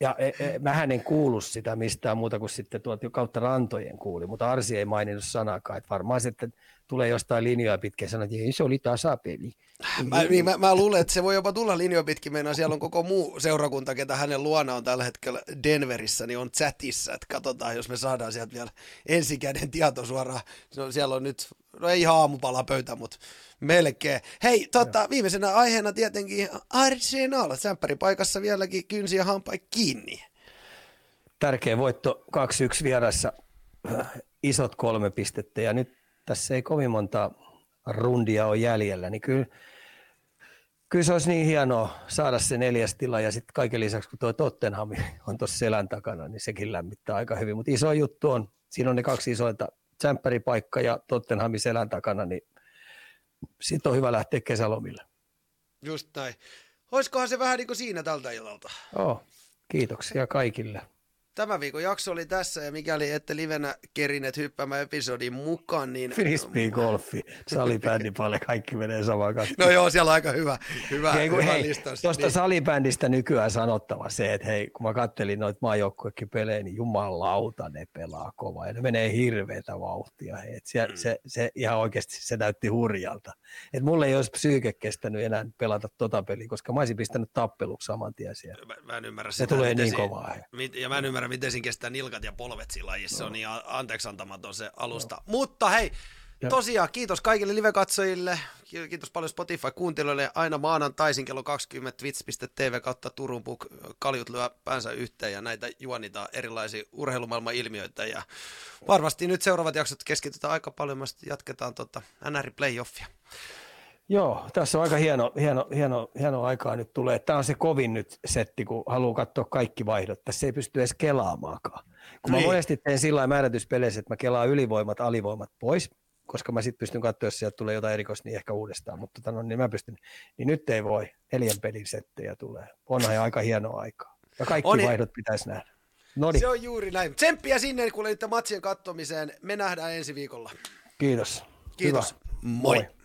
ja e, e, mähän en kuulu sitä mistään muuta kuin sitten tuolta kautta rantojen kuuli, mutta Arsi ei maininnut sanakaan, että varmaan sitten tulee jostain linjoja pitkin ja sanoo, että se oli tasapeli. Mä, niin, mä, mä luulen, että se voi jopa tulla linjoja pitkin, meinaa siellä on koko muu seurakunta, ketä hänen luona on tällä hetkellä Denverissä, niin on chatissa, että katsotaan, jos me saadaan sieltä vielä ensikäden tieto suoraan. No, siellä on nyt, no ei ihan aamupala pöytä, mutta melkein. Hei, tota, viimeisenä aiheena tietenkin Arsenal, paikassa vieläkin kynsi ja hampai kiinni. Tärkeä voitto 2-1 vieressä, isot kolme pistettä ja nyt tässä ei kovin monta rundia ole jäljellä, niin kyllä, kyllä se olisi niin hienoa saada se neljäs tila ja sitten kaiken lisäksi, kun tuo Tottenham on tuossa selän takana, niin sekin lämmittää aika hyvin. Mutta iso juttu on, siinä on ne kaksi isointa, paikka ja Tottenhamin selän takana, niin sitten on hyvä lähteä kesälomille. Just näin. Olisikohan se vähän niin kuin siinä tältä illalta? Joo, kiitoksia kaikille. Tämä viikon jakso oli tässä ja mikäli ette livenä kerineet hyppäämään episodin mukaan, niin... Frisbee, golfi, paljon kaikki menee samaan kanssa. No joo, siellä on aika hyvä, hyvä, hei, hyvä hei, listaus. Tuosta niin. salibändistä nykyään sanottava se, että hei, kun mä kattelin noita maajoukkuekin pelejä, niin jumalauta ne pelaa kovaa ja ne menee hirveätä vauhtia. Hei, et se, mm. se, se, ihan oikeasti se näytti hurjalta. Et mulle ei olisi psyyke kestänyt enää pelata tota peliä, koska mä olisin pistänyt tappeluksi saman tien siellä. Mä, mä en ymmärrä se sitä. tulee niin kovaa. Hei. Ja mä en ymmärrä, miten siinä kestää nilkat ja polvet siinä lajissa. No. Se on niin anteeksi antamaton se alusta. No. Mutta hei, ja. Tosiaan, kiitos kaikille live-katsojille, kiitos paljon Spotify-kuuntelijoille. Aina maanantaisin kello 20 twitch.tv kautta Turun Puk kaljut lyö päänsä yhteen ja näitä juonitaan erilaisia urheilumaailman ilmiöitä. Ja varmasti nyt seuraavat jaksot keskitytään aika paljon, jatketaan tota NR Playoffia. Joo, tässä on aika hieno, hieno, hieno, hieno aikaa nyt tulee. Tämä on se kovin nyt setti, kun haluaa katsoa kaikki vaihdot. Tässä ei pysty edes kelaamaankaan. Kun niin. mä monesti teen sillä määrätyspeleissä, että mä kelaan ylivoimat, alivoimat pois, koska mä sitten pystyn katsoa, jos sieltä tulee jotain erikoista, niin ehkä uudestaan. Mutta tota, no, niin mä pystyn. Niin nyt ei voi. Neljän pelin settejä tulee. Onhan jo aika hienoa aikaa. Ja kaikki on, vaihdot pitäisi nähdä. Noniin. Se on juuri näin. Tsemppiä sinne, kun niiden matsien kattomiseen. Me nähdään ensi viikolla. Kiitos. Kiitos. Hyvä. Moi. Moi.